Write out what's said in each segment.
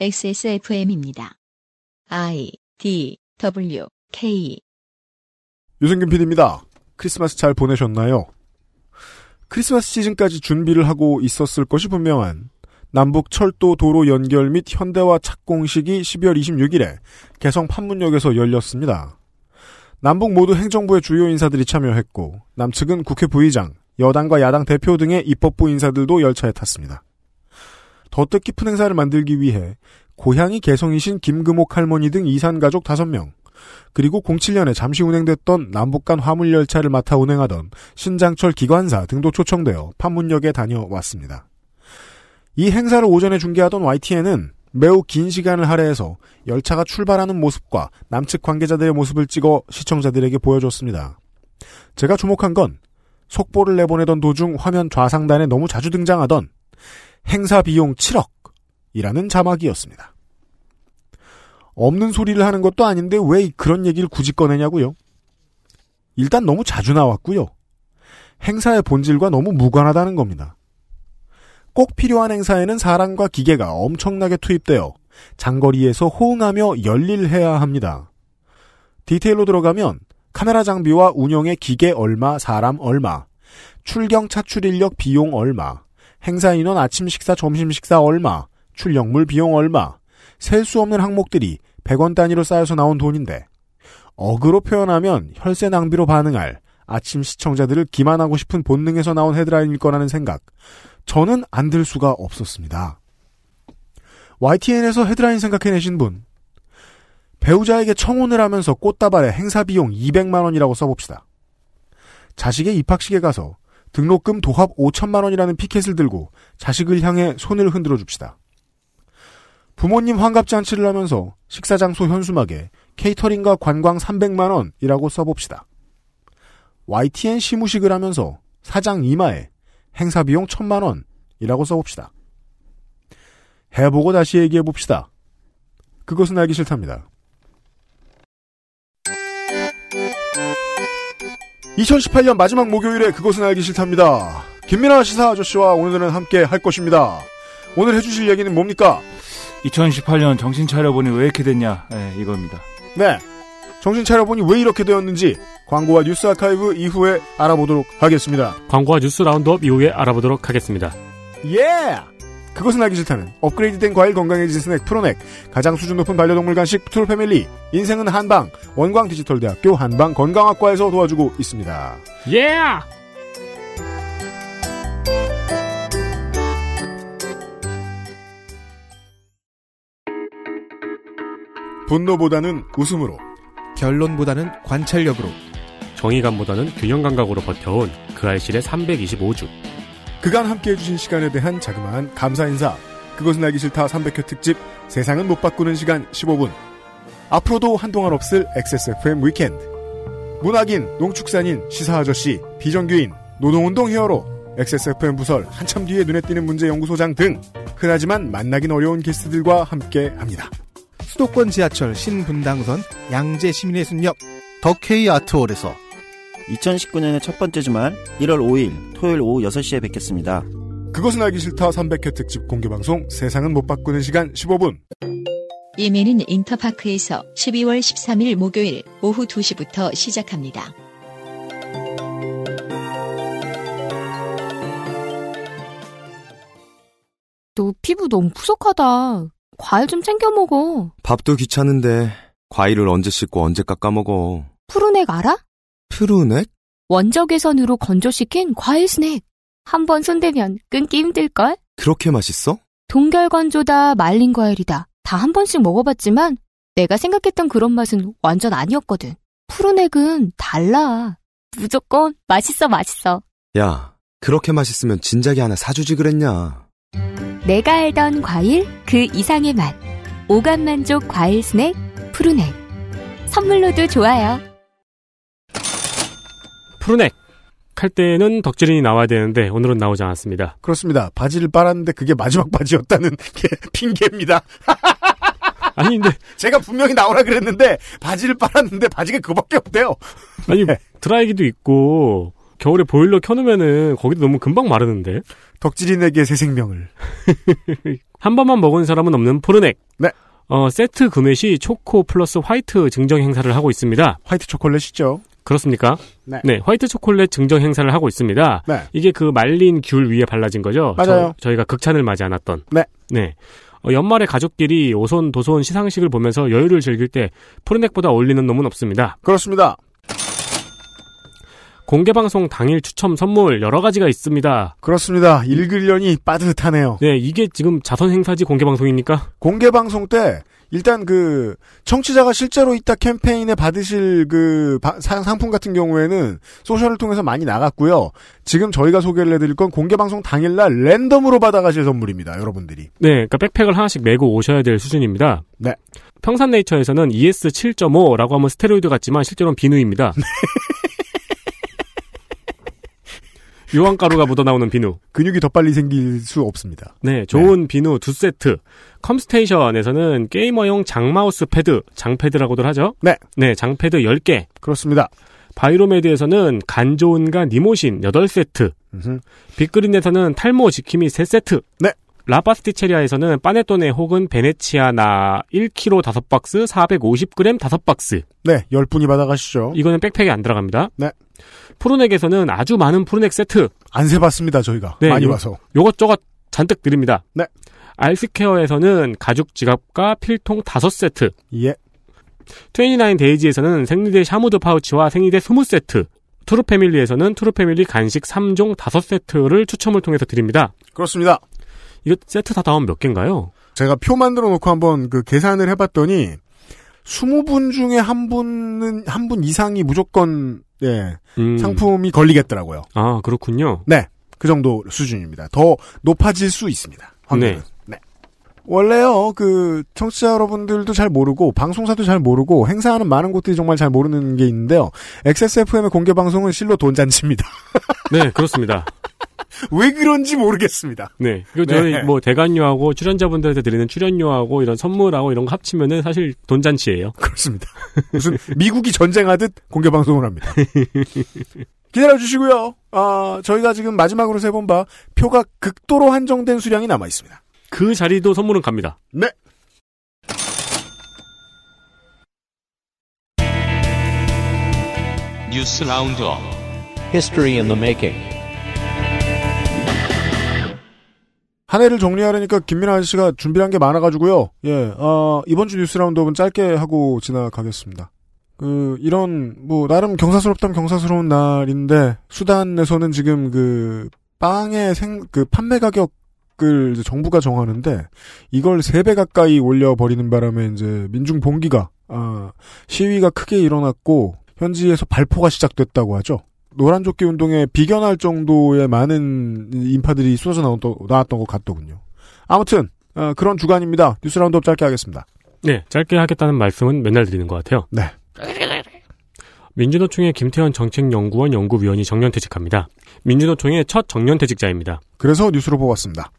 XSFM입니다. I D W K 유승균 PD입니다. 크리스마스 잘 보내셨나요? 크리스마스 시즌까지 준비를 하고 있었을 것이 분명한 남북 철도 도로 연결 및 현대화 착공식이 12월 26일에 개성 판문역에서 열렸습니다. 남북 모두 행정부의 주요 인사들이 참여했고 남측은 국회 부의장, 여당과 야당 대표 등의 입법부 인사들도 열차에 탔습니다. 더 뜻깊은 행사를 만들기 위해 고향이 개성이신 김금옥 할머니 등 이산 가족 5명, 그리고 07년에 잠시 운행됐던 남북 간 화물 열차를 맡아 운행하던 신장철 기관사 등도 초청되어 판문역에 다녀왔습니다. 이 행사를 오전에 중계하던 YTN은 매우 긴 시간을 할애해서 열차가 출발하는 모습과 남측 관계자들의 모습을 찍어 시청자들에게 보여줬습니다. 제가 주목한 건 속보를 내보내던 도중 화면 좌상단에 너무 자주 등장하던 행사 비용 7억이라는 자막이었습니다. 없는 소리를 하는 것도 아닌데 왜 그런 얘기를 굳이 꺼내냐고요? 일단 너무 자주 나왔고요. 행사의 본질과 너무 무관하다는 겁니다. 꼭 필요한 행사에는 사람과 기계가 엄청나게 투입되어 장거리에서 호응하며 열일해야 합니다. 디테일로 들어가면 카메라 장비와 운영의 기계 얼마, 사람 얼마, 출경 차출 인력 비용 얼마, 행사 인원 아침 식사, 점심 식사 얼마, 출력물 비용 얼마, 셀 수 없는 항목들이 100원 단위로 쌓여서 나온 돈인데 어그로 표현하면 혈세 낭비로 반응할 아침 시청자들을 기만하고 싶은 본능에서 나온 헤드라인일 거라는 생각. 저는 안 들 수가 없었습니다. YTN에서 헤드라인 생각해내신 분. 배우자에게 청혼을 하면서 꽃다발에 행사 비용 200만 원이라고 써봅시다. 자식의 입학식에 가서 등록금 도합 5천만 원이라는 피켓을 들고 자식을 향해 손을 흔들어 줍시다. 부모님 환갑 잔치를 하면서 식사 장소 현수막에 케이터링과 관광 300만 원이라고 써봅시다. YTN 시무식을 하면서 사장 이마에 행사 비용 1000만 원이라고 써봅시다. 해보고 다시 얘기해봅시다. 그것은 알기 싫답니다. 2018년 마지막 목요일에 그것은 알기 싫답니다. 김민아 시사 아저씨와 오늘은 함께 할 것입니다. 오늘 해주실 얘기는 뭡니까? 2018년 정신 차려보니 왜 이렇게 됐냐 네, 이겁니다. 네. 정신 차려보니 왜 이렇게 되었는지 광고와 뉴스 아카이브 이후에 알아보도록 하겠습니다. 광고와 뉴스 roundup 이후에 알아보도록 하겠습니다. 예! 그것은 알기 싫다는 업그레이드된 과일 건강해진 스낵 푸르넥 가장 수준 높은 반려동물 간식 트루 패밀리 인생은 한방 원광 디지털 대학교 한방 건강학과에서 도와주고 있습니다. 예! Yeah! 분노보다는 웃음으로 결론보다는 관찰력으로 정의감보다는 균형 감각으로 버텨온 그 알실의 325주 그간 함께해 주신 시간에 대한 자그마한 감사 인사. 그것은 알기 싫다 300회 특집 세상은 못 바꾸는 시간 15분. 앞으로도 한동안 없을 XSFM 위켄드. 문학인, 농축산인, 시사아저씨, 비정규인, 노동운동 히어로 XSFM 부설 한참 뒤에 눈에 띄는 문제 연구소장 등 흔하지만 만나긴 어려운 게스트들과 함께합니다. 수도권 지하철 신분당선 양재 시민예술역 덕케이 아트홀에서 2019년의 첫 번째 주말 1월 5일 토요일 오후 6시에 뵙겠습니다. 그것은 알기 싫다 300회 특집 공개방송 세상은 못 바꾸는 시간 15분 이메는 인터파크에서 12월 13일 목요일 오후 2시부터 시작합니다. 너 피부 너무 푸석하다. 과일 좀 챙겨 먹어. 밥도 귀찮은데 과일을 언제 씻고 언제 깎아 먹어. 푸르넥 알아? 푸르넥? 원적 개선으로 건조시킨 과일 스낵. 한 번 손대면 끊기 힘들걸? 그렇게 맛있어? 동결 건조다 말린 과일이다. 다 한 번씩 먹어봤지만 내가 생각했던 그런 맛은 완전 아니었거든. 푸르넥은 달라. 무조건 맛있어 맛있어. 야, 그렇게 맛있으면 진작에 하나 사주지 그랬냐. 내가 알던 과일 그 이상의 맛. 오감 만족 과일 스낵 푸르넥. 선물로도 좋아요. 푸르넥. 칼 때는 덕질인이 나와야 되는데 오늘은 나오지 않았습니다. 그렇습니다. 바지를 빨았는데 그게 마지막 바지였다는 게 핑계입니다. 아니 근데 제가 분명히 나오라 그랬는데 바지를 빨았는데 바지가 그거밖에 없대요. 아니 네. 드라이기도 있고 겨울에 보일러 켜놓으면은 거기도 너무 금방 마르는데. 덕질인에게 새 생명을. 한 번만 먹은 사람은 없는 푸르넥. 네. 어, 세트 구매 시 초코 플러스 화이트 증정 행사를 하고 있습니다. 화이트 초콜릿이죠. 그렇습니까? 네. 화이트 초콜릿 증정 행사를 하고 있습니다. 네. 이게 그 말린 귤 위에 발라진 거죠? 맞아요. 저, 희가 극찬을 마지않았던. 네. 네. 어, 연말에 가족끼리 오손 도손 시상식을 보면서 여유를 즐길 때 푸르넥보다 어울리는 놈은 없습니다. 그렇습니다. 공개 방송 당일 추첨 선물 여러 가지가 있습니다. 그렇습니다. 읽으려니 빠듯하네요. 네, 이게 지금 자선 행사지 공개 방송입니까? 공개 방송 때 일단 그 청취자가 실제로 있다 캠페인에 받으실 그 바- 사- 상품 같은 경우에는 소셜을 통해서 많이 나갔고요. 지금 저희가 소개를 해드릴 건 공개 방송 당일날 랜덤으로 받아가실 선물입니다. 여러분들이. 네, 그러니까 백팩을 하나씩 메고 오셔야 될 수준입니다. 네. 평산네이처에서는 ES 7.5라고 하면 스테로이드 같지만 실제로는 비누입니다. 요한가루가 묻어나오는 비누. 근육이 더 빨리 생길 수 없습니다. 네, 좋은 비누 두 세트. 컴스테이션에서는 게이머용 장마우스 패드, 장패드라고들 하죠? 네. 네, 장패드 10개. 그렇습니다. 바이로메드에서는 간조은과 니모신 8세트. 음흠. 빅그린에서는 탈모 지킴이 3세트. 네. 라파스티체리아에서는 파네토네 혹은 베네치아나 1kg 5박스, 450g 5박스. 네, 10분이 받아가시죠. 이거는 백팩에 안 들어갑니다. 네. 푸르넥에서는 아주 많은 푸르넥 세트. 안 세봤습니다, 저희가. 네, 많이 요- 와서. 요것저것 잔뜩 드립니다. 네. 알스케어에서는 가죽 지갑과 필통 5세트. 예. 29 데이지에서는 생리대 샤무드 파우치와 생리대 20세트. 투르 패밀리에서는 투르 패밀리 간식 3종 5세트를 추첨을 통해서 드립니다. 그렇습니다. 이거 세트 다 다음 몇 개인가요? 제가 표 만들어 놓고 한번 그 계산을 해봤더니 20분 중에 한 분은 한 분 이상이 무조건 예, 음. 상품이 걸리겠더라고요. 아, 그렇군요. 네, 그 정도 수준입니다. 더 높아질 수 있습니다. 확률은. 네. 원래요, 그, 청취자 여러분들도 잘 모르고, 방송사도 잘 모르고, 행사하는 많은 곳들이 정말 잘 모르는 게 있는데요. XSFM의 공개 방송은 실로 돈잔치입니다. 네, 그렇습니다. 왜 그런지 모르겠습니다. 네. 그리고 네. 저희 뭐 대관료하고 출연자분들한테 드리는 출연료하고 이런 선물하고 이런 거 합치면은 사실 돈잔치예요. 그렇습니다. 무슨 미국이 전쟁하듯 공개 방송을 합니다. 기다려 주시고요. 아, 저희가 지금 마지막으로 세본 바 표가 극도로 한정된 수량이 남아 있습니다. 그 자리도 선물은 갑니다. 네. 뉴스 roundup History in the making. 한 해를 정리하려니까 김민하 아저씨가 준비한 게 많아가지고요. 예, 어, 이번 주 뉴스 roundup은 짧게 하고 지나가겠습니다. 그, 이런, 뭐, 나름 경사스럽다면 경사스러운 날인데, 수단에서는 지금 그, 빵의 생, 그, 판매 가격을 정부가 정하는데, 이걸 3배 가까이 올려버리는 바람에 이제, 민중 봉기가, 아, 시위가 크게 일어났고, 현지에서 발포가 시작됐다고 하죠. 노란조끼 운동에 비견할 정도의 많은 인파들이 쏟아져 나왔던, 나왔던 것 같더군요. 아무튼, 어, 그런 주간입니다. 뉴스 roundup 짧게 하겠습니다. 네, 짧게 하겠다는 말씀은 맨날 드리는 것 같아요. 네. 민주노총의 김태현 정책연구원 연구위원이 정년퇴직합니다. 민주노총의 첫 정년퇴직자입니다. 그래서 뉴스로 뽑았습니다.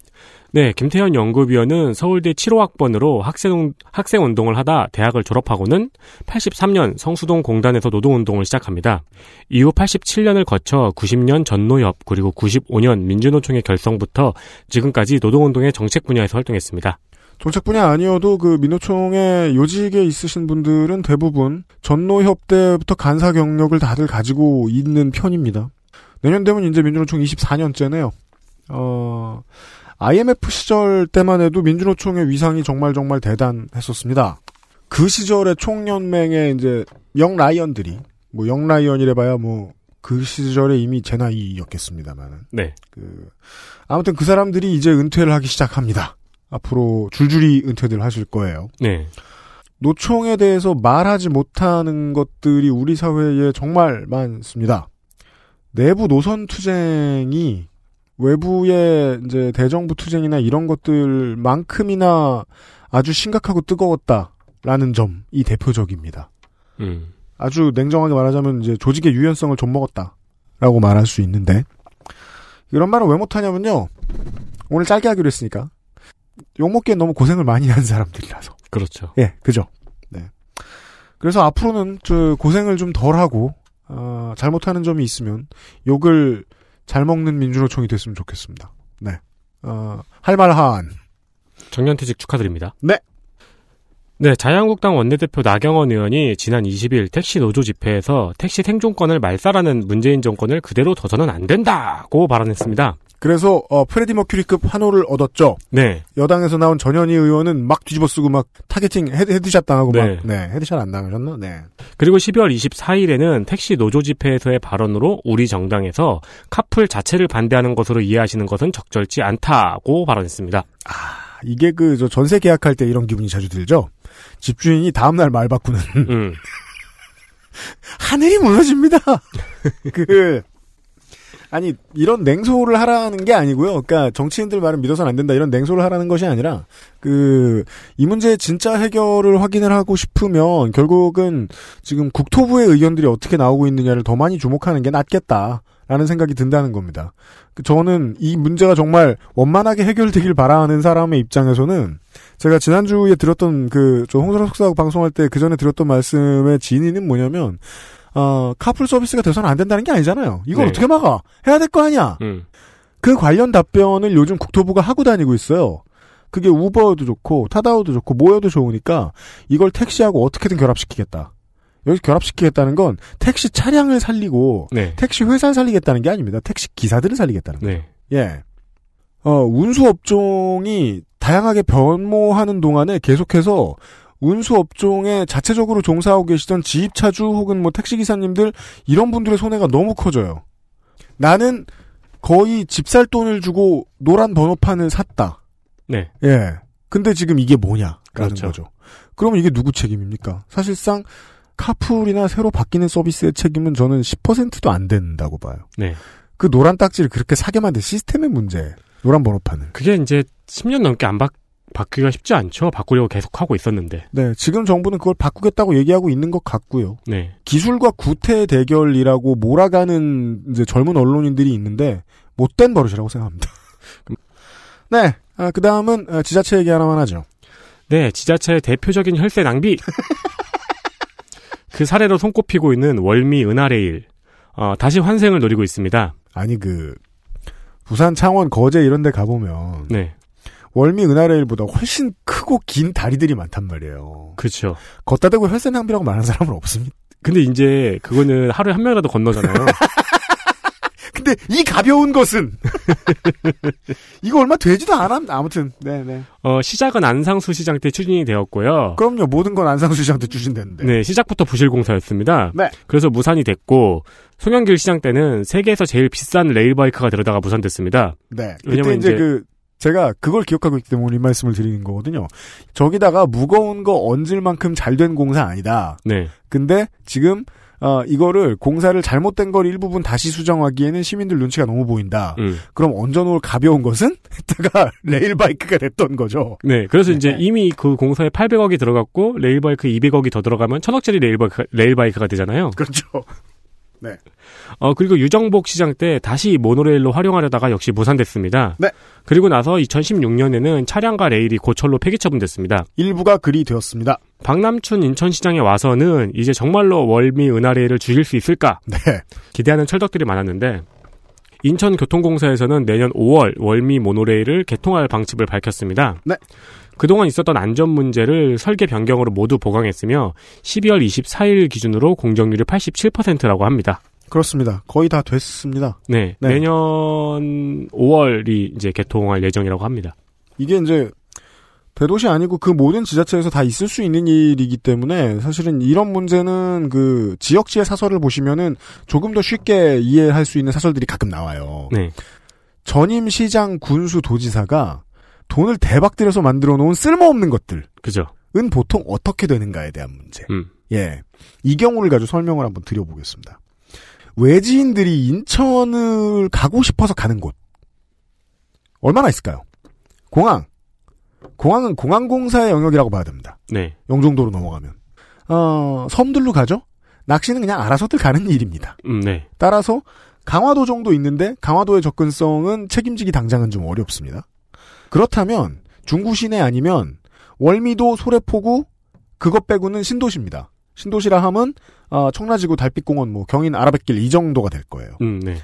네, 김태현 연구위원은 서울대 75학번으로 학생, 학생 운동을 하다 대학을 졸업하고는 83년 성수동 공단에서 노동운동을 시작합니다. 이후 87년을 거쳐 90년 전노협 그리고 95년 민주노총의 결성부터 지금까지 노동운동의 정책 분야에서 활동했습니다. 정책 분야 아니어도 그 민노총의 요직에 있으신 분들은 대부분 전노협 때부터 간사 경력을 다들 가지고 있는 편입니다. 내년 되면 이제 민주노총 24년째네요. 어, IMF 시절 때만 해도 민주노총의 위상이 정말 정말 대단했었습니다. 그 시절의 총연맹의 이제 영 라이언들이 뭐 영 라이언이래 봐야 뭐 그 시절에 이미 제 나이였겠습니다만은 네. 그 아무튼 그 사람들이 이제 은퇴를 하기 시작합니다. 앞으로 줄줄이 은퇴들 하실 거예요. 네. 노총에 대해서 말하지 못하는 것들이 우리 사회에 정말 많습니다. 내부 노선 투쟁이 외부의 이제 대정부 투쟁이나 이런 것들만큼이나 아주 심각하고 뜨거웠다라는 점이 대표적입니다. 음. 아주 냉정하게 말하자면 이제 조직의 유연성을 좀 먹었다라고 말할 수 있는데 이런 말을 왜 못하냐면요. 오늘 짧게 하기로 했으니까 욕먹기엔 너무 고생을 많이 한 사람들이라서. 그렇죠. 예, 그죠. 네. 그래서 앞으로는 저 고생을 좀 덜하고 어, 잘못하는 점이 있으면 욕을 잘 먹는 민주노총이 됐으면 좋겠습니다. 네. 어, 할말한 정년퇴직 축하드립니다. 네. 네, 자유한국당 원내대표 나경원 의원이 지난 20일 택시 노조 집회에서 택시 생존권을 말살하는 문재인 정권을 그대로 둬서는 안 된다고 발언했습니다. 그래서 어, 프레디 머큐리급 환호를 얻었죠. 네. 여당에서 나온 전현희 의원은 막 뒤집어 쓰고 막 targeting head, head shot 당하고 네. 막 네, headshot 안 당하셨나? 네. 그리고 12월 24일에는 택시 노조 집회에서의 발언으로 우리 정당에서 카풀 자체를 반대하는 것으로 이해하시는 것은 적절치 않다고 발언했습니다. 이게 그 저 전세 계약할 때 이런 기분이 자주 들죠. 집주인이 다음 날 말 바꾸는 음. 하늘이 무너집니다. 그 아니 이런 냉소를 하라는 게 아니고요. 그러니까 정치인들 말은 믿어서는 안 된다 이런 냉소를 하라는 것이 아니라 그 이 문제의 진짜 해결을 확인을 하고 싶으면 결국은 지금 국토부의 의견들이 어떻게 나오고 있느냐를 더 많이 주목하는 게 낫겠다라는 생각이 든다는 겁니다. 그 저는 이 문제가 정말 원만하게 해결되길 바라는 사람의 입장에서는 제가 지난주에 들었던 그 저 홍선호 석사하고 방송할 때 그 전에 들었던 말씀의 진위는 뭐냐면 어, 카풀 서비스가 돼서는 안 된다는 게 아니잖아요. 이걸 네. 어떻게 막아? 해야 될 거 아니야. 음. 그 관련 답변을 요즘 국토부가 하고 다니고 있어요. 그게 우버도 좋고 타다오도 좋고 모여도 좋으니까 이걸 택시하고 어떻게든 결합시키겠다. 여기서 결합시키겠다는 건 택시 차량을 살리고 네. 택시 회사를 살리겠다는 게 아닙니다. 택시 기사들을 살리겠다는 거예요. 네. 예. 어, 운수 업종이 다양하게 변모하는 동안에 계속해서 운수업종에 자체적으로 종사하고 계시던 지입차주 혹은 뭐 택시기사님들 이런 분들의 손해가 너무 커져요. 나는 거의 집 살 돈을 주고 노란 번호판을 샀다. 네. 예. 근데 지금 이게 뭐냐라는 그렇죠. 거죠. 그러면 이게 누구 책임입니까? 사실상 카풀이나 새로 바뀌는 서비스의 책임은 저는 10%도 안 된다고 봐요. 네. 그 노란 딱지를 그렇게 사게 만든 시스템의 문제. 노란 번호판을. 그게 이제 10년 넘게 안 바, 바뀌기가 쉽지 않죠. 바꾸려고 계속 하고 있었는데. 네, 지금 정부는 그걸 바꾸겠다고 얘기하고 있는 것 같고요. 네. 기술과 구태 대결이라고 몰아가는 이제 젊은 언론인들이 있는데 못된 버릇이라고 생각합니다. 네, 아, 그 다음은 아, 지자체 얘기 하나만 하죠. 네, 지자체의 대표적인 혈세 낭비. 그 사례로 손꼽히고 있는 월미 은하레일. 어, 다시 환생을 노리고 있습니다. 아니 그 부산, 창원, 거제 이런 데 가보면 네. 월미 은하레일보다 훨씬 크고 긴 다리들이 많단 말이에요. 그렇죠. 걷다 대고 혈세 낭비라고 말하는 사람은 없습니다. 근데 이제 그거는 하루에 한 명이라도 건너잖아요. 근데 이 가벼운 것은 이거 얼마 되지도 않아. 아무튼 네네. 어, 시작은 안상수 시장 때 추진이 되었고요. 그럼요. 모든 건 안상수 씨한테 주신다는데. 네, 시작부터 부실공사였습니다. 네. 그래서 무산이 됐고 송영길 시장 때는 세계에서 제일 비싼 레일바이크가 들어다가 무산됐습니다. 네. 그때 왜냐면 이제, 이제- 그 제가 그걸 기억하고 있기 때문에 이 말씀을 드리는 거거든요. 저기다가 무거운 거 얹을 만큼 잘 된 공사 아니다. 네. 근데 지금 어, 이거를 공사를 잘못된 걸 일부분 다시 수정하기에는 시민들 눈치가 너무 보인다. 음. 그럼 얹어놓을 가벼운 것은 했다가 레일 바이크가 됐던 거죠. 네, 그래서 이제 네. 이미 그 공사에 800억이 들어갔고 레일 바이크 200억이 더 들어가면 1000억짜리 레일 바이크, 레일 바이크가 되잖아요. 그렇죠. 어, 그리고 유정복 시장 때 다시 모노레일로 활용하려다가 역시 무산됐습니다. 네. 그리고 나서 2016년에는 차량과 레일이 고철로 폐기 처분됐습니다. 일부가 그리 되었습니다. 박남춘 인천시장에 와서는 이제 정말로 월미 은하레일을 죽일 수 있을까 네. 기대하는 철덕들이 많았는데 인천교통공사에서는 내년 5월 월미 모노레일을 개통할 방침을 밝혔습니다. 네. 그동안 있었던 안전 문제를 설계 변경으로 모두 보강했으며 12월 24일 기준으로 공정률이 87%라고 합니다. 그렇습니다. 거의 다 됐습니다. 네, 네. 내년 5월이 이제 개통할 예정이라고 합니다. 이게 이제 대도시 아니고 그 모든 지자체에서 다 있을 수 있는 일이기 때문에 사실은 이런 문제는 그 지역지의 사설을 보시면은 조금 더 쉽게 이해할 수 있는 사설들이 가끔 나와요. 네, 전임 시장 군수 도지사가 돈을 대박 들여서 만들어 놓은 쓸모없는 것들은 그죠. 보통 어떻게 되는가에 대한 문제. 음, 예. 이 경우를 가지고 설명을 한번 드려보겠습니다. 외지인들이 인천을 가고 싶어서 가는 곳. 얼마나 있을까요? 공항. 공항은 공항공사의 영역이라고 봐야 됩니다. 네, 영종도로 넘어가면. 어, 섬들로 가죠? 낚시는 그냥 알아서들 가는 일입니다. 음, 네, 따라서 강화도 정도 있는데 강화도의 접근성은 책임지기 당장은 좀 어렵습니다. 그렇다면 중구 시내 아니면 월미도 소래포구 그것 빼고는 신도시입니다. 신도시라 함은 어, 청라지구 달빛공원 뭐 경인 아라뱃길 이 정도가 될 거예요. 음, 네.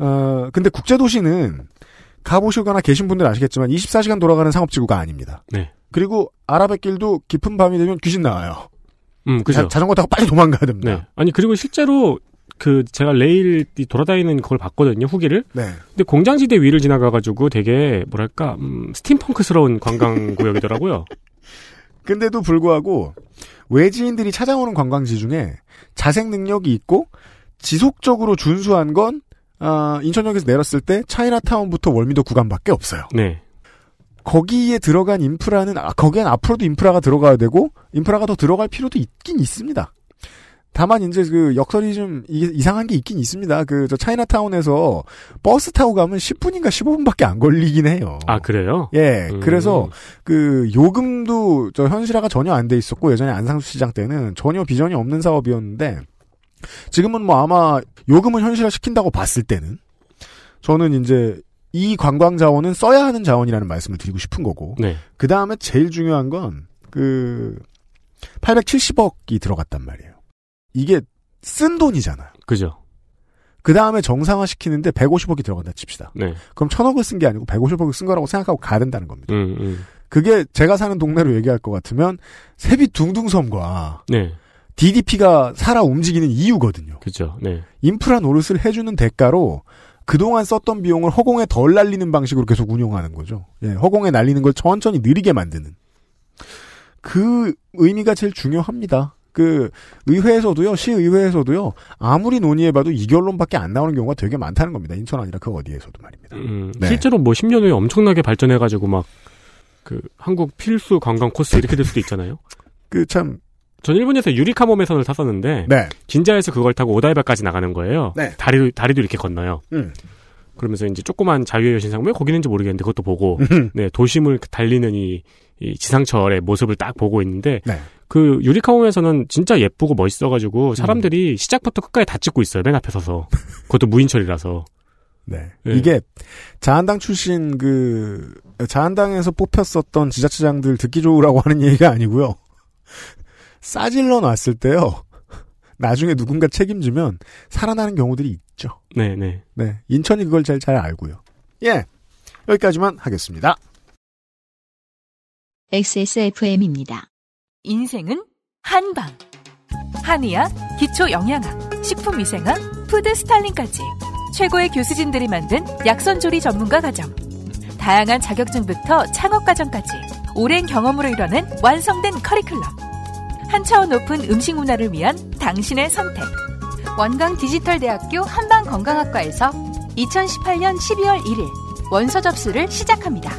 어, 근데 국제도시는 가보시거나 계신 분들 아시겠지만 24시간 돌아가는 상업지구가 아닙니다. 네. 그리고 아라뱃길도 깊은 밤이 되면 귀신 나와요. 음, 그죠. 자, 전거 타고 빨리 도망가야 됩니다. 네. 아니, 그리고 실제로 그 제가 레일 돌아다니는 그걸 봤거든요, 후기를. 네. 근데 공장지대 위를 지나가가지고 되게 뭐랄까, 음, 스팀펑크스러운 관광 구역이더라고요. 근데도 불구하고 외지인들이 찾아오는 관광지 중에 자생 능력이 있고 지속적으로 준수한 건 아, 인천역에서 내렸을 때 차이나타운부터 월미도 구간밖에 없어요. 네. 거기에 들어간 인프라는 아, 거기엔 앞으로도 인프라가 들어가야 되고 인프라가 더 들어갈 필요도 있긴 있습니다. 다만 이제 그 역설이 좀 이- 이상한 게 있긴 있습니다. 그 저 차이나타운에서 버스 타고 가면 10분인가 15분밖에 안 걸리긴 해요. 아, 그래요? 예, 음. 그래서 그 요금도 저 현실화가 전혀 안 돼 있었고 예전에 안상수 시장 때는 전혀 비전이 없는 사업이었는데 지금은 뭐 아마 요금은 현실화 시킨다고 봤을 때는 저는 이제 이 관광 자원은 써야 하는 자원이라는 말씀을 드리고 싶은 거고 네. 그 다음에 제일 중요한 건 그 870억이 들어갔단 말이에요. 이게 쓴 돈이잖아요. 그죠. 그 다음에 정상화 시키는데 150억이 들어간다 칩시다. 네. 그럼 1000억을 쓴 게 아니고 150억을 쓴 거라고 생각하고 가야 된다는 겁니다. 음, 음. 그게 제가 사는 동네로 얘기할 것 같으면 세빛 둥둥섬과 네. DDP가 살아 움직이는 이유거든요. 그죠. 네. 인프라 노릇을 해주는 대가로 그동안 썼던 비용을 허공에 덜 날리는 방식으로 계속 운용하는 거죠. 예, 허공에 날리는 걸 천천히 느리게 만드는. 그 의미가 제일 중요합니다. 그 의회에서도요, 시의회에서도요, 아무리 논의해봐도 이 결론밖에 안 나오는 경우가 되게 많다는 겁니다. 인천 아니라 그 어디에서도 말입니다. 음, 네. 실제로 뭐 10년 후에 엄청나게 발전해가지고 막, 그, 한국 필수 관광 코스 이렇게 될 수도 있잖아요. 그 참, 전 일본에서 유리카모 매선을 탔었는데, 네. 진자에서 그걸 타고 오다이바까지 나가는 거예요. 네. 다리도, 다리도 이렇게 건너요. 음. 그러면서 이제 조그만 자유의 여신상, 왜 거기는지 모르겠는데 그것도 보고, 음. 네, 도심을 달리는 이, 이 지상철의 모습을 딱 보고 있는데, 네. 그 유리카몬에서는 진짜 예쁘고 멋있어가지고 음. 사람들이 시작부터 끝까지 다 찍고 있어요. 맨 앞에 서서. 그것도 무인철이라서. 네. 네. 이게 자한당 출신 그 자한당에서 뽑혔었던 지자체장들 듣기 좋으라고 하는 얘기가 아니고요. 싸질러 놨을 때요. 나중에 누군가 책임지면 살아나는 경우들이 있죠. 네 네. 네. 인천이 그걸 제일 잘 알고요. 예. 여기까지만 하겠습니다. XSFM입니다. 인생은 한방. 한의학, 기초 영양학, 식품 위생학, food styling까지 최고의 교수진들이 만든 약선조리 전문가 과정. 다양한 자격증부터 창업 과정까지 오랜 경험으로 이뤄낸 완성된 커리큘럼. 한 차원 높은 음식 문화를 위한 당신의 선택. 원광 디지털대학교 한방건강학과에서 2018년 12월 1일 원서 접수를 시작합니다.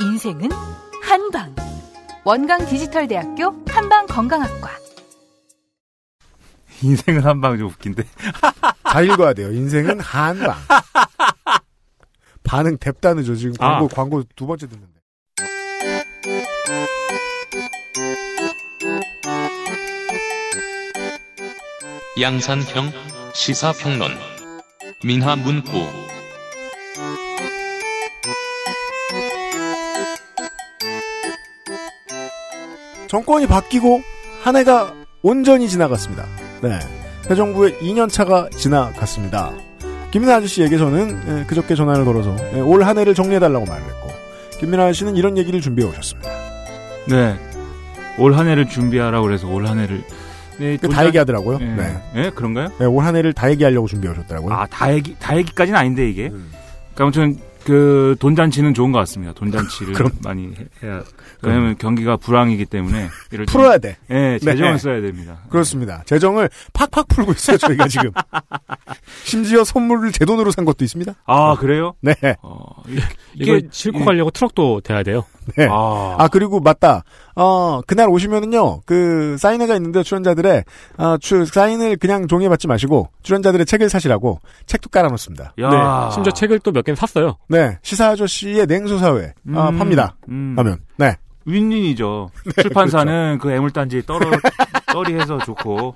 인생은 한방. 원광 디지털대학교 한방건강학과. 인생은 한방 좀 웃긴데. 잘 읽어야 돼요. 인생은 한방. 반응 뎁다는죠. 지금 광고, 아. 광고 두 번째 듣는데. 양산형 시사평론 민하문구 정권이 바뀌고 한 해가 온전히 지나갔습니다. 네. 새 정부의 2년차가 지나갔습니다. 김민아 아저씨에게 저는 예, 그저께 전화를 걸어서 예, 올한 해를 정리해달라고 말을 했고 김민아 아저씨는 이런 얘기를 준비해 오셨습니다. 네. 올 한 해를 준비하라고 그래서 올 한 해를. 네, 그다 얘기하더라고요. 예. 네. 예, 그런가요? 네, 올 한 해를 다 얘기하려고 준비해 오셨더라고요. 아, 다 얘기, 다 얘기까지는 아닌데, 이게. 음. 그러니까 아무튼, 그, 돈잔치는 좋은 것 같습니다. 돈잔치를 그럼. 많이 해- 해야. 왜냐면 경기가 불황이기 때문에. 이럴 때- 풀어야 돼. 예, 재정을 네. 써야 됩니다. 그렇습니다. 재정을 팍팍 풀고 있어요, 저희가 지금. 심지어 선물을 제 돈으로 산 것도 있습니다. 아, 그래요? 네. 어, 이걸 이게- 싣고 이- 가려고 트럭도 돼야 돼요. 네. 아, 아, 그리고 맞다. 어, 그날 오시면은요, 그, 사인회가 있는데 출연자들의, 어, 추, 사인을 그냥 종이에 받지 마시고, 출연자들의 책을 사시라고 책도 깔아놓습니다. 야. 네. 심지어 책을 또 몇 개는 샀어요. 네. 시사 아저씨의 냉소사회, 아, 음, 팝니다. 음. 하면. 네. 윈윈이죠. 출판사는 그 애물단지 떨어, 떨이해서 좋고,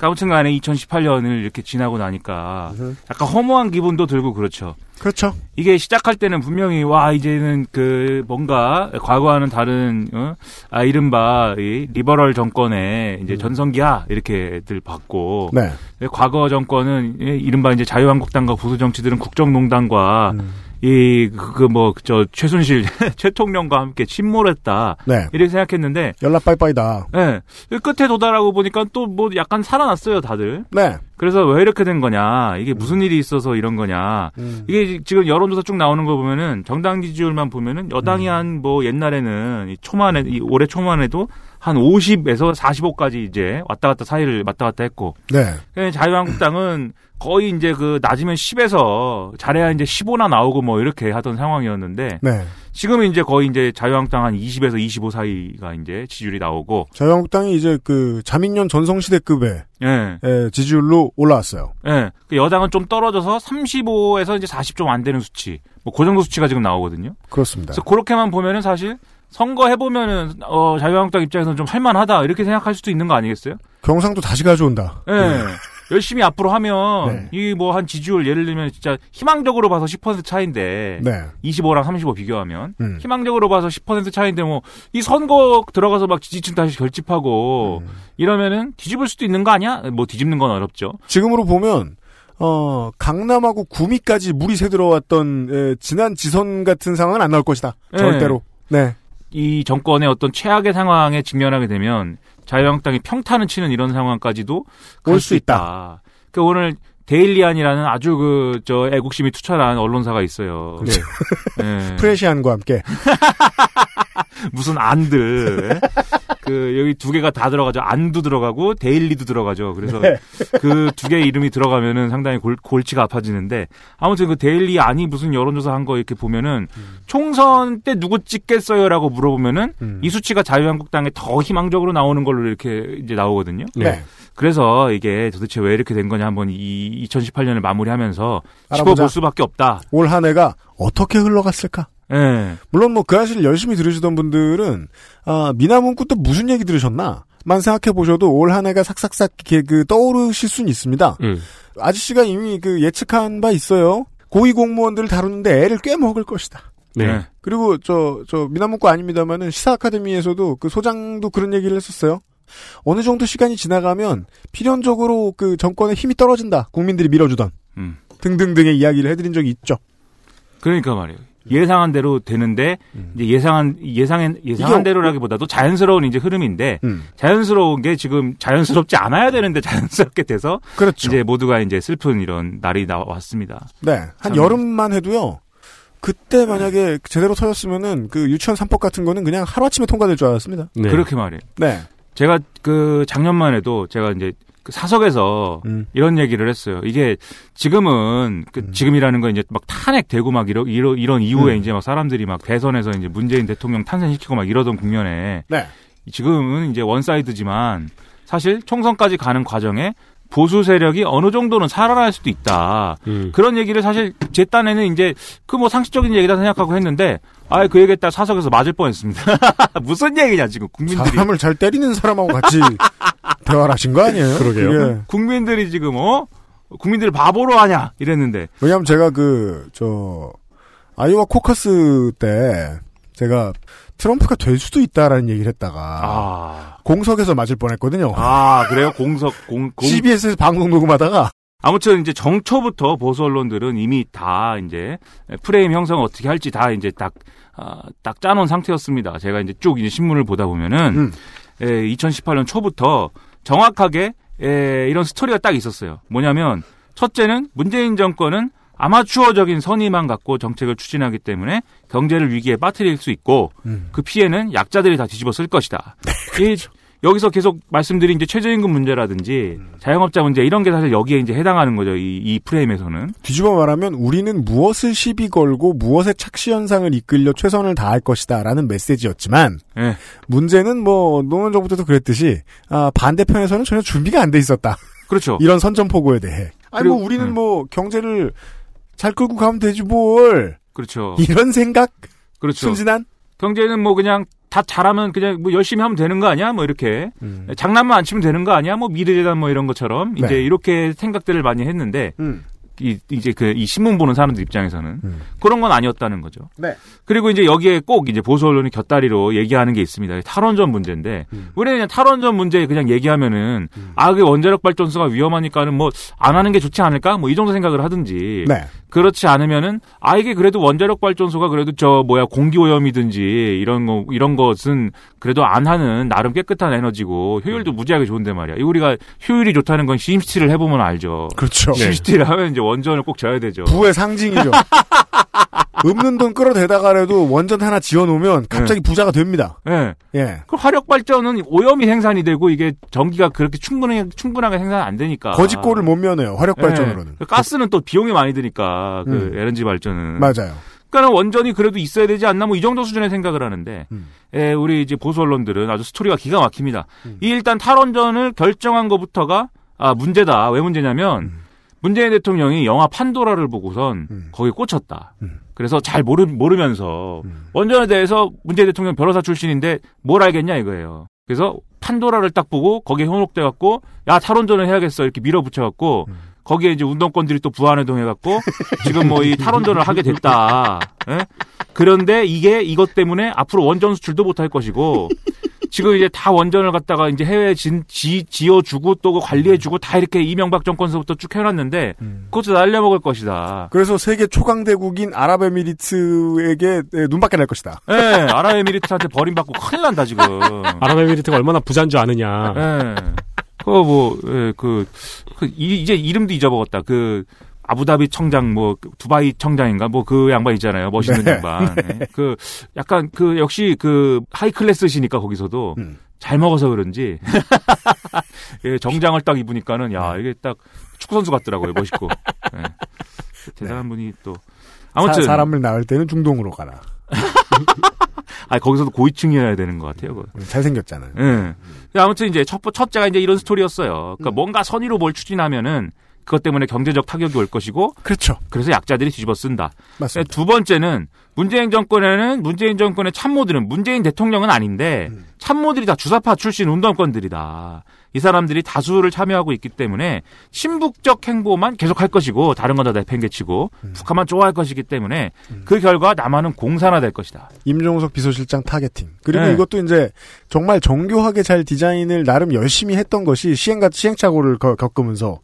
아무튼 간에 2018년을 이렇게 지나고 나니까 약간 허무한 기분도 들고 그렇죠. 그렇죠. 이게 시작할 때는 분명히 와 이제는 그 뭔가 과거와는 다른 어? 아 이른바 이 리버럴 정권의 이제 전성기야 이렇게들 봤고 네. 과거 정권은 이- 이른바 이제 자유한국당과 보수 정치들은 국정농단과 이 그 뭐 저 최순실 최통령과 함께 침몰했다 네. 이렇게 생각했는데 연락 빠이빠이다. 예. 끝에 도달하고 보니까 또 뭐 약간 살아났어요, 다들. 네. 그래서 왜 이렇게 된 거냐, 이게 무슨 일이 있어서 이런 거냐, 음. 이게 지금 여론조사 쭉 나오는 거 보면은 정당 지지율만 보면은 여당이 음. 한뭐 옛날에는 이 초만에, 이 올해 초만에도 한 50에서 45까지 이제 왔다 갔다 사이를 왔다 갔다 했고, 네. 그러니까 자유한국당은 거의 이제 그 낮으면 10에서 잘해야 이제 15나 나오고 뭐 이렇게 하던 상황이었는데, 네. 지금은 이제 거의 이제 자유한국당 한 20에서 25 사이가 이제 지지율이 나오고, 자유한국당이 이제 그 자민련 전성시대급의 예. 에, 지지율로 올라왔어요. 예. 그 여당은 좀 떨어져서 35에서 이제 40 좀 안 되는 수치. 뭐, 그 정도 수치가 지금 나오거든요. 그렇습니다. 그래서 그렇게만 보면은 사실 선거 해보면은, 어, 자유한국당 입장에서는 좀 할만하다. 이렇게 생각할 수도 있는 거 아니겠어요? 경상도 다시 가져온다. 예. 열심히 앞으로 하면, 네. 이뭐 한 지지율 예를 들면 진짜 희망적으로 봐서 10% 차인데, 네. 25랑 35 비교하면, 음. 희망적으로 봐서 10% 차인데 뭐, 이 선거 들어가서 막 지지층 다시 결집하고, 음. 이러면은 뒤집을 수도 있는 거 아니야? 뭐 뒤집는 건 어렵죠. 지금으로 보면 어 강남하고 구미까지 물이 새 들어왔던 에, 지난 지선 같은 상황은 안 나올 것이다. 네. 절대로. 네. 이 정권의 어떤 최악의 상황에 직면하게 되면 자유한국당이 평타를 치는 이런 상황까지도 올 수 있다. 그 오늘 데일리안이라는 아주 그 저 애국심이 투철한 언론사가 있어요. 네. 예. 프레시안과 함께 무슨 안들 그 여기 두 개가 다 들어가죠. 안도 들어가고 데일리도 들어가죠. 그래서 네. 그두 개의 이름이 들어가면은 상당히 골, 골치가 아파지는데 아무튼 그 데일리안이 무슨 여론조사 한 거 이렇게 보면은 총선 때 누구 찍겠어요라고 물어보면은 음. 이 수치가 자유한국당에 더 희망적으로 나오는 걸로 이렇게 이제 나오거든요. 네. 그래서 이게 도대체 왜 이렇게 된 거냐 한번 이 2018년을 마무리하면서 알아보자. 짚어볼 수밖에 없다. 올 한 해가 어떻게 흘러갔을까? 예. 물론 뭐그 사실 열심히 들으시던 분들은 아 민하문구 때 무슨 얘기 들으셨나? 만 생각해 보셔도 올 한 해가 삭삭삭 이렇게 그 떠오르실 수는 있습니다. 음. 아저씨가 이미 그 예측한 바 있어요. 고위 공무원들을 다루는데 애를 꽤 먹을 것이다. 네. 그리고 저, 저, 미나문구 아닙니다만은 시사 아카데미에서도 그 소장도 그런 얘기를 했었어요. 어느 정도 시간이 지나가면 필연적으로 그 정권의 힘이 떨어진다. 국민들이 밀어주던. 음. 등등등의 이야기를 해드린 적이 있죠. 그러니까 말이에요. 예상한 대로 되는데 이제 예상한 예상한 예상한 음. 대로라기보다도 자연스러운 이제 흐름인데 음. 자연스러운 게 지금 자연스럽지 않아야 되는데 자연스럽게 돼서 그렇죠. 이제 모두가 이제 슬픈 이런 날이 나왔습니다. 네. 한 참. 여름만 해도요. 그때 만약에 제대로 터졌으면은 그 유치원 3법 같은 거는 그냥 하루아침에 통과될 줄 알았습니다. 네. 그렇게 말이에요. 네. 제가 그 작년만 해도 제가 이제 그 사석에서 음. 이런 얘기를 했어요. 이게 지금은 그 지금이라는 건 이제 막 탄핵되고 막 이러, 이러 이런 이후에 음. 이제 막 사람들이 막 대선에서 이제 문재인 대통령 탄생시키고 막 이러던 국면에 네. 지금은 이제 원사이드지만 사실 총선까지 가는 과정에 보수 세력이 어느 정도는 살아날 수도 있다. 음. 그런 얘기를 사실 제 딴에는 이제 그 뭐 상식적인 얘기다 생각하고 했는데 아예 그 얘기 했다 사석에서 맞을 뻔했습니다. 무슨 얘기냐 지금 국민들이 사람을 잘 때리는 사람하고 같이 대화를 하신 거 아니에요? 그러게요. 그게. 국민들이 지금 어 국민들 바보로 하냐 이랬는데 왜냐면 제가 그, 저, 아이오와 코커스 때 제가 트럼프가 될 수도 있다라는 얘기를 했다가 아, 공석에서 맞을 뻔했거든요. 아 그래요 공석 공, 공 CBS에서 방송 녹음하다가 아무튼 이제 정초부터 보수 언론들은 이미 다 이제 프레임 형성 어떻게 할지 다 이제 딱, 아, 딱 짜놓은 상태였습니다. 제가 이제 쭉 이제 신문을 보다 보면은, 음. 에, 2018년 초부터 정확하게, 에, 이런 스토리가 딱 있었어요. 뭐냐면, 첫째는 문재인 정권은 아마추어적인 선의만 갖고 정책을 추진하기 때문에 경제를 위기에 빠뜨릴 수 있고, 음. 그 피해는 약자들이 다 뒤집어 쓸 것이다. 이 여기서 계속 말씀드린 이제 최저임금 문제라든지 자영업자 문제 이런 게 사실 여기에 이제 해당하는 거죠. 이, 이 프레임에서는. 뒤집어 말하면 우리는 무엇을 시비 걸고 무엇의 착시 현상을 이끌려 최선을 다할 것이다라는 메시지였지만 예. 문제는 뭐 노무현 정부 때도 그랬듯이 아, 반대편에서는 전혀 준비가 안 돼 있었다. 그렇죠. 이런 선전포고에 대해. 아니 그리고- 뭐 우리는 음. 뭐 경제를 잘 끌고 가면 되지 뭘 그렇죠. 이런 생각 그렇죠. 순진한 경제는 뭐 그냥 다 잘하면 그냥 뭐 열심히 하면 되는 거 아니야? 뭐 이렇게 음. 장난만 안 치면 되는 거 아니야? 뭐 미래재단 뭐 이런 것처럼 이제 네. 이렇게 생각들을 많이 했는데 음. 이, 이제 그 이 신문 보는 사람들 입장에서는 음. 그런 건 아니었다는 거죠. 네. 그리고 이제 여기에 꼭 이제 보수 언론이 곁다리로 얘기하는 게 있습니다. 탈원전 문제인데 음. 우리는 그냥 탈원전 문제 그냥 얘기하면은 아, 그 원자력 발전소가 위험하니까는 뭐 안 하는 게 좋지 않을까? 뭐 이 정도 생각을 하든지 네. 그렇지 않으면은 아 이게 그래도 원자력 발전소가 그래도 저 뭐야 공기 오염이든지 이런 거 이런 것은 그래도 안 하는 나름 깨끗한 에너지고 효율도 무지하게 좋은데 말이야. 이 우리가 효율이 좋다는 건 심시티를 해보면 알죠. 그렇죠. 심시티를 하면 이제 원전을 꼭 져야 되죠. 부의 상징이죠. 없는 돈 끌어대다가라도 원전 하나 지어놓으면 갑자기 부자가 됩니다. 예. 예. 그 화력 발전은 오염이 생산이 되고 이게 전기가 그렇게 충분하게 충분하게 생산 안 되니까. 거짓골을 못 면해요. 화력 발전으로는. 예. 가스는 또 비용이 많이 드니까 그 음. LNG 발전은. 맞아요. 그러니까 원전이 그래도 있어야 되지 않나 뭐 이 정도 수준의 생각을 하는데 음. 예, 우리 이제 보수 언론들은 아주 스토리가 기가 막힙니다. 음. 이 일단 탈원전을 결정한 것부터가 아 문제다. 왜 문제냐면 음. 문재인 대통령이 영화 판도라를 보고선 거기에 꽂혔다. 그래서 잘 모르, 모르면서 음. 원전에 대해서 문재인 대통령 변호사 출신인데 뭘 알겠냐 이거예요. 그래서 판도라를 딱 보고 거기에 현혹돼 갖고 야 탈원전을 해야겠어 이렇게 밀어붙여 갖고 음. 거기에 이제 운동권들이 또 부안해동 해 갖고 지금 뭐 이 탈원전을 하게 됐다. 예? 그런데 이게 이것 때문에 앞으로 원전 수출도 못할 것이고 지금 이제 다 원전을 갖다가 이제 해외 진, 지, 지어주고 또그 관리해주고 다 이렇게 이명박 정권서부터 쭉 해놨는데 그것도 날려먹을 것이다. 그래서 세계 초강대국인 아랍에미리트에게 예, 눈밖에 날 것이다. 예, 아랍에미리트한테 버림받고 큰일 난다 지금. 아랍에미리트가 얼마나 부자인 줄 아느냐. 예. 그거 뭐, 예, 그, 그, 이- 이제 이름도 잊어먹었다. 그, 아부다비 청장, 뭐, 그 두바이 청장인가? 뭐, 그 양반 있잖아요. 멋있는 네. 양반. 예. 그, 약간, 그, 역시 그, 하이 클래스시니까 거기서도 음. 잘 먹어서 그런지. 예, 정장을 딱 입으니까는, 야, 이게 딱 축구 선수 같더라고요. 멋있고. 예. 대단한 분이 또. 아무튼. 사, 람을 낳을 때는 중동으로 가라. 아 거기서도 고위층이어야 되는 것 같아요. 그거. 잘생겼잖아요. 예. 아무튼 이제 첫, 첫째가 이제 이런 스토리였어요. 그러니까 뭔가 선의로 뭘 추진하면은 그것 때문에 경제적 타격이 올 것이고. 그렇죠. 그래서 약자들이 뒤집어 쓴다. 맞습니다. 두 번째는 문재인 정권에는 문재인 정권의 참모들은 문재인 대통령은 아닌데 참모들이 다 주사파 출신 운동권들이다. 이 사람들이 다수를 참여하고 있기 때문에 친북적 행보만 계속할 것이고 다른 건 다 내팽개치고 북한만 좋아할 것이기 때문에 그 결과 남한은 공산화될 것이다. 임종석 비서실장 targeting. 그리고 네. 이것도 이제 정말 정교하게 잘 디자인을 나름 열심히 했던 것이 시행과 시행착오를 거- 겪으면서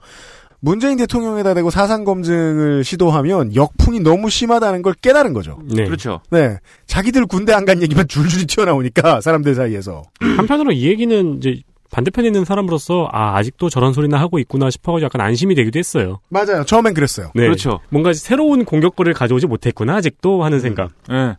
문재인 대통령에다 대고 사상 검증을 시도하면 역풍이 너무 심하다는 걸 깨달은 거죠. 네. 그렇죠. 네. 자기들 군대 안 간 얘기만 줄줄이 튀어나오니까 사람들 사이에서. 한편으로 이 얘기는 이제 반대편에 있는 사람으로서 아 아직도 저런 소리나 하고 있구나 싶어가지고 약간 안심이 되기도 했어요. 맞아요. 처음엔 그랬어요. 네. 그렇죠. 뭔가 새로운 공격거리를 가져오지 못했구나 아직도 하는 생각. 예.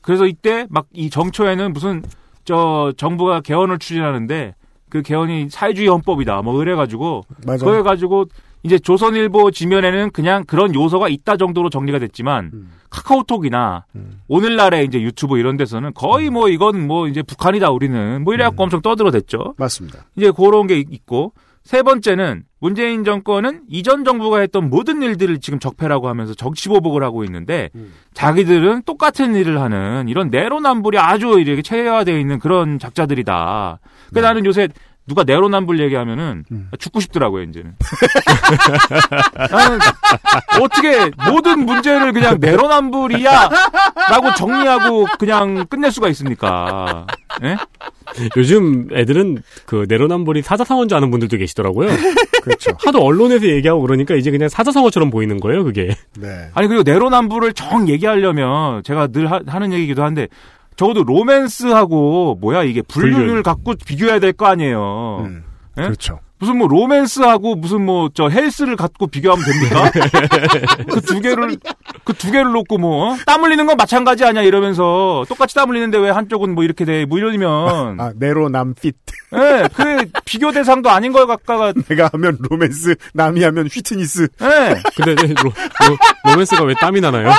그래서 이때 막 이 정초에는 무슨 저 정부가 개헌을 추진하는데 그 개헌이 사회주의 헌법이다 뭐 이래가지고 맞아요. 그래 가지고 이제 조선일보 지면에는 그냥 그런 요소가 있다 정도로 정리가 됐지만 음. 카카오톡이나 오늘날의 이제 유튜브 이런 데서는 거의 뭐 이건 뭐 이제 북한이다 우리는 뭐 이래갖고 엄청 떠들어댔죠. 맞습니다. 이제 그런 게 있고 세 번째는 문재인 정권은 이전 정부가 했던 모든 일들을 지금 적폐라고 하면서 정치보복을 하고 있는데 자기들은 똑같은 일을 하는 이런 내로남불이 아주 이렇게 체계화되어 있는 그런 작자들이다. 그 나는 요새 누가 내로남불 얘기하면은 죽고 싶더라고요 이제는. 나는 어떻게 모든 문제를 그냥 내로남불이야라고 정리하고 그냥 끝낼 수가 있습니까? 예? 요즘 애들은 그 내로남불이 사자성어인 줄 아는 분들도 계시더라고요. 그렇죠. 하도 언론에서 얘기하고 그러니까 이제 그냥 사자성어처럼 보이는 거예요, 그게. 네. 아니 그리고 내로남불을 정 얘기하려면 제가 늘 하, 는 얘기기도 한데 적어도 로맨스하고 뭐야 이게 불륜을 불륜. 갖고 비교해야 될 거 아니에요. 음, 예? 그렇죠. 무슨 뭐 로맨스하고 무슨 뭐 저 헬스를 갖고 비교하면 됩니까? 그 두 개를 그 두 개를 놓고 뭐 땀 흘리는 건 마찬가지 아니야 이러면서 똑같이 땀 흘리는데 왜 한쪽은 뭐 이렇게 돼? 뭐 이러면 아, 내로남핏. 예, 그 비교 대상도 아닌 걸 갖다가 내가 하면 로맨스, 남이 하면 휘트니스. 예. 근데 로, 로, 로맨스가 왜 땀이 나나요?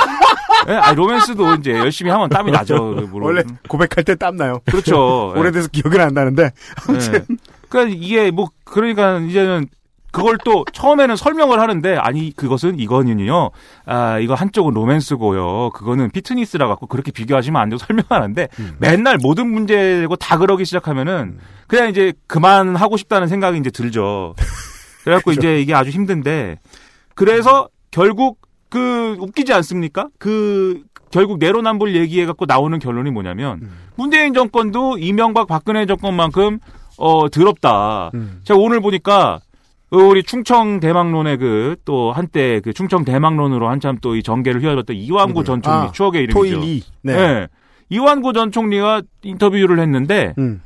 예, 아니, 로맨스도 이제 열심히 하면 땀이 나죠. 뭐, 원래 고백할 때 땀 나요. 그렇죠. 예. 오래돼서 기억은 안 나는데. 아무튼. 예. 그러니까 이게 뭐 그러니까 이제는 그걸 또 처음에는 설명을 하는데 아니 그것은 이거는요. 아 이거 한쪽은 로맨스고요. 그거는 fitness라 갖고 그렇게 비교하시면 안 되고 설명하는데 음. 맨날 모든 문제고 다 그러기 시작하면은 그냥 이제 그만 하고 싶다는 생각이 이제 들죠. 그래갖고 그죠. 이제 이게 아주 힘든데 그래서 결국 그 웃기지 않습니까? 그 결국 내로남불 얘기해 갖고 나오는 결론이 뭐냐면 음. 문재인 정권도 이명박 박근혜 정권만큼 어 더럽다. 음. 제가 오늘 보니까 어, 우리 충청 대망론의 그 또 한때 그 충청 대망론으로 한참 또 이 전개를 휘어졌던 이완구 누구요? 전 총리 아, 추억의 이름이죠. 토일이. 네. 네. 이완구 전 총리가 인터뷰를 했는데 음.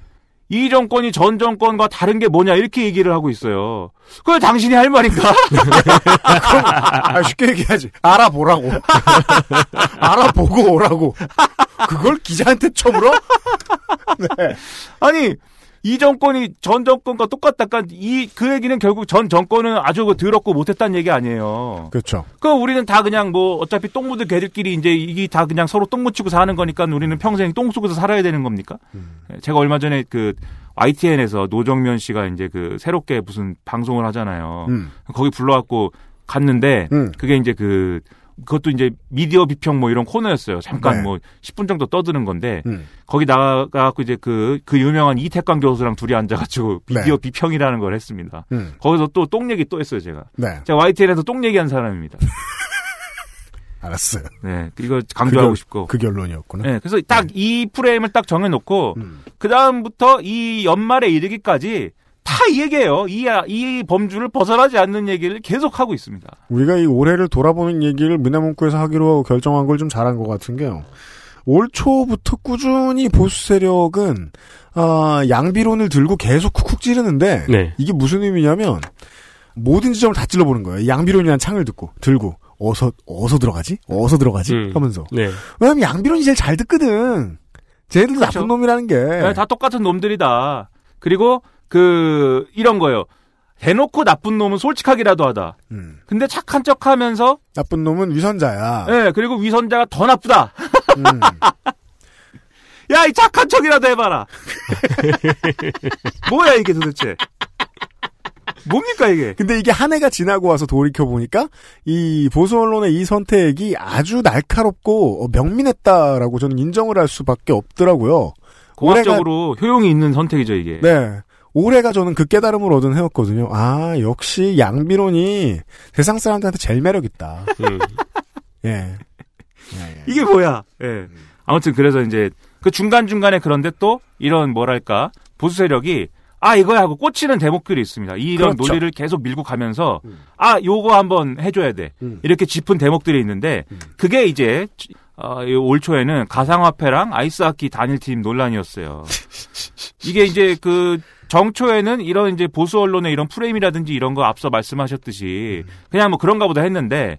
이 정권이 전 정권과 다른 게 뭐냐 이렇게 얘기를 하고 있어요. 그걸 당신이 할 말인가? 아, 쉽게 얘기하지. 알아보라고. 알아보고 오라고. 그걸 기자한테 쳐물어? 네. 아니 이 정권이 전 정권과 똑같다까 이그 얘기는 결국 전 정권은 아주 그 더럽고 못했다는 얘기 아니에요. 그렇죠. 그 우리는 다 그냥 뭐 어차피 똥 묻은 개들끼리 이제 이게 다 그냥 서로 똥 묻히고 사는 거니까 우리는 평생 똥 속에서 살아야 되는 겁니까? 제가 얼마 전에 그 YTN에서 노정면 씨가 이제 그 새롭게 무슨 방송을 하잖아요. 음. 거기 불러갖고 갔는데 음. 그게 이제 그 그것도 이제 미디어 비평 뭐 이런 코너였어요. 잠깐 네. 뭐 10분 정도 떠드는 건데 음. 거기 나가갖고 이제 그, 그 유명한 이태광 교수랑 둘이 앉아가지고 네. 미디어 비평이라는 걸 했습니다. 음. 거기서 또 똥 얘기 또 했어요, 제가. 네. 제가 YTN에서 똥 얘기한 사람입니다. 알았어요. 네. 이거 강조하고 그 결- 싶고. 그 결론이었구나. 네. 그래서 딱이 프레임을 딱 정해놓고, 음. 그 다음부터 이 연말에 이르기까지 다 이 얘기예요. 이, 이 범주를 벗어나지 않는 얘기를 계속 하고 있습니다. 우리가 이 올해를 돌아보는 얘기를 문화문구에서 하기로 결정한 걸 좀 잘한 것 같은 게요. 올 초부터 꾸준히 보수 세력은 아, 양비론을 들고 계속 쿡쿡 찌르는데 네. 이게 무슨 의미냐면 모든 지점을 다 찔러보는 거예요. 양비론이라는 창을 듣고 들고 어서 어서 들어가지? 어서 들어가지? 음. 하면서 네. 왜냐면 양비론이 제일 잘 듣거든. 쟤네들도 그렇죠. 나쁜 놈이라는 게. 네, 다 똑같은 놈들이다. 그리고 그 이런 거예요. 대놓고 나쁜 놈은 솔직하기라도 하다. 음. 근데 착한 척 하면서 나쁜 놈은 위선자야. 예, 그리고 위선자가 더 나쁘다. 음. 야, 이 착한 척이라도 해봐라. 뭐야, 이게 도대체. 뭡니까, 이게? 근데 이게 한 해가 지나고 와서 돌이켜 보니까 이 보수 언론의 이 선택이 아주 날카롭고 어, 명민했다라고 저는 인정을 할 수밖에 없더라고요. 공학적으로 효용이 있는 선택이죠, 이게. 네. 올해가 저는 그 깨달음을 얻은 해였거든요. 아, 역시 양비론이 세상 사람들한테 제일 매력있다. 음. 예. 이게 뭐야? 예. 아무튼 그래서 이제 그 중간중간에 그런데 또 이런 뭐랄까 보수 세력이 아 이거야 하고 꽂히는 대목들이 있습니다. 이런 그렇죠. 논리를 계속 밀고 가면서 아 요거 한번 해줘야 돼 음. 이렇게 짚은 대목들이 있는데 그게 이제 어, 이올 초에는 가상화폐랑 아이스하키 단일팀 논란이었어요. 이게 이제 그 정초에는 이런 이제 보수 언론의 이런 프레임이라든지 이런 거 앞서 말씀하셨듯이 그냥 뭐 그런가 보다 했는데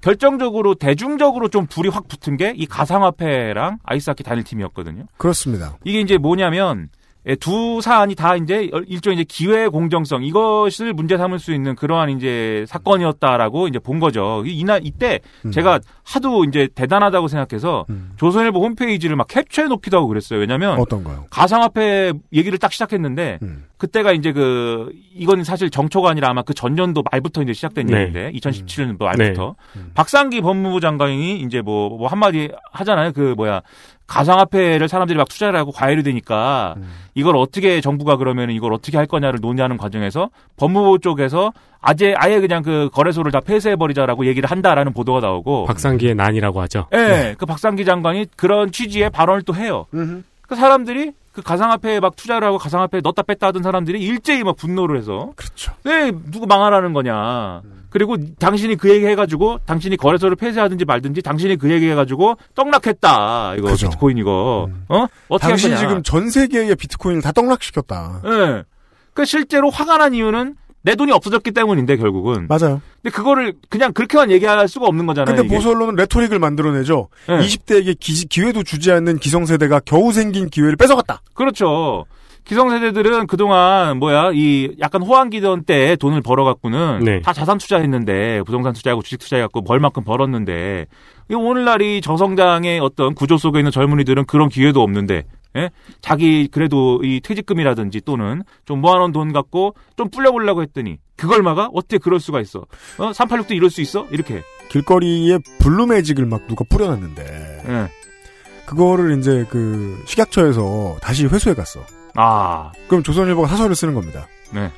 결정적으로 대중적으로 좀 불이 확 붙은 게 이 가상화폐랑 아이스하키 단일 팀이었거든요. 그렇습니다. 이게 이제 뭐냐면 예, 두 사안이 다 이제 일종의 이제 기회 공정성 이것을 문제 삼을 수 있는 그러한 이제 사건이었다라고 이제 본 거죠. 이- 이날 이때 음. 제가 하도 이제 대단하다고 생각해서 조선일보 홈페이지를 막 캡처해 놓기도 하고 그랬어요. 왜냐면 어떤 거요? 가상화폐 얘기를 딱 시작했는데 음. 그때가 이제 그 이건 사실 정초가 아니라 아마 그 전년도 말부터 이제 시작된 네. 얘기인데 2017년 말부터 네. 음. 박상기 법무부 장관이 이제 뭐, 뭐 한마디 하잖아요. 그 뭐야 가상화폐를 사람들이 막 투자를 하고 과열이 되니까 음. 이걸 어떻게 정부가 그러면 이걸 어떻게 할 거냐를 논의하는 과정에서 법무부 쪽에서 아예 아예 그냥 그 거래소를 다 폐쇄해 버리자라고 얘기를 한다라는 보도가 나오고 박상기의 난이라고 하죠. 예, 그 박상기 장관이 그런 취지의 발언을 또 해요. 그 사람들이 그 가상화폐에 막 투자를 하고 가상화폐에 넣었다 뺐다 하던 사람들이 일제히 막 분노를 해서 그렇죠. 왜 누구 망하라는 거냐. 그리고 당신이 그 얘기 해가지고 당신이 거래소를 폐쇄하든지 말든지 당신이 그 얘기 해가지고 떡락했다 이거 그죠. 비트코인 이거 어 어떻게 할 당신이. 지금 전 세계의 비트코인을 다 떡락시켰다. 예. 그 실제로 화가 난 이유는 내 돈이 없어졌기 때문인데 결국은. 맞아요. 근데 그거를 그냥 그렇게만 얘기할 수가 없는 거잖아요. 근데. 보수 언론은 레토릭을 만들어내죠. 네. 20대에게 기, 회도 주지 않는 기성세대가 겨우 생긴 기회를 뺏어갔다. 그렇죠. 기성세대들은 그동안 뭐야 이 약간 호황기던 때 돈을 벌어갖고는 네. 다 자산 투자했는데 부동산 투자하고 주식 투자해갖고 벌만큼 벌었는데 이 오늘날 이 저성장의 어떤 구조 속에 있는 젊은이들은 그런 기회도 없는데 예? 자기 그래도 이 퇴직금이라든지 또는 좀 모아놓은 돈 갖고 좀 불려보려고 했더니 그걸 막아? 어떻게 그럴 수가 있어? 어? 386도 이럴 수 있어? 이렇게. 길거리에 blue magic을 막 누가 뿌려놨는데 예. 그거를 이제 그 식약처에서 다시 회수해 갔어. 아. 그럼 조선일보가 사설을 쓰는 겁니다. 네.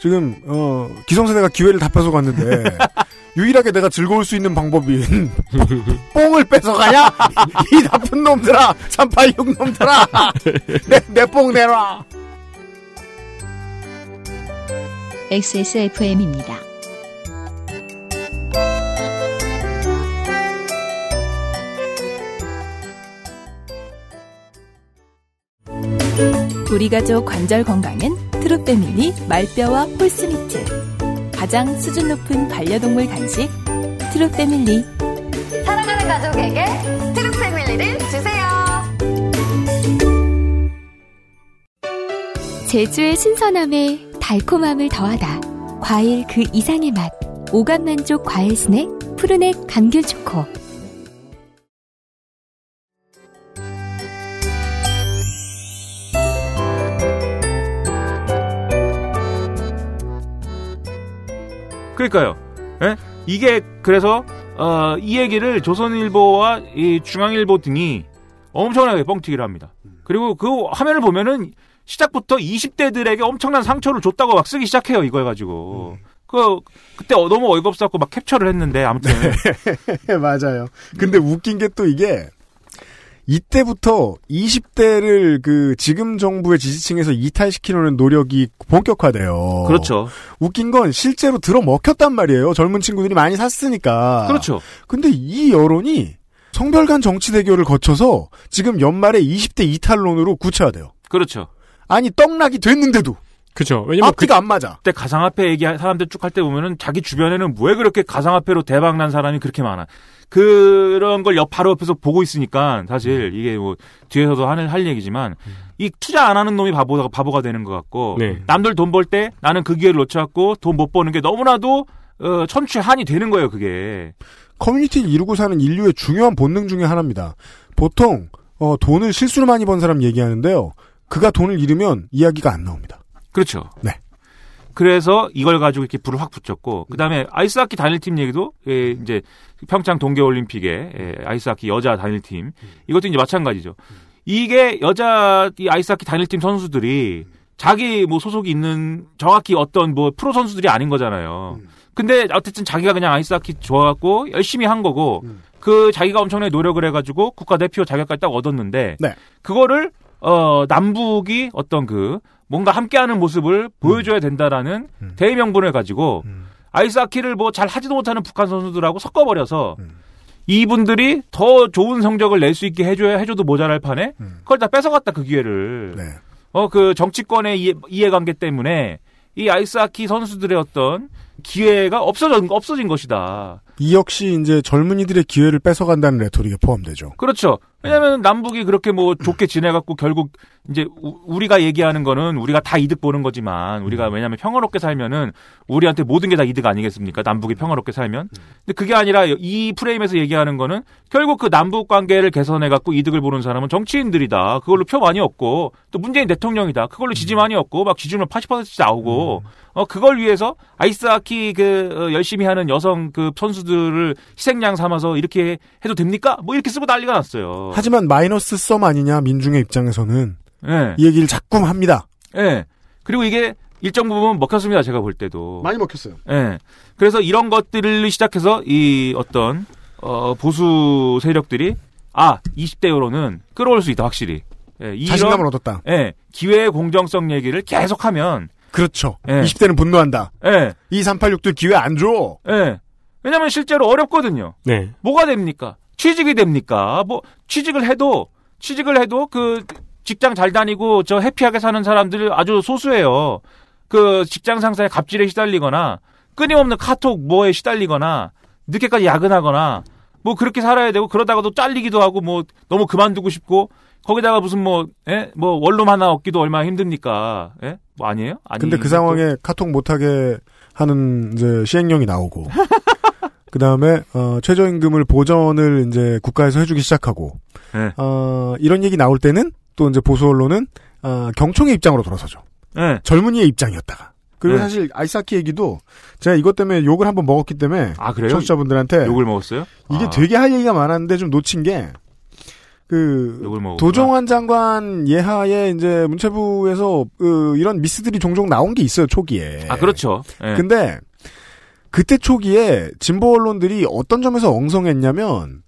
지금 어 기성세대가 기회를 다 뺏어갔는데 유일하게 내가 즐거울 수 있는 방법이 뽕을 뺏어가냐? 이 나쁜 놈들아! 386 놈들아! 내뽕 내놔! XSFM입니다. 우리 가족 관절 건강엔 트루패밀리 말뼈와 폴스미트 가장 수준 높은 반려동물 간식 트루패밀리 사랑하는 가족에게 트루패밀리를 주세요. 제주의 신선함에 달콤함을 더하다. 과일 그 이상의 맛. 오감 만족 과일 스낵 푸르넥 감귤 초코. 그러니까요. 예? 이게 그래서 어, 이 얘기를 조선일보와 이 중앙일보 등이 엄청나게 뻥튀기를 합니다. 그리고 그 화면을 보면은 시작부터 20대들에게 엄청난 상처를 줬다고 막 쓰기 시작해요. 이거 해가지고. 그 그때 어- 너무 어이가 없었고 막 캡처를 했는데 아무튼 맞아요. 근데 웃긴 게 또 이게 이때부터 20대를 그 지금 정부의 지지층에서 이탈시키려는 노력이 본격화돼요. 그렇죠. 웃긴 건 실제로 들어 먹혔단 말이에요. 젊은 친구들이 많이 샀으니까. 그렇죠. 근데 이 여론이 성별 간 정치 대결을 거쳐서 지금 연말에 20대 이탈론으로 구체화돼요. 그렇죠. 아니 떡락이 됐는데도 그죠. 왜냐면 앞뒤가 안 맞아. 그때 가상화폐 얘기 사람들 쭉 할 때 보면은 자기 주변에는 왜 그렇게 가상화폐로 대박 난 사람이 그렇게 많아. 그런 걸 옆, 바로 옆에서 보고 있으니까 사실 이게 뭐 뒤에서도 하는 할 얘기지만 이 투자 안 하는 놈이 바보가 바보가 되는 것 같고 네. 남들 돈 벌 때 나는 그 기회를 놓쳐갖고 돈 못 버는 게 너무나도 어, 천추한이 되는 거예요 그게. 커뮤니티를 이루고 사는 인류의 중요한 본능 중에 하나입니다. 보통 어, 돈을 실수로 많이 번 사람 얘기하는데요. 그가 돈을 잃으면 이야기가 안 나옵니다. 그렇죠. 네. 그래서 이걸 가지고 이렇게 불을 확 붙였고 그다음에 아이스하키 단일팀 얘기도 예, 이제 평창 동계 올림픽에 예, 아이스하키 여자 단일팀 이것도 이제 마찬가지죠. 이게 여자 이 아이스하키 단일팀 선수들이 자기 뭐 소속이 있는 정확히 어떤 뭐 프로 선수들이 아닌 거잖아요. 근데 어쨌든 자기가 그냥 아이스하키 좋아갖고 열심히 한 거고 그 자기가 엄청나게 노력을 해가지고 국가대표 자격까지 딱 얻었는데 네. 그거를 어 남북이 어떤 그 뭔가 함께하는 모습을 보여줘야 된다라는 대의명분을 가지고 아이스하키를 뭐 잘 하지도 못하는 북한 선수들하고 섞어버려서 이분들이 더 좋은 성적을 낼 수 있게 해줘야 해줘도 모자랄 판에 그걸 다 뺏어갔다 그 기회를. 네. 어그 정치권의 이해, 이해관계 때문에 이 아이스하키 선수들의 어떤 기회가 없어진 없어진 것이다. 이 역시 이제 젊은이들의 기회를 뺏어간다는 레토릭에 포함되죠. 그렇죠. 왜냐하면 남북이 그렇게 뭐 좋게 지내갖고 결국 이제 우- 우리가 얘기하는 거는 우리가 다 이득 보는 거지만 우리가 왜냐하면 평화롭게 살면은 우리한테 모든 게 다 이득 아니겠습니까? 남북이 평화롭게 살면. 근데 그게 아니라 이 프레임에서 얘기하는 거는 결국 그 남북 관계를 개선해갖고 이득을 보는 사람은 정치인들이다. 그걸로 표 많이 얻고 또 문재인 대통령이다. 그걸로 지지 많이 얻고 막 지지율 80%씩 나오고 어 그걸 위해서 아이스하키 그 어, 열심히 하는 여성 그 선수들 을 희생양 삼아서 이렇게 해도 됩니까? 뭐 이렇게 쓰고 난리가 났어요. 하지만 마이너스 썸 아니냐 민중의 입장에서는 예. 이 얘기를 자꾸 합니다. 예. 그리고 이게 일정 부분 먹혔습니다. 제가 볼 때도. 많이 먹혔어요. 예. 그래서 이런 것들을 시작해서 이 어떤 어 보수 세력들이 아 20대 여론은 끌어올 수 있다 확실히. 예, 이런- 자신감을 얻었다. 예. 기회의 공정성 얘기를 계속하면 그렇죠. 예. 20대는 분노한다. 예. 2386들 기회 안 줘. 예. 왜냐면 실제로 어렵거든요. 네. 뭐가 됩니까? 취직이 됩니까? 뭐 취직을 해도 취직을 해도 그 직장 잘 다니고 저 해피하게 사는 사람들 아주 소수예요. 그 직장 상사의 갑질에 시달리거나 끊임없는 카톡 뭐에 시달리거나 늦게까지 야근하거나 뭐 그렇게 살아야 되고 그러다가도 잘리기도 하고 뭐 너무 그만두고 싶고 거기다가 무슨 뭐, 예? 뭐 원룸 하나 얻기도 얼마나 힘듭니까? 예? 뭐 아니에요? 아니. 근데 그 상황에 카톡 못하게 하는 이제 시행령이 나오고 그 다음에 어, 최저임금을 보전을 이제 국가에서 해주기 시작하고 네. 어, 이런 얘기 나올 때는 또 이제 보수 언론은 어, 경총의 입장으로 돌아서죠. 네. 젊은이의 입장이었다가. 그리고 네. 사실 아이스하키 얘기도 제가 이것 때문에 욕을 한번 먹었기 때문에 아 그래요? 청취자분들한테 욕을 먹었어요? 이게 아, 되게 할 얘기가 많았는데 좀 놓친 게 그. 도종환 장관 예하에 이제 문체부에서 그 이런 미스들이 종종 나온 게 있어요 초기에. 아 그렇죠. 예. 근데 그때 초기에 진보 언론들이 어떤 점에서 엉성했냐면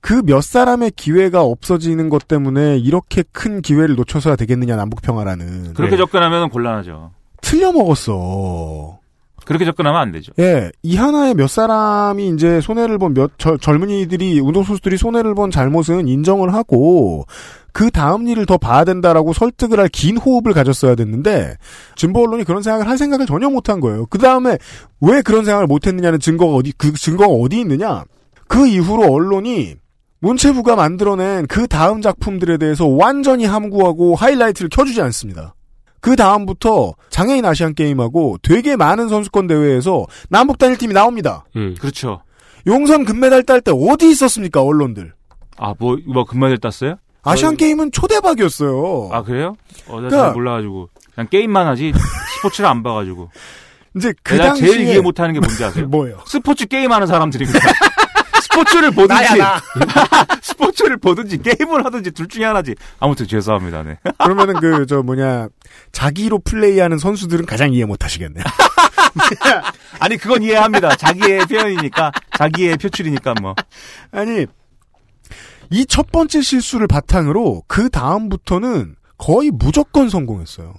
그 몇 사람의 기회가 없어지는 것 때문에 이렇게 큰 기회를 놓쳐서야 되겠느냐 남북 평화라는 그렇게 접근하면 곤란하죠. 틀려 먹었어. 그렇게 접근하면 안 되죠. 예, 이 하나에 몇 사람이 이제 손해를 본 몇 젊은이들이 운동선수들이 손해를 본 잘못은 인정을 하고 그 다음 일을 더 봐야 된다라고 설득을 할 긴 호흡을 가졌어야 됐는데 진보 언론이 그런 생각을 할 생각을 전혀 못한 거예요. 그 다음에 왜 그런 생각을 못했느냐는 증거가 어디 그 증거가 어디 있느냐? 그 이후로 언론이 문체부가 만들어낸 그 다음 작품들에 대해서 완전히 함구하고 하이라이트를 켜주지 않습니다. 그 다음부터 장애인 아시안 게임하고 되게 많은 선수권 대회에서 남북 단일팀이 나옵니다. 음. 그렇죠. 용선 금메달 딸 때 어디 있었습니까 언론들? 아뭐 뭐 금메달 땄어요? 아시안 게임은 초대박이었어요. 아 그래요? 어, 나 그러니까- 잘 몰라가지고 그냥 게임만 하지 스포츠를 안 봐가지고. 이제 그 당시에 제일 이해 못하는 게 뭔지 아세요? 뭐예요? 스포츠 게임하는 사람들입니다. 스포츠를 보든지 나야, 나. 스포츠를 보든지 게임을 하든지 둘 중에 하나지. 아무튼 죄송합니다. 네. 그러면은 그 저 뭐냐 자기로 플레이하는 선수들은 가장 이해 못하시겠네요. 아니 그건 이해합니다. 자기의 표현이니까 자기의 표출이니까 뭐. 아니 이 첫 번째 실수를 바탕으로 그 다음부터는 거의 무조건 성공했어요.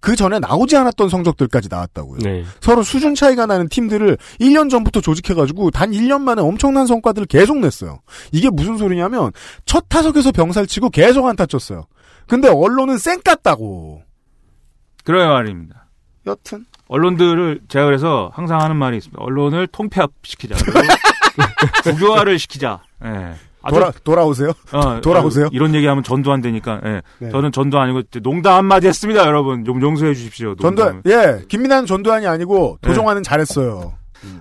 그 전에 나오지 않았던 성적들까지 나왔다고요. 네. 서로 수준 차이가 나는 팀들을 1년 전부터 조직해가지고 단 1년 만에 엄청난 성과들을 계속 냈어요. 이게 무슨 소리냐면 첫 타석에서 병살 치고 계속 안타 쳤어요. 근데 언론은 쌩 깠다고. 그런 말입니다. 여튼 언론들을 제가 그래서 항상 하는 말이 있습니다. 언론을 통폐합시키자. 국교화를 시키자. 예. 아주- 돌아 돌아오세요. 어, 돌아오세요. 어, 이런 얘기하면 전도 안 되니까. 예. 네. 저는 전도 아니고 농담 한마디 했습니다, 여러분. 좀 용서해 주십시오. 전두환 농담을. 예 김민환 전두환이 아니고 네. 도종환은 잘했어요.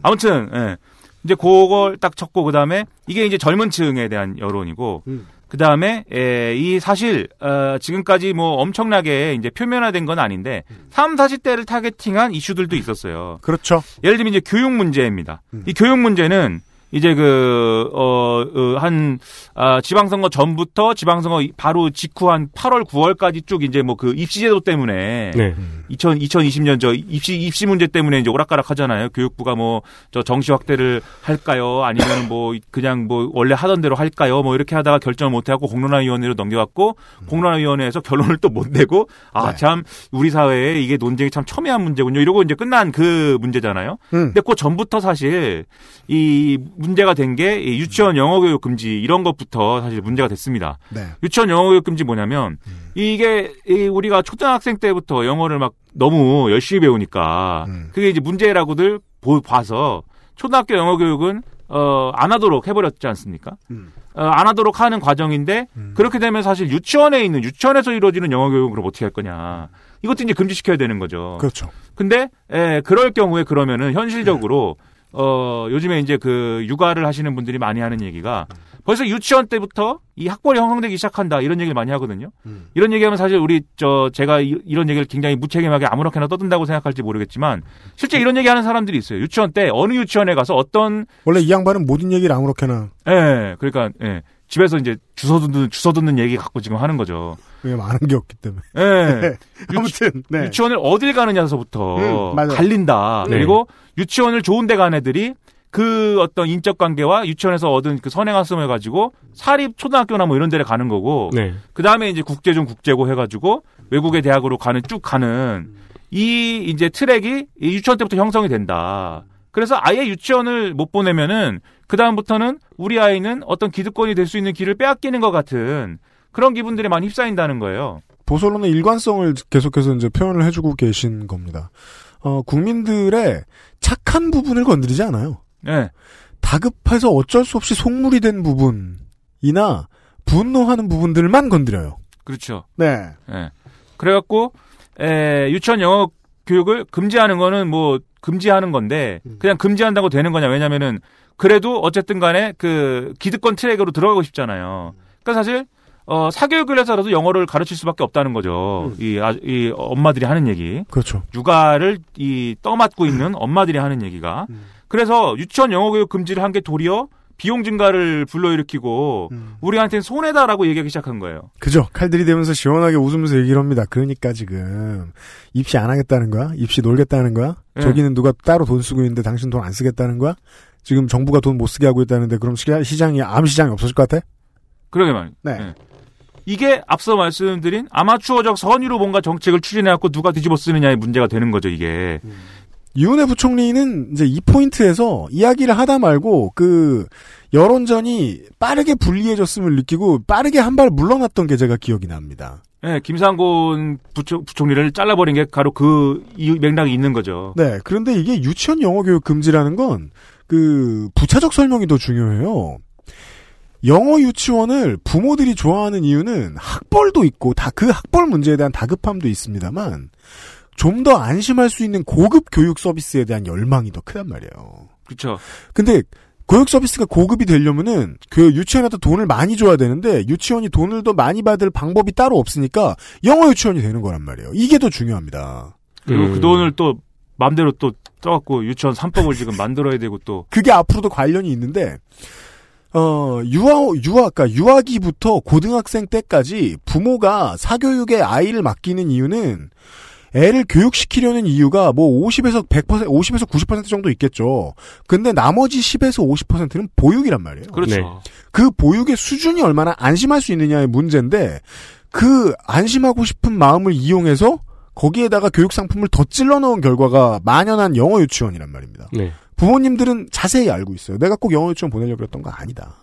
아무튼 예. 이제 그걸 딱 쳤고 그다음에 이게 이제 젊은 층에 대한 여론이고 음. 그다음에 에, 이 사실 어, 지금까지 뭐 엄청나게 이제 표면화된 건 아닌데 3, 40대를 타겟팅한 이슈들도 있었어요. 그렇죠. 예를 들면 이제 교육 문제입니다. 음. 이 교육 문제는 이제 그, 어, 어, 한, 아, 지방선거 전부터 지방선거 바로 직후 한 8월, 9월까지 쭉 이제 뭐 그 입시제도 때문에. 네. 2000, 2020년 저 입시, 입시 문제 때문에 이제 오락가락 하잖아요. 교육부가 뭐, 저 정시 확대를 할까요? 아니면 뭐, 그냥 뭐, 원래 하던 대로 할까요? 뭐, 이렇게 하다가 결정을 못 해갖고 공론화위원회로 넘겨갔고, 공론화위원회에서 결론을 또 못 내고, 아, 네. 참, 우리 사회에 이게 논쟁이 참 첨예한 문제군요. 이러고 이제 끝난 그 문제잖아요. 음. 근데 그 전부터 사실 이 문제가 된 게 유치원 영어 교육 금지 이런 것부터 사실 문제가 됐습니다. 네. 유치원 영어 교육 금지 뭐냐면 이게 이 우리가 초등학생 때부터 영어를 막 너무 열심히 배우니까 그게 이제 문제라고들 보, 봐서 초등학교 영어 교육은 어, 안 하도록 해버렸지 않습니까? 어, 안 하도록 하는 과정인데 그렇게 되면 사실 유치원에 있는 유치원에서 이루어지는 영어 교육을 어떻게 할 거냐? 이것도 이제 금지시켜야 되는 거죠. 그렇죠. 근데 에, 그럴 경우에 그러면은 현실적으로 어 요즘에 이제 그 육아를 하시는 분들이 많이 하는 얘기가 벌써 유치원 때부터 이 학벌이 형성되기 시작한다 이런 얘기를 많이 하거든요. 이런 얘기하면 사실 우리 저 제가 이, 런 얘기를 굉장히 무책임하게 아무렇게나 떠든다고 생각할지 모르겠지만 실제 이런 얘기하는 사람들이 있어요. 유치원 때 어느 유치원에 가서 어떤 원래 이 양반은 모든 얘기를 아무렇게나 예 그러니까 예 집에서 이제 주워 듣는 주워 듣는 얘기 갖고 지금 하는 거죠. 왜 많은 게 없기 때문에. 예. 아무튼 네. 유치원을 어딜 가느냐서부터 음. 갈린다. 네. 그리고 유치원을 좋은 데 간 애들이 그 어떤 인적 관계와 유치원에서 얻은 그 선행학습을 가지고 사립 초등학교나 뭐 이런 데를 가는 거고 네. 그다음에 이제 국제중 국제고 해 가지고 외국의 대학으로 가는 쭉 가는 이 이제 트랙이 이 유치원 때부터 형성이 된다. 그래서 아예 유치원을 못 보내면은 그다음부터는 우리 아이는 어떤 기득권이 될 수 있는 길을 빼앗기는 것 같은 그런 기분들이 많이 휩싸인다는 거예요. 보수 언론의 일관성을 계속해서 이제 표현을 해주고 계신 겁니다. 어, 국민들의 착한 부분을 건드리지 않아요. 네. 다급해서 어쩔 수 없이 속물이 된 부분이나 분노하는 부분들만 건드려요. 그렇죠. 네. 예. 그래갖고 에, 유치원 영어 교육을 금지하는 거는 뭐 금지하는 건데 그냥 금지한다고 되는 거냐 왜냐면은 그래도 어쨌든 간에 그 기득권 트랙으로 들어가고 싶잖아요. 그러니까 사실 어, 사교육을 해서라도 영어를 가르칠 수밖에 없다는 거죠. 이, 아, 이 엄마들이 하는 얘기. 그렇죠. 육아를 이 떠맡고 있는 엄마들이 하는 얘기가. 그래서 유치원 영어 교육 금지를 한 게 도리어 비용 증가를 불러일으키고 우리한테는 손해다라고 얘기하기 시작한 거예요. 그죠. 칼들이 대면서 시원하게 웃으면서 얘기를 합니다. 그러니까 지금 입시 안 하겠다는 거야? 입시 놀겠다는 거야? 네. 저기는 누가 따로 돈 쓰고 있는데 당신 돈 안 쓰겠다는 거야? 지금 정부가 돈 못 쓰게 하고 있다는데 그럼 시- 시장이 암 시장이 없어질 것 같아? 그러게 말이에요. 네. 이게 앞서 말씀드린 아마추어적 선의로 뭔가 정책을 추진해갖고 누가 뒤집어 쓰느냐의 문제가 되는 거죠, 이게. 이은혜 부총리는 이제 이 포인트에서 이야기를 하다 말고 그 여론전이 빠르게 불리해졌음을 느끼고 빠르게 한 발 물러났던 게 제가 기억이 납니다. 네, 김상곤 부총, 부총리를 잘라버린 게 바로 그 이유 맥락이 있는 거죠. 네. 그런데 이게 유치원 영어 교육 금지라는 건 그 부차적 설명이 더 중요해요. 영어 유치원을 부모들이 좋아하는 이유는 학벌도 있고 다 그 학벌 문제에 대한 다급함도 있습니다만 좀 더 안심할 수 있는 고급 교육 서비스에 대한 열망이 더 크단 말이에요. 그렇죠. 근데 교육 서비스가 고급이 되려면은 그 유치원한테 돈을 많이 줘야 되는데 유치원이 돈을 더 많이 받을 방법이 따로 없으니까 영어 유치원이 되는 거란 말이에요. 이게 더 중요합니다. 그리고 음. 그 돈을 또 마음대로 또 써갖고 유치원 3법을 지금 만들어야 되고 또 그게 앞으로도 관련이 있는데 어 유아 유아 그러니까 유아기부터 고등학생 때까지 부모가 사교육에 아이를 맡기는 이유는 애를 교육시키려는 이유가 뭐 50에서 100% 50에서 90% 정도 있겠죠. 근데 나머지 10에서 50%는 보육이란 말이에요. 그렇죠. 네. 그 보육의 수준이 얼마나 안심할 수 있느냐의 문제인데 그 안심하고 싶은 마음을 이용해서 거기에다가 교육 상품을 더 찔러 넣은 결과가 만연한 영어 유치원이란 말입니다. 네. 부모님들은 자세히 알고 있어요. 내가 꼭 영어 유치원 보내려고 그랬던 거 아니다.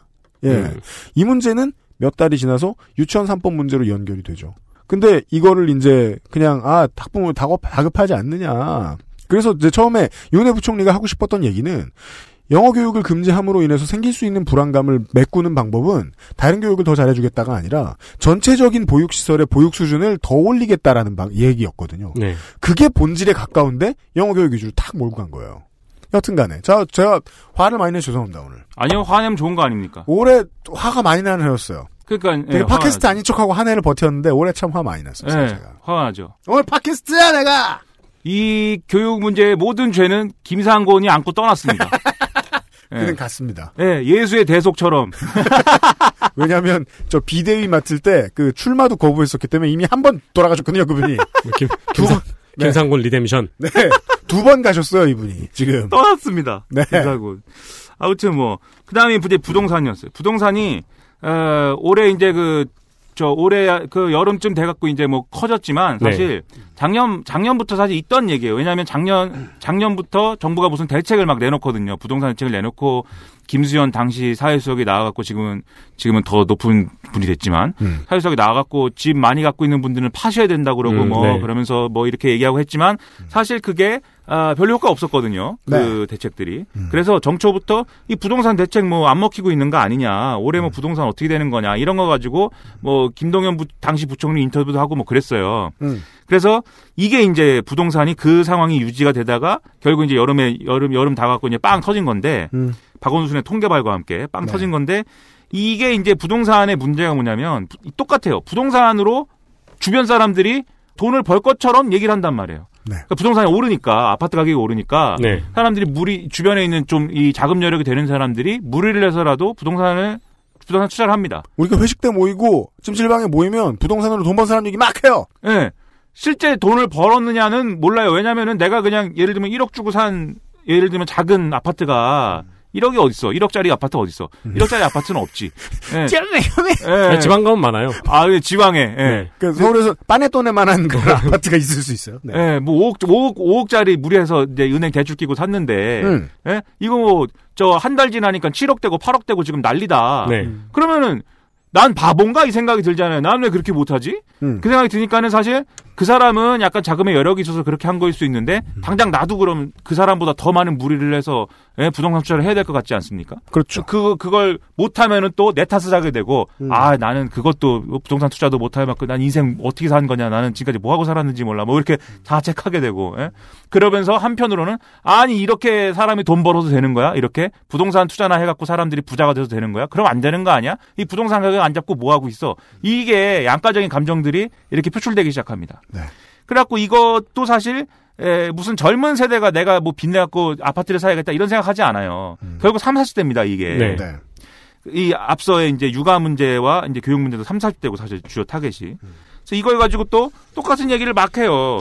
예. 음. 이 문제는 몇 달이 지나서 유치원 3법 문제로 연결이 되죠. 근데 이거를 이제 그냥 아 학부모 다급, 다급하지 않느냐. 그래서 이제 처음에 윤해 부총리가 하고 싶었던 얘기는 영어 교육을 금지함으로 인해서 생길 수 있는 불안감을 메꾸는 방법은 다른 교육을 더 잘해주겠다가 아니라 전체적인 보육 시설의 보육 수준을 더 올리겠다라는 방- 얘기였거든요. 네. 그게 본질에 가까운데 영어 교육 위주로 탁 몰고 간 거예요. 여튼간에 자 제가 화를 많이 내 죄송합니다 오늘. 아니요 화내면 좋은 거 아닙니까? 올해 화가 많이 나는 해였어요. 그러니까 되게 예, 팟캐스트 아닌 척하고 한 해를 버텼는데 올해 참 화 많이 났어요. 예, 제가. 화가 나죠. 오늘 팟캐스트야 내가. 이 교육 문제의 모든 죄는 김상곤이 안고 떠났습니다. 예. 그는 갔습니다. 예, 예수의 대속처럼 왜냐하면 저 비대위 맡을 때 그 출마도 거부했었기 때문에 이미 한 번 돌아가셨거든요 그분이. 김, 두 번. 네. 김상곤 리뎀션. 네. 두 번 가셨어요 이분이 지금. 떠났습니다. 네. 김상곤. 아무튼 뭐 그 다음에 이제 부동산이었어요. 부동산이 어, 올해 이제 그 저 올해 그 여름쯤 돼갖고 이제 뭐 커졌지만 네. 사실 작년 작년부터 사실 있던 얘기예요. 왜냐하면 작년 작년부터 정부가 무슨 대책을 막 내놓거든요. 부동산 대책을 내놓고 김수현 당시 사회수석이 나와갖고 지금은 지금은 더 높은 분이 됐지만 음. 사회수석이 나와갖고 집 많이 갖고 있는 분들은 파셔야 된다 그러고 음, 뭐 네. 그러면서 뭐 이렇게 얘기하고 했지만 사실 그게 아, 별로 효과 없었거든요. 그 네. 대책들이. 그래서 정초부터 이 부동산 대책 뭐 안 먹히고 있는 거 아니냐. 올해 음. 뭐 부동산 어떻게 되는 거냐. 이런 거 가지고 뭐 김동연 부- 당시 부총리 인터뷰도 하고 뭐 그랬어요. 음. 그래서 이게 이제 부동산이 그 상황이 유지가 되다가 결국 이제 여름에 여름 여름 다 갖고 이제 빵 터진 건데 음. 박원순의 통계발과 함께 빵 네. 터진 건데 이게 이제 부동산의 문제가 뭐냐면 부- 똑같아요. 부동산으로 주변 사람들이 돈을 벌 것처럼 얘기를 한단 말이에요. 네. 그러니까 부동산이 오르니까 아파트 가격이 오르니까 네. 사람들이 무리 주변에 있는 좀 이 자금 여력이 되는 사람들이 무리를 해서라도 부동산을 부동산 투자를 합니다. 우리가 회식 때 모이고 찜질방에 모이면 부동산으로 돈 번 사람 얘기 막 해요. 예. 실제 돈을 벌었느냐는 몰라요. 왜냐면은 내가 그냥 예를 들면 1억 주고 산 예를 들면 작은 아파트가 1억이 어딨어? 1억짜리 아파트 어딨어? 1억짜리 아파트는 없지. 예. 예. 네, 지방 가면 많아요. 아, 예, 지방에. 예. 네. 그 서울에서 빠네돈에만한 그런 아파트가 있을 수 있어요. 네. 예, 뭐 5억, 5억, 5억짜리 무리해서 이제 은행 대출 끼고 샀는데, 음. 예? 이거 뭐, 저 한 달 지나니까 7억 되고 8억 되고 지금 난리다. 네. 그러면은, 난 바본가? 이 생각이 들잖아요. 난 왜 그렇게 못하지? 음. 그 생각이 드니까는 사실, 그 사람은 약간 자금의 여력이 있어서 그렇게 한 거일 수 있는데 음. 당장 나도 그럼 그 사람보다 더 많은 무리를 해서 예, 부동산 투자를 해야 될 것 같지 않습니까? 그렇죠. 그 그걸 못 하면은 또 내 탓을 하게 되고 음. 아 나는 그것도 부동산 투자도 못 해봤고 난 인생 어떻게 산 거냐 나는 지금까지 뭐 하고 살았는지 몰라 뭐 이렇게 자책하게 되고 예? 그러면서 한편으로는 아니 이렇게 사람이 돈 벌어도 되는 거야 이렇게 부동산 투자나 해갖고 사람들이 부자가 돼서 되는 거야 그럼 안 되는 거 아니야 이 부동산 가격 안 잡고 뭐 하고 있어 이게 양가적인 감정들이 이렇게 표출되기 시작합니다. 네. 그래갖고 이것도 사실 에, 무슨 젊은 세대가 내가 뭐 빚내갖고 아파트를 사야겠다 이런 생각하지 않아요. 결국 3, 40대입니다 이게. 네. 네. 이 앞서의 이제 육아 문제와 이제 교육 문제도 3, 40대고 사실 주요 타겟이. 그래서 이걸 가지고 또 똑같은 얘기를 막 해요.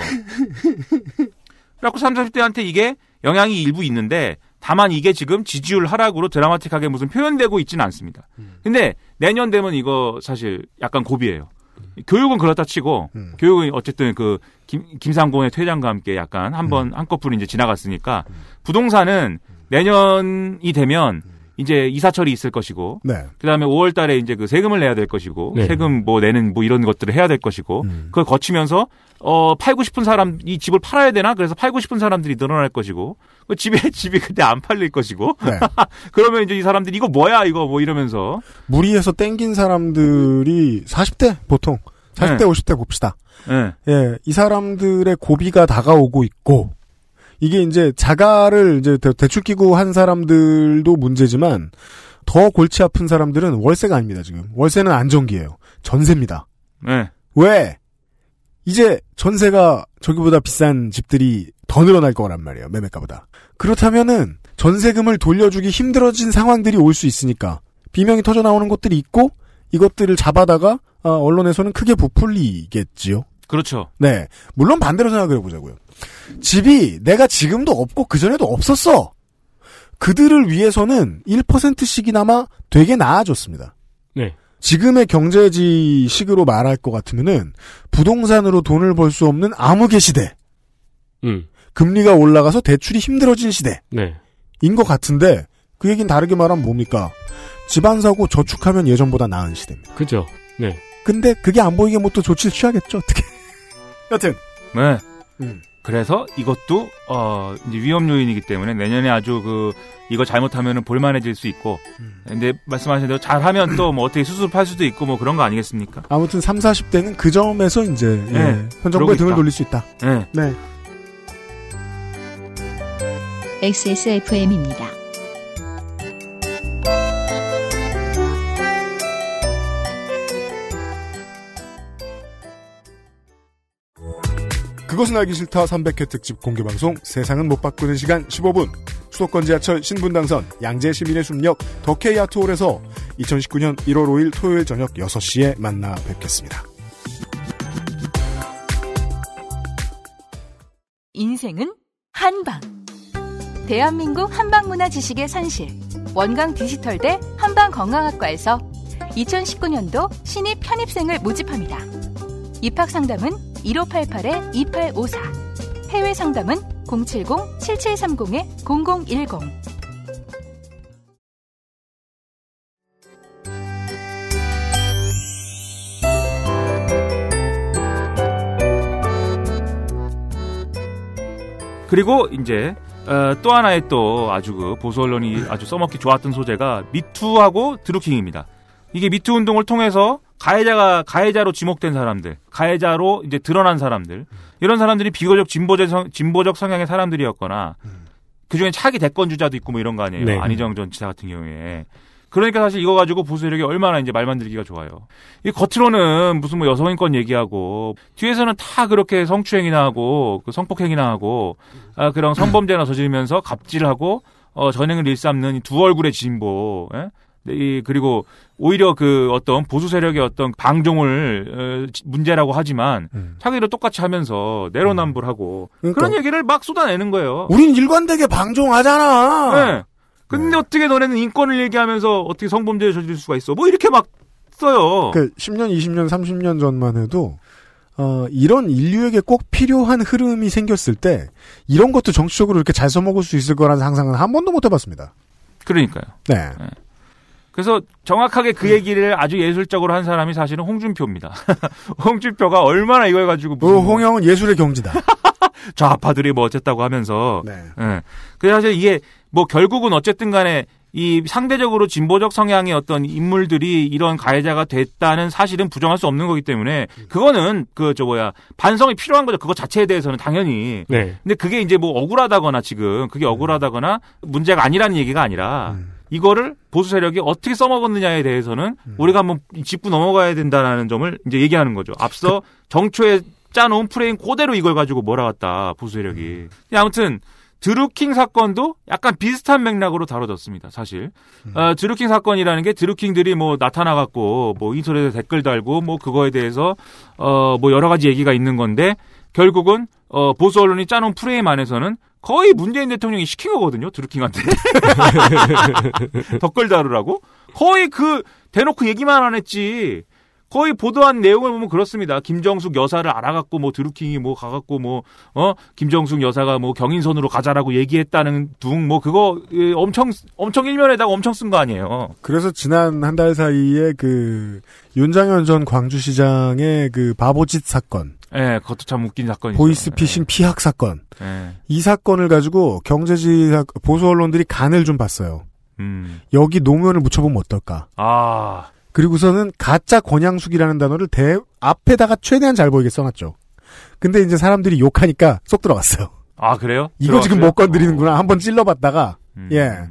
그래갖고 3, 40대한테 이게 영향이 일부 있는데 다만 이게 지금 지지율 하락으로 드라마틱하게 무슨 표현되고 있지는 않습니다. 근데 내년 되면 이거 사실 약간 고비예요. 교육은 그렇다 치고 교육은 어쨌든 그 김, 김상곤의 퇴장과 함께 약간 한번 한꺼풀 이제 지나갔으니까 부동산은 내년이 되면 이제 이사철이 있을 것이고 네. 그다음에 5월 달에 이제 그 세금을 내야 될 것이고 네. 세금 뭐 내는 뭐 이런 것들을 해야 될 것이고 그걸 거치면서 어 팔고 싶은 사람 이 집을 팔아야 되나? 그래서 팔고 싶은 사람들이 늘어날 것이고 그 집에 집이 그때 안 팔릴 것이고 네. 그러면 이제 이 사람들이 이거 뭐야 이거 뭐 이러면서 무리해서 땡긴 사람들이 40대 보통 40대 네. 50대 봅시다. 예. 예, 이 사람들의 고비가 다가오고 있고 이게 이제 자가를 이제 대- 대출 끼고 한 사람들도 문제지만 더 골치 아픈 사람들은 월세가 아닙니다, 지금. 월세는 안정기예요. 전세입니다. 예. 왜? 이제 전세가 저기보다 비싼 집들이 더 늘어날 거란 말이에요. 매매가보다. 그렇다면은 전세금을 돌려주기 힘들어진 상황들이 올 수 있으니까 비명이 터져 나오는 것들이 있고 이것들을 잡아다가 아, 언론에서는 크게 부풀리겠지요. 그렇죠. 네. 물론 반대로 생각을 해보자고요. 집이 내가 지금도 없고 그전에도 없었어. 그들을 위해서는 1%씩이나마 되게 나아졌습니다. 네. 지금의 경제지식으로 말할 것 같으면은 부동산으로 돈을 벌 수 없는 암흑의 시대. 음. 금리가 올라가서 대출이 힘들어진 시대인 네. 것 같은데 그 얘기는 다르게 말하면 뭡니까? 집안 사고 저축하면 예전보다 나은 시대입니다. 그죠. 네. 근데 그게 안 보이게 뭐 또 조치를 취하겠죠. 어떻게? 여튼 네. 음. 그래서 이것도 어 이제 위험 요인이기 때문에 내년에 아주 그 이거 잘못하면은 볼만해질 수 있고 근데 말씀하신 대로 잘하면 또 뭐 어떻게 수습할 수도 있고 뭐 그런 거 아니겠습니까? 아무튼 3, 40대는 그 점에서 이제 예, 네, 현 그러고 정부에 등을 있다. 돌릴 수 있다. 네. 네. XSFM입니다. 그것은 알기 싫다 300회 특집 공개방송 세상은 못 바꾸는 시간 15분 수도권 지하철 신분당선 양재 시민의 숲역 덕케이 아트홀에서 2019년 1월 5일 토요일 저녁 6시에 만나 뵙겠습니다. 인생은 한방. 대한민국 한방문화 지식의 산실. 원광 디지털대 한방건강학과에서 2019년도 신입 편입생을 모집합니다. 입학 상담은 1588-2854. 해외 상담은 070-7730-0010. 그리고 이제 어, 또 하나의 또 아주 그 보수 언론이 아주 써먹기 좋았던 소재가 미투하고 드루킹입니다. 이게 미투 운동을 통해서 가해자가 가해자로 지목된 사람들, 가해자로 이제 드러난 사람들, 이런 사람들이 비교적 진보적 성, 진보적 성향의 사람들이었거나 그 중에 차기 대권 주자도 있고 뭐 이런 거 아니에요. 네. 안희정 전 지사 같은 경우에. 그러니까 사실 이거 가지고 보수 세력이 얼마나 이제 말 만들기가 좋아요. 이 겉으로는 무슨 뭐 여성인권 얘기하고 뒤에서는 다 그렇게 성추행이나 하고 그 성폭행이나 하고 아 그런 성범죄나 저지르면서 갑질하고 어 전행을 일삼는 이두 얼굴의 진보. 예? 이 그리고 오히려 그 어떤 보수 세력의 어떤 방종을 어, 지- 문제라고 하지만 자기도 똑같이 하면서 내로남불하고 그러니까. 그런 얘기를 막 쏟아내는 거예요. 우린 일관되게 방종하잖아. 네. 근데 어떻게 너네는 인권을 얘기하면서 어떻게 성범죄를 저지를 수가 있어? 뭐 이렇게 막 써요. 그 10년, 20년, 30년 전만 해도 어, 이런 인류에게 꼭 필요한 흐름이 생겼을 때 이런 것도 정치적으로 이렇게 잘 써먹을 수 있을 거라는 상상은 한 번도 못 해봤습니다. 그러니까요. 네. 그래서 정확하게 그 얘기를 아주 예술적으로 한 사람이 사실은 홍준표입니다. 홍준표가 얼마나 이걸 가지고 어, 홍영은 예술의 경지다. 좌파들이 뭐 어쨌다고 하면서. 네. 예. 그래서 사실 이게 뭐 결국은 어쨌든 간에 이 상대적으로 진보적 성향의 어떤 인물들이 이런 가해자가 됐다는 사실은 부정할 수 없는 거기 때문에 그거는 그 저 뭐야 반성이 필요한 거죠. 그거 자체에 대해서는 당연히. 네. 근데 그게 이제 뭐 억울하다거나 지금 그게 억울하다거나 문제가 아니라는 얘기가 아니라 음. 이거를 보수 세력이 어떻게 써먹었느냐에 대해서는 우리가 한번 짚고 넘어가야 된다는 점을 이제 얘기하는 거죠. 앞서 정초에 짜놓은 프레임 그대로 이걸 가지고 몰아갔다 보수 세력이. 아무튼 드루킹 사건도 약간 비슷한 맥락으로 다뤄졌습니다. 사실 어, 드루킹 사건이라는 게 드루킹들이 뭐 나타나갖고 뭐 인터넷에 댓글 달고 뭐 그거에 대해서 어 뭐 여러 가지 얘기가 있는 건데 결국은 어 보수 언론이 짜놓은 프레임 안에서는 거의 문재인 대통령이 시킨 거거든요. 드루킹한테 댓글 다루라고 거의 그 대놓고 얘기만 안 했지. 거의 보도한 내용을 보면 그렇습니다. 김정숙 여사를 알아갖고 뭐 드루킹이 뭐 가갖고 뭐어 김정숙 여사가 뭐 경인선으로 가자라고 얘기했다는 둥 뭐 그거 예, 엄청 엄청 일면에다가 엄청 쓴 거 아니에요. 그래서 지난 한 달 사이에 그 윤장현 전 광주시장의 그 바보짓 사건, 예, 그것도 참 웃긴 사건이죠. 보이스피싱 피학 사건, 예. 이 사건을 가지고 경제지 보수 언론들이 간을 좀 봤어요. 음. 여기 노무현을 묻혀보면 어떨까? 아. 그리고서는 가짜 권양숙이라는 단어를 대 앞에다가 최대한 잘 보이게 써놨죠. 근데 이제 사람들이 욕하니까 쏙 들어갔어요. 아 그래요? 이거 지금 들어갔어요? 못 건드리는구나. 한번 찔러봤다가 음. 예.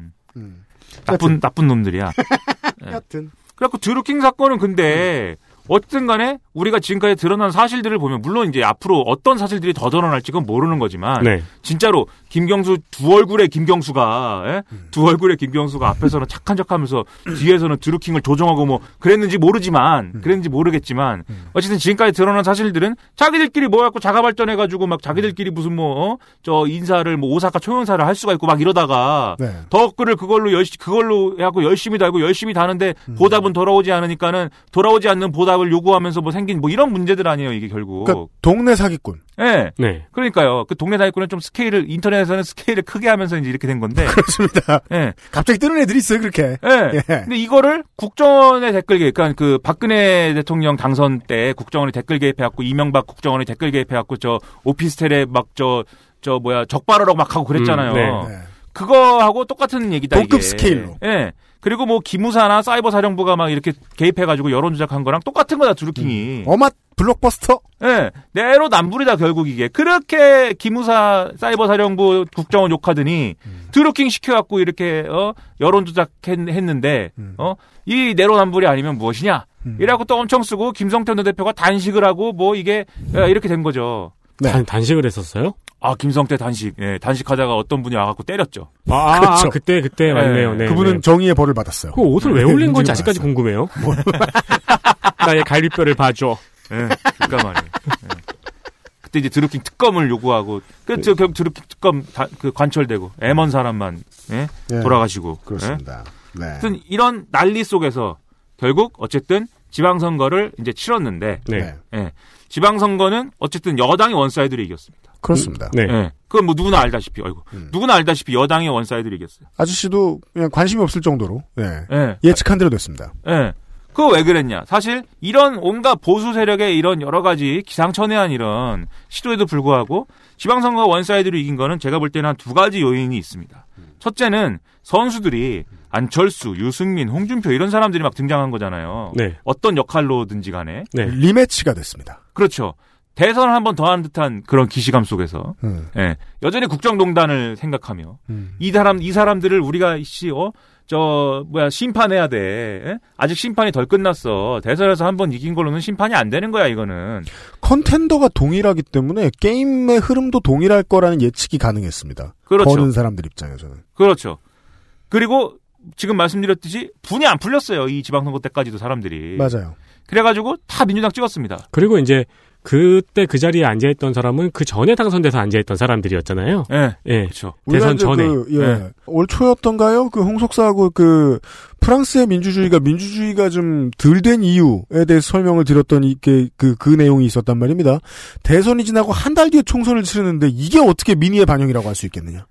나쁜 나쁜 놈들이야. 예. 여튼 그래갖고 드루킹 사건은 근데 어쨌든 간에 우리가 지금까지 드러난 사실들을 보면 물론 이제 앞으로 어떤 사실들이 더 드러날지 는 모르는 거지만 네. 진짜로 김경수 두 얼굴의 김경수가 예? 두 얼굴의 김경수가 앞에서는 착한 척하면서 뒤에서는 드루킹을 조종하고 뭐 그랬는지 모르지만 그랬는지 모르겠지만 어쨌든 지금까지 드러난 사실들은 자기들끼리 모여갖고 자가 발전해가지고 막 자기들끼리 무슨 뭐저 인사를 뭐 오사카 초연사를 할 수가 있고 막 이러다가 네. 덕글을 그걸로 열심 그걸로 해갖고 열심히 달고 열심히 다는데 보답은 돌아오지 않으니까는 돌아오지 않는 보답을 요구하면서 뭐 생긴 뭐 이런 문제들 아니에요 이게 결국. 그러니까 동네 사기꾼. 예. 네. 그러니까요. 그 동네 사기꾼은 좀 스케일을 인터넷에서는 스케일을 크게 하면서 이제 이렇게 된 건데. 그렇습니다. 예. 갑자기 뜨는 애들이 있어요 그렇게. 예. 예. 근데 이거를 국정원의 댓글 개입, 그러니까 그 박근혜 대통령 당선 때 국정원이 댓글 개입해갖고 이명박 국정원이 댓글 개입해갖고 저 오피스텔에 막 저 저 뭐야 적발하라고 막 하고 그랬잖아요. 음, 네. 네. 그거하고 똑같은 얘기다. 이게. 스케일로. 예. 그리고 뭐 기무사나 사이버 사령부가 막 이렇게 개입해가지고 여론 조작한 거랑 똑같은 거다 드루킹이. 어맛 블록버스터. 예, 내로 남불이다 결국 이게 그렇게 기무사 사이버 사령부 국정원 욕하더니 드루킹 시켜갖고 이렇게 어 여론 조작했는데 어이 내로 남불이 아니면 무엇이냐 이라고 또 엄청 쓰고 김성태 원내대표가 단식을 하고 뭐 이게 예, 이렇게 된 거죠. 단, 단식을 했었어요? 아 김성태 단식, 예, 단식하다가 어떤 분이 와갖고 때렸죠. 아, 아, 그렇죠. 그때 그때 맞네요. 네, 그분은 네. 정의의 벌을 받았어요. 그 옷을 왜 올린 건지 아직까지 받았어요. 궁금해요. 나의 갈비뼈를 봐줘. 예, 그니까 말이에요. 예. 그때 이제 드루킹 특검을 요구하고 그저 결국 드루킹 특검 다, 그 관철되고 애먼 사람만 예? 예. 돌아가시고 예? 그렇습니다. 네. 하여튼 이런 난리 속에서 결국 어쨌든 지방선거를 이제 치렀는데 네. 예. 지방선거는 어쨌든 여당이 one side로 이겼습니다. 그렇습니다. 네. 예. 그건 뭐 누구나 알다시피 어이구 누구나 알다시피 여당이 one side로 이겼어요. 아저씨도 그냥 관심이 없을 정도로 네. 예. 예측한 대로 됐습니다. 예. 그거 왜 그랬냐? 사실 이런 온갖 보수 세력의 이런 여러 가지 기상천외한 이런 시도에도 불구하고 지방선거 one side로 이긴 거는 제가 볼 때는 한 두 가지 요인이 있습니다. 첫째는 선수들이 안철수, 유승민, 홍준표 이런 사람들이 막 등장한 거잖아요. 네. 어떤 역할로든지 간에. 네. rematch가 됐습니다. 그렇죠. 대선을 한 번더 하는 듯한 그런 기시감 속에서 음. 예. 여전히 국정농단을 생각하며 음. 이 사람 이 사람들을 우리가 씨 어? 저 뭐야 심판해야 돼. 예? 아직 심판이 덜 끝났어. 대선에서 한 번 이긴 걸로는 심판이 안 되는 거야 이거는. 컨텐더가 동일하기 때문에 게임의 흐름도 동일할 거라는 예측이 가능했습니다. 그렇죠. 버는 사람들 입장에서는. 그렇죠. 그리고 지금 말씀드렸듯이 분이 안 풀렸어요. 이 지방선거 때까지도 사람들이. 맞아요. 그래가지고 다 민주당 찍었습니다. 그리고 이제 그때 그 자리에 앉아있던 사람은 그 전에 당선돼서 앉아있던 사람들이었잖아요. 예. 예. 그렇죠. 대선 전에. 그, 예. 네. 올 초였던가요? 그 홍석사하고 그 프랑스의 민주주의가 민주주의가 좀 덜 된 이유에 대해서 설명을 드렸던 이게 그, 그 내용이 있었단 말입니다. 대선이 지나고 한 달 뒤에 총선을 치르는데 이게 어떻게 민의의 반영이라고 할 수 있겠느냐.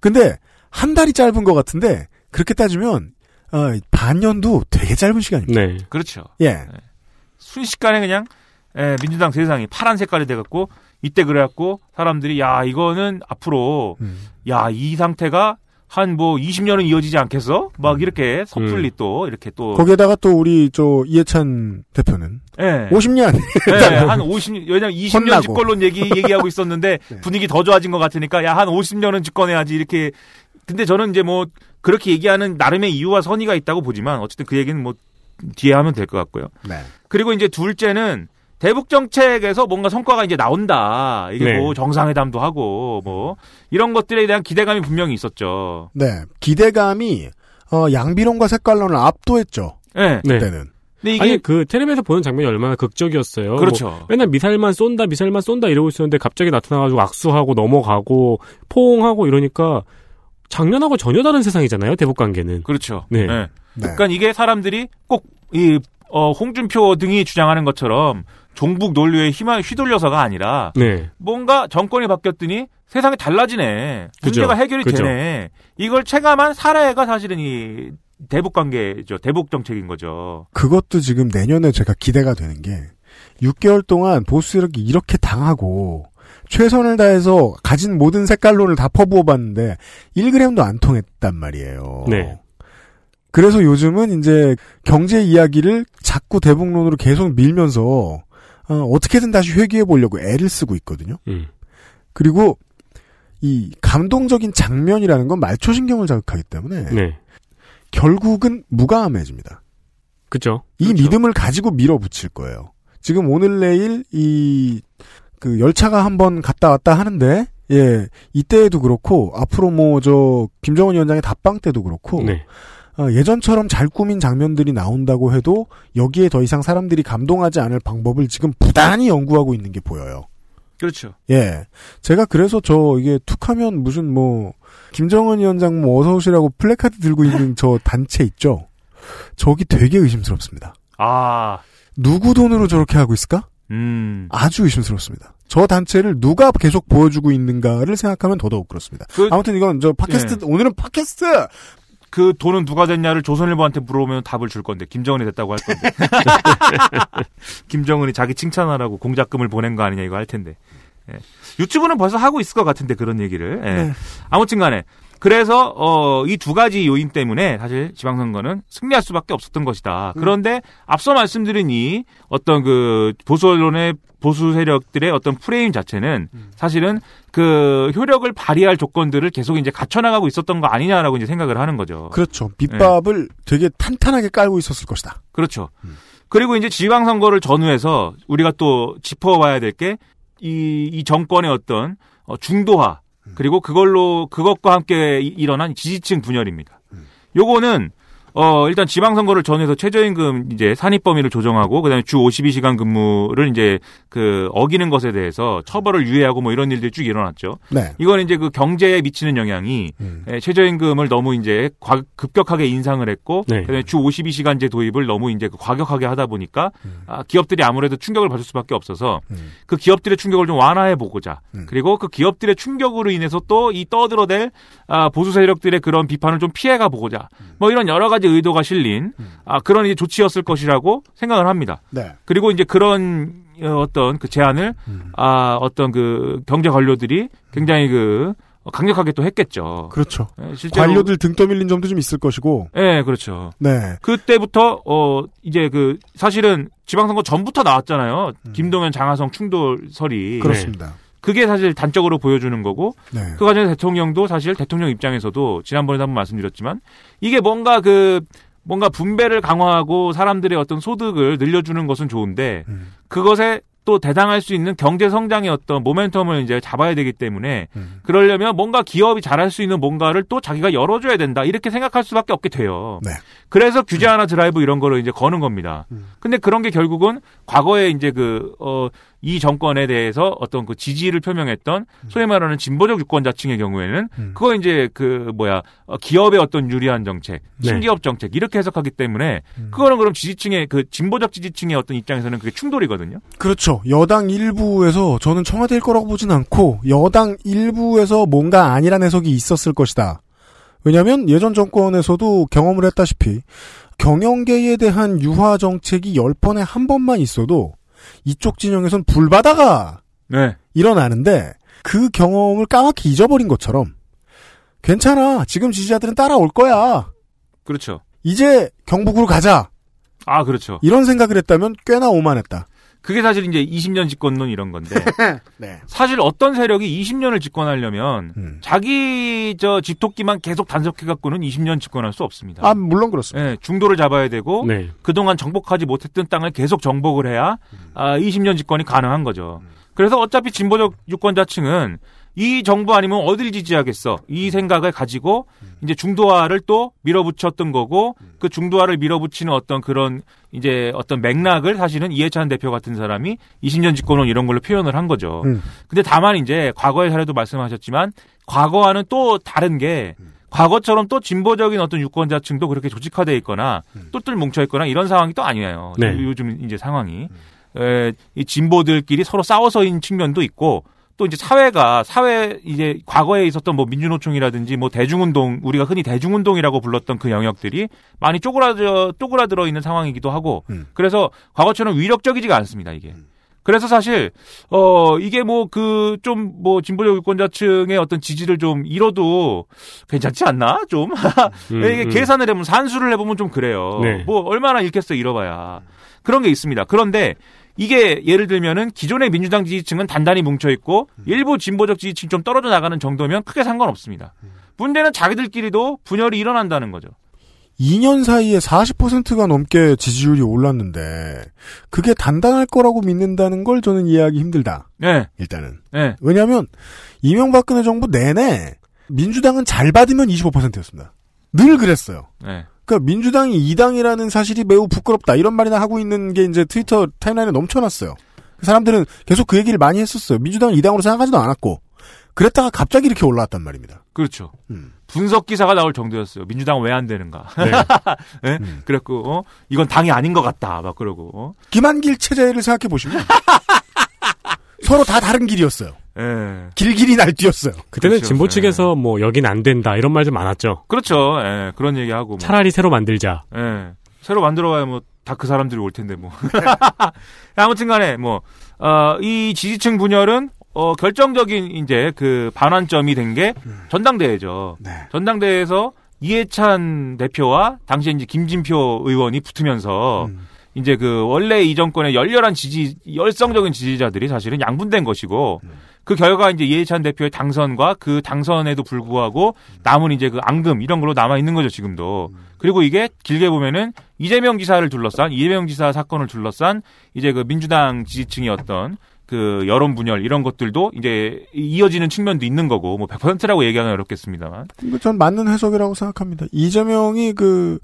근데 한 달이 짧은 것 같은데 그렇게 따지면 어, 반년도 되게 짧은 시간입니다. 네. 그렇죠. 예. 순식간에 그냥 에, 민주당 세상이 파란 색깔이 돼갖고 이때 그래갖고 사람들이 야 이거는 앞으로 음. 야이 상태가 한 뭐 20년은 이어지지 않겠어? 막 이렇게 섣불리 또 이렇게 또 음. 거기에다가 또 우리 저 이해찬 대표는 예. 50년 예, 한 50, 왜냐면 20년 혼나고. 집권론 얘기, 얘기하고 있었는데 분위기 더 좋아진 것 같으니까 야, 한 50년은 집권해야지 이렇게. 근데 저는 이제 뭐 그렇게 얘기하는 나름의 이유와 선의가 있다고 보지만 어쨌든 그 얘기는 뭐 뒤에 하면 될 것 같고요. 네. 그리고 이제 둘째는 대북 정책에서 뭔가 성과가 이제 나온다. 이게 네. 뭐 정상회담도 하고 뭐 이런 것들에 대한 기대감이 분명히 있었죠. 네. 기대감이 어, 양비론과 색깔론을 압도했죠. 네. 네. 그때는. 근데 이게 아니 그 텔레비에서 보는 장면이 얼마나 극적이었어요. 그렇죠. 뭐 맨날 미사일만 쏜다, 미사일만 쏜다 이러고 있었는데 갑자기 나타나가지고 악수하고 넘어가고 포옹하고 이러니까 작년하고 전혀 다른 세상이잖아요. 대북 관계는. 그렇죠. 네. 네. 그러니까 이게 사람들이 꼭이 어, 홍준표 등이 주장하는 것처럼 종북 논리에 휘말 휘둘려서가 아니라 네. 뭔가 정권이 바뀌었더니 세상이 달라지네. 그죠. 문제가 해결이 그죠. 되네. 이걸 체감한 사례가 사실은 이 대북 관계죠. 대북 정책인 거죠. 그것도 지금 내년에 제가 기대가 되는 게 6개월 동안 보수 이렇게 이렇게 당하고 최선을 다해서 가진 모든 색깔론을 다 퍼부어 봤는데 1g도 안 통했단 말이에요. 네. 그래서 요즘은 이제 경제 이야기를 자꾸 대북론으로 계속 밀면서 어, 어떻게든 다시 회귀해 보려고 애를 쓰고 있거든요. 음. 그리고 이 감동적인 장면이라는 건 말초신경을 자극하기 때문에 네. 결국은 무감해집니다. 그죠. 이 믿음을 가지고 밀어붙일 거예요. 지금 오늘 내일 이 그 열차가 한 번 갔다 왔다 하는데 예 이때에도 그렇고 앞으로 뭐 저 김정은 위원장의 답방 때도 그렇고 네. 어, 예전처럼 잘 꾸민 장면들이 나온다고 해도 여기에 더 이상 사람들이 감동하지 않을 방법을 지금 부단히 연구하고 있는 게 보여요. 그렇죠. 예. 제가 그래서 저 이게 툭하면 무슨 뭐 김정은 위원장 뭐 어서 오시라고 플래카드 들고 있는 저 단체 있죠. 저기 되게 의심스럽습니다. 아, 누구 돈으로 저렇게 하고 있을까? 음. 아주 의심스럽습니다. 저 단체를 누가 계속 보여주고 있는가를 생각하면 더더욱 그렇습니다. 아무튼 이건 저 팟캐스트 오늘은 팟캐스트 그 돈은 누가 됐냐를 조선일보한테 물어보면 답을 줄 건데 김정은이 됐다고 할 건데 김정은이 자기 칭찬하라고 공작금을 보낸 거 아니냐 이거 할 텐데 예. 유튜브는 벌써 하고 있을 것 같은데 그런 얘기를 예. 네. 아무튼간에 그래서 어, 이 두 가지 요인 때문에 사실 지방선거는 승리할 수밖에 없었던 것이다. 그런데 앞서 말씀드린 이 어떤 그 보수 언론의 보수 세력들의 어떤 프레임 자체는 사실은 그 효력을 발휘할 조건들을 계속 이제 갖춰나가고 있었던 거 아니냐라고 이제 생각을 하는 거죠. 그렇죠. 밑밥을 되게 탄탄하게 깔고 있었을 것이다. 그렇죠. 그리고 이제 지방선거를 전후해서 우리가 또 짚어봐야 될 게 이 이 정권의 어떤 어, 중도화 그리고 그걸로 그것과 함께 이- 일어난 지지층 분열입니다. 요거는 어 일단 지방선거를 전해서 최저임금 이제 산입 범위를 조정하고 그다음에 주 52시간 근무를 이제 그 어기는 것에 대해서 처벌을 유예하고 뭐 이런 일들이 쭉 일어났죠. 네. 이건 이제 그 경제에 미치는 영향이 예, 최저임금을 너무 이제 과- 급격하게 인상을 했고 네. 그다음에 주 52시간제 도입을 너무 이제 그 과격하게 하다 보니까 아, 기업들이 아무래도 충격을 받을 수밖에 없어서 그 기업들의 충격을 좀 완화해 보고자. 그리고 그 기업들의 충격으로 인해서 또 이 떠들어댈 아, 보수 세력들의 그런 비판을 좀 피해가 보고자. 뭐 이런 여러 가지 의도가 실린 아, 그런 이제 조치였을 것이라고 생각을 합니다. 네. 그리고 이제 그런 어, 어떤 그 제안을 아 어떤 그 경제 관료들이 굉장히 그 강력하게 또 했겠죠. 그렇죠. 예, 실제로 관료들 등 떠밀린 점도 좀 있을 것이고. 예, 그렇죠. 네. 그때부터 어 이제 그 사실은 지방선거 전부터 나왔잖아요. 김동연 장하성 충돌설이 음. 그렇습니다. 네. 그게 사실 단적으로 보여주는 거고 네. 그 과정에 대통령도 사실 대통령 입장에서도 지난번에도 한번 말씀드렸지만 이게 뭔가 그 뭔가 분배를 강화하고 사람들의 어떤 소득을 늘려주는 것은 좋은데 음. 그것에 또 대당할 수 있는 경제 성장의 어떤 모멘텀을 이제 잡아야 되기 때문에 음. 그러려면 뭔가 기업이 잘할 수 있는 뭔가를 또 자기가 열어줘야 된다 이렇게 생각할 수밖에 없게 돼요. 네. 그래서 규제 하나 드라이브 이런 거를 이제 거는 겁니다. 근데 그런 게 결국은 과거에 이제 그, 어, 이 정권에 대해서 어떤 그 지지를 표명했던 소위 말하는 진보적 유권자층의 경우에는 그거 이제 그 뭐야, 어, 기업의 어떤 유리한 정책, 네. 신기업 정책 이렇게 해석하기 때문에 그거는 그럼 지지층의 그 진보적 지지층의 어떤 입장에서는 그게 충돌이거든요. 그렇죠. 여당 일부에서 저는 청와대일 거라고 보진 않고 여당 일부에서 뭔가 아니란 해석이 있었을 것이다. 왜냐하면 예전 정권에서도 경험을 했다시피 경영계에 대한 유화 정책이 10번에 한 번만 있어도 이쪽 진영에선 불바다가 네. 일어나는데 그 경험을 까맣게 잊어버린 것처럼 괜찮아. 지금 지지자들은 따라올 거야. 그렇죠. 이제 경북으로 가자. 아, 그렇죠. 이런 생각을 했다면 꽤나 오만했다. 그게 사실 이제 20년 집권론 이런 건데. 네. 사실 어떤 세력이 20년을 집권하려면 음. 자기 저 집토끼만 계속 단속해 갖고는 20년 집권할 수 없습니다. 아, 물론 그렇습니다. 예, 중도를 잡아야 되고 네. 그동안 정복하지 못했던 땅을 계속 정복을 해야 아, 20년 집권이 가능한 거죠. 그래서 어차피 진보적 유권자층은 이 정부 아니면 어딜 지지하겠어 이 생각을 가지고 이제 중도화를 또 밀어붙였던 거고 그 중도화를 밀어붙이는 어떤 그런 이제 어떤 맥락을 사실은 이해찬 대표 같은 사람이 20년 집권론 이런 걸로 표현을 한 거죠. 음. 근데 다만 이제 과거의 사례도 말씀하셨지만 과거와는 또 다른 게 과거처럼 또 진보적인 어떤 유권자층도 그렇게 조직화돼 있거나 똘똘 뭉쳐 있거나 이런 상황이 또 아니에요. 네. 요즘 이제 상황이 에, 이 진보들끼리 서로 싸워서인 측면도 있고 또 이제 사회가 사회 이제 과거에 있었던 뭐 민주노총이라든지 뭐 대중운동 우리가 흔히 대중운동이라고 불렀던 그 영역들이 많이 쪼그라져 쪼그라들어 있는 상황이기도 하고 그래서 과거처럼 위력적이지가 않습니다 이게. 그래서 사실 어 이게 뭐 그 좀 뭐 진보적 유권자층의 어떤 지지를 좀 잃어도 괜찮지 않나 좀 음, 이게 음. 계산을 해보면 산수를 해보면 좀 그래요. 네. 뭐 얼마나 잃겠어 잃어봐야 그런 게 있습니다. 그런데 이게 예를 들면은 기존의 민주당 지지층은 단단히 뭉쳐 있고 일부 진보적 지지층 좀 떨어져 나가는 정도면 크게 상관없습니다. 문제는 자기들끼리도 분열이 일어난다는 거죠. 2년 사이에 40%가 넘게 지지율이 올랐는데 그게 단단할 거라고 믿는다는 걸 저는 이해하기 힘들다. 네. 일단은. 네. 왜냐하면 이명박근혜 정부 내내 민주당은 잘 받으면 25%였습니다. 늘 그랬어요. 네. 그러니까 민주당이 2당이라는 사실이 매우 부끄럽다 이런 말이나 하고 있는 게 이제 트위터 타임라인에 넘쳐났어요. 사람들은 계속 그 얘기를 많이 했었어요. 민주당을 2당으로 생각하지도 않았고 그랬다가 갑자기 이렇게 올라왔단 말입니다. 그렇죠. 음. 분석 기사가 나올 정도였어요. 민주당 왜 안 되는가. 네. 네? 그랬고 어? 이건 당이 아닌 것 같다. 막 그러고. 어? 김한길 체제를 생각해 보시면 서로 다 다른 길이었어요. 예. 길길이 날뛰었어요. 그때는 그렇죠. 진보 측에서 뭐 여긴 안 된다 이런 말 좀 많았죠. 그렇죠. 예. 그런 얘기하고. 뭐. 차라리 새로 만들자. 예. 새로 만들어봐야 뭐 다 그 사람들이 올 텐데 뭐. 아무튼간에 뭐 어, 이 지지층 분열은 어, 결정적인 이제 그 반환점이 된 게 전당대회죠. 전당대회에서 이해찬 대표와 당시에 이제 김진표 의원이 붙으면서 이제 그 원래 이 정권의 열렬한 지지 열성적인 지지자들이 사실은 양분된 것이고 그 결과 이제 이해찬 대표의 당선과 그 당선에도 불구하고 남은 이제 그 앙금 이런 걸로 남아 있는 거죠 지금도 그리고 이게 길게 보면은 이재명 지사를 둘러싼 이재명 지사 사건을 둘러싼 이제 그 민주당 지지층의 어떤 그 여론 분열 이런 것들도 이제 이어지는 측면도 있는 거고 뭐 100%라고 얘기하기는 어렵겠습니다만 이거 전 맞는 해석이라고 생각합니다. 이재명이 그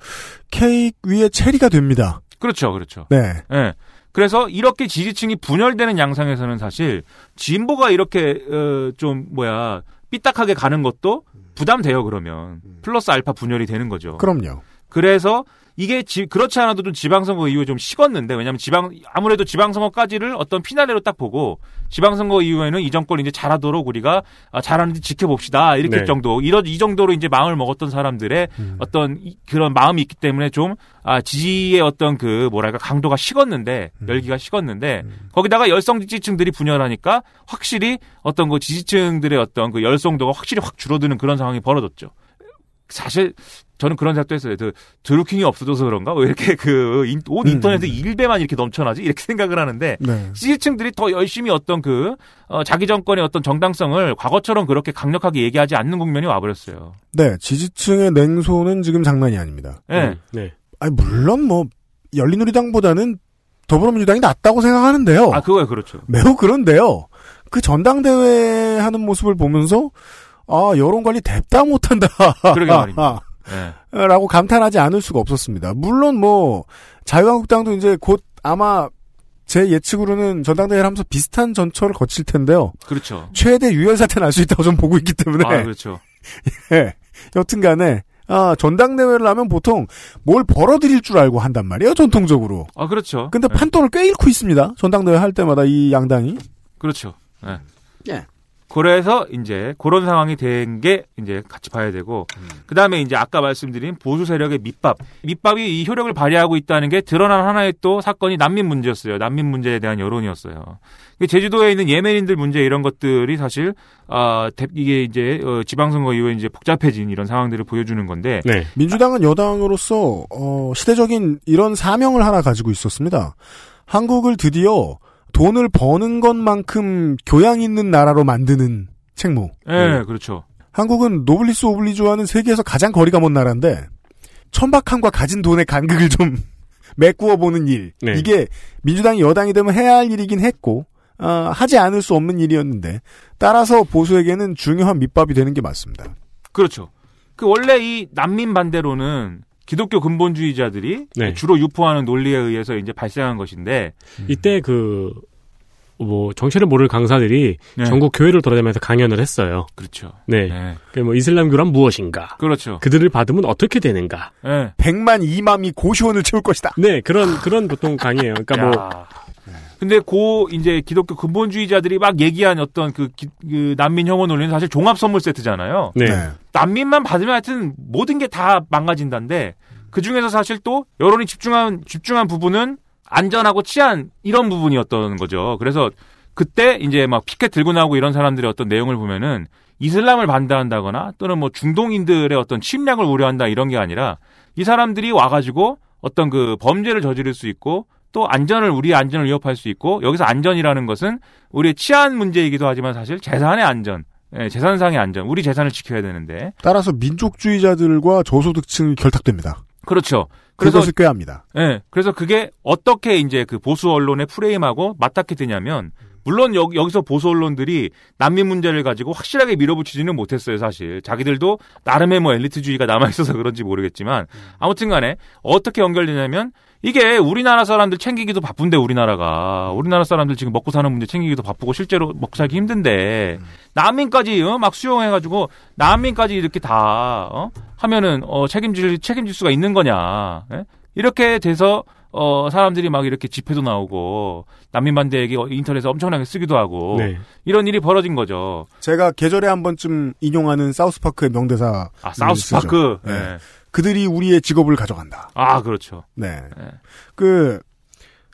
케이크 위에 체리가 됩니다. 그렇죠 그렇죠 네. 예. 그래서 이렇게 지지층이 분열되는 양상에서는 사실 진보가 이렇게 어, 좀 뭐야 삐딱하게 가는 것도 부담돼요 그러면 플러스 알파 분열이 되는 거죠. 그럼요. 그래서 이게 지, 그렇지 않아도 좀 지방선거 이후에 좀 식었는데 왜냐하면 지방 아무래도 지방선거까지를 어떤 피날레로 딱 보고 지방선거 이후에는 이 정권 이제 잘하도록 우리가 아, 잘하는지 지켜봅시다. 이렇게 네. 정도. 이런 이 정도로 이제 마음을 먹었던 사람들의 어떤 이- 그런 마음이 있기 때문에 좀 아, 지지의 어떤 그 뭐랄까 강도가 식었는데 열기가 식었는데 거기다가 열성 지지층들이 분열하니까 확실히 어떤 그 지지층들의 어떤 그 열성도가 확실히 확 줄어드는 그런 상황이 벌어졌죠. 사실 저는 그런 생각도 했어요. 그 드루킹이 없어져서 그런가? 왜 이렇게 그 인- 온 음. 인터넷에 일배만 이렇게 넘쳐나지? 이렇게 생각을 하는데 네. 지지층들이 더 열심히 어떤 그 어, 자기 정권의 어떤 정당성을 과거처럼 그렇게 강력하게 얘기하지 않는 국면이 와버렸어요. 네, 지지층의 냉소는 지금 장난이 아닙니다. 예. 네. 아니 물론 뭐 열린우리당보다는 더불어민주당이 낫다고 생각하는데요. 아 그거야 그렇죠. 매우 그런데요. 그 전당대회 하는 모습을 보면서 아 여론 관리 냅다 못한다. 그러게 말입니다. 예. 라고 감탄하지 않을 수가 없었습니다. 물론 뭐 자유한국당도 이제 곧 아마 제 예측으로는 전당대회를 하면서 비슷한 전철을 거칠 텐데요. 그렇죠. 최대 유혈 사태 날 수 있다고 좀 보고 있기 때문에. 아 그렇죠. 예. 여튼간에 아 전당대회를 하면 보통 뭘 벌어들일 줄 알고 한단 말이에요 전통적으로. 아 그렇죠. 근데 예. 판돈을 꽤 잃고 있습니다. 전당대회 할 때마다 이 양당이. 그렇죠. 예. 예. 그래서 이제 그런 상황이 된 게 이제 같이 봐야 되고 그 다음에 이제 아까 말씀드린 보수 세력의 밑밥. 밑밥이 이 효력을 발휘하고 있다는 게 드러난 하나의 또 사건이 난민 문제였어요. 난민 문제에 대한 여론이었어요. 제주도에 있는 예멘인들 문제 이런 것들이 사실 아 이게 이제 어, 지방선거 이후에 이제 복잡해진 이런 상황들을 보여주는 건데. 네. 민주당은 여당으로서 어, 시대적인 이런 사명을 하나 가지고 있었습니다. 한국을 드디어 돈을 버는 것만큼 교양 있는 나라로 만드는 책무. 네, 그렇죠. 한국은 노블리스 오블리주와는 세계에서 가장 거리가 먼 나라인데 천박함과 가진 돈의 간극을 좀 메꾸어 보는 일. 네. 이게 민주당이 여당이 되면 해야 할 일이긴 했고 어, 하지 않을 수 없는 일이었는데 따라서 보수에게는 중요한 밑밥이 되는 게 맞습니다. 그렇죠. 그 원래 이 난민 반대로는 기독교 근본주의자들이 네. 주로 유포하는 논리에 의해서 이제 발생한 것인데 이때 그, 뭐, 정치를 모를 강사들이 네. 전국 교회를 돌아다니면서 강연을 했어요. 그렇죠. 네. 네. 그 뭐, 이슬람교란 무엇인가? 그렇죠. 그들을 받으면 어떻게 되는가? 네. 백만 이맘이 고시원을 채울 것이다. 네, 그런, 그런 보통 강의예요. 그러니까 뭐, 야. 근데 고 이제 기독교 근본주의자들이 막 얘기한 어떤 그, 기- 그 난민 혐오 논리는 사실 종합 선물 세트잖아요. 네. 난민만 받으면 하여튼 모든 게 다 망가진다는데 그 중에서 사실 또 여론이 집중한 집중한 부분은 안전하고 치안 이런 부분이었던 거죠. 그래서 그때 이제 막 피켓 들고 나오고 이런 사람들의 어떤 내용을 보면은 이슬람을 반대한다거나 또는 뭐 중동인들의 어떤 침략을 우려한다 이런 게 아니라 이 사람들이 와가지고 어떤 그 범죄를 저지를 수 있고 또 안전을 우리 안전을 위협할 수 있고 여기서 안전이라는 것은 우리의 치안 문제이기도 하지만 사실 재산의 안전, 예, 재산상의 안전, 우리 재산을 지켜야 되는데 따라서 민족주의자들과 저소득층이 결탁됩니다. 그렇죠. 그래서 꾀합니다. 예. 그래서 그게 어떻게 이제 그 보수 언론의 프레임하고 맞닿게 되냐면 물론 여, 여기서 보수 언론들이 난민 문제를 가지고 확실하게 밀어붙이지는 못했어요, 사실. 자기들도 나름의 뭐 엘리트주의가 남아 있어서 그런지 모르겠지만 아무튼 간에 어떻게 연결되냐면 이게 우리나라 사람들 챙기기도 바쁜데 우리나라가 우리나라 사람들 지금 먹고 사는 문제 챙기기도 바쁘고 실제로 먹고 살기 힘든데 난민까지 어? 막 수용해가지고 난민까지 이렇게 다 어? 하면은 어, 책임질 책임질 수가 있는 거냐 예? 이렇게 돼서 어, 사람들이 막 이렇게 집회도 나오고 난민 반대 얘기 인터넷에 엄청나게 쓰기도 하고 네. 이런 일이 벌어진 거죠. 제가 계절에 한 번쯤 인용하는 사우스파크의 명대사. 아, 사우스파크. 네. 네. 그들이 우리의 직업을 가져간다. 아 그렇죠. 네. 그,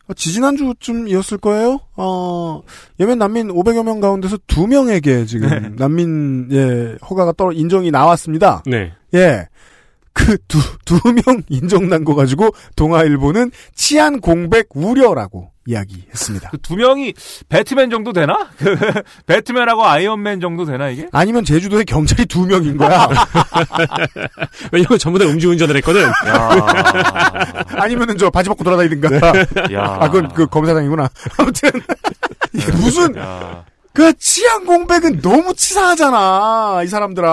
어, 지지난주쯤이었을 거예요? 어, 예멘 난민 500여 명 가운데서 두 명에게 지금 난민의 허가가 떨어, 인정이 나왔습니다. 네. 예. 그 두, 두 명 인정난 거 가지고 동아일보는 치안 공백 우려라고 이야기했습니다. 그 두 명이 배트맨 정도 되나? 그 배트맨하고 아이언맨 정도 되나 이게? 아니면 제주도에 경찰이 두 명인 거야. 왜냐면 전부 다 음주운전을 했거든. 아니면은 저 바지 벗고 돌아다니든가. 야. 아, 그건 그 검사장이구나. 아무튼 이게 무슨 야. 그 치안 공백은 너무 치사하잖아 이 사람들아.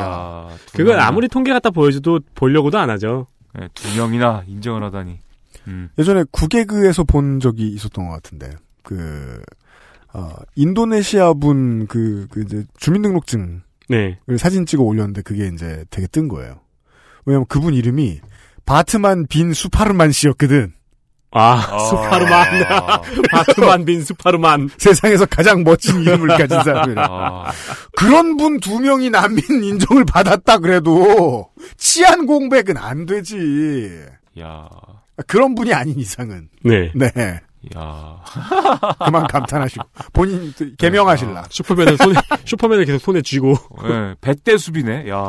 야. 두 그건. 아무리 통계 갖다 보여줘도 보려고도 안 하죠. 네, 두 명이나 인정을 하다니. 음. 예전에 구개그에서 본 적이 있었던 것 같은데 그 어, 인도네시아 분그 그 이제 주민등록증을 네. 사진 찍어 올렸는데 그게 이제 되게 뜬 거예요. 왜냐면 그분 이름이 바트만 빈 수파르만 씨였거든. 아, 수파르만. 바트만 빈 수파르만. 세상에서 가장 멋진 이름을 가진 사람이라. 아. 그런 분 두 명이 난민 인정을 받았다 그래도 치안 공백은 안 되지. 야. 그런 분이 아닌 이상은. 네. 네. 야. 그만 감탄하시고 본인 개명하실라. 슈퍼맨을 손에, 슈퍼맨을 계속 손에 쥐고. 네, 배대 수비네. 야.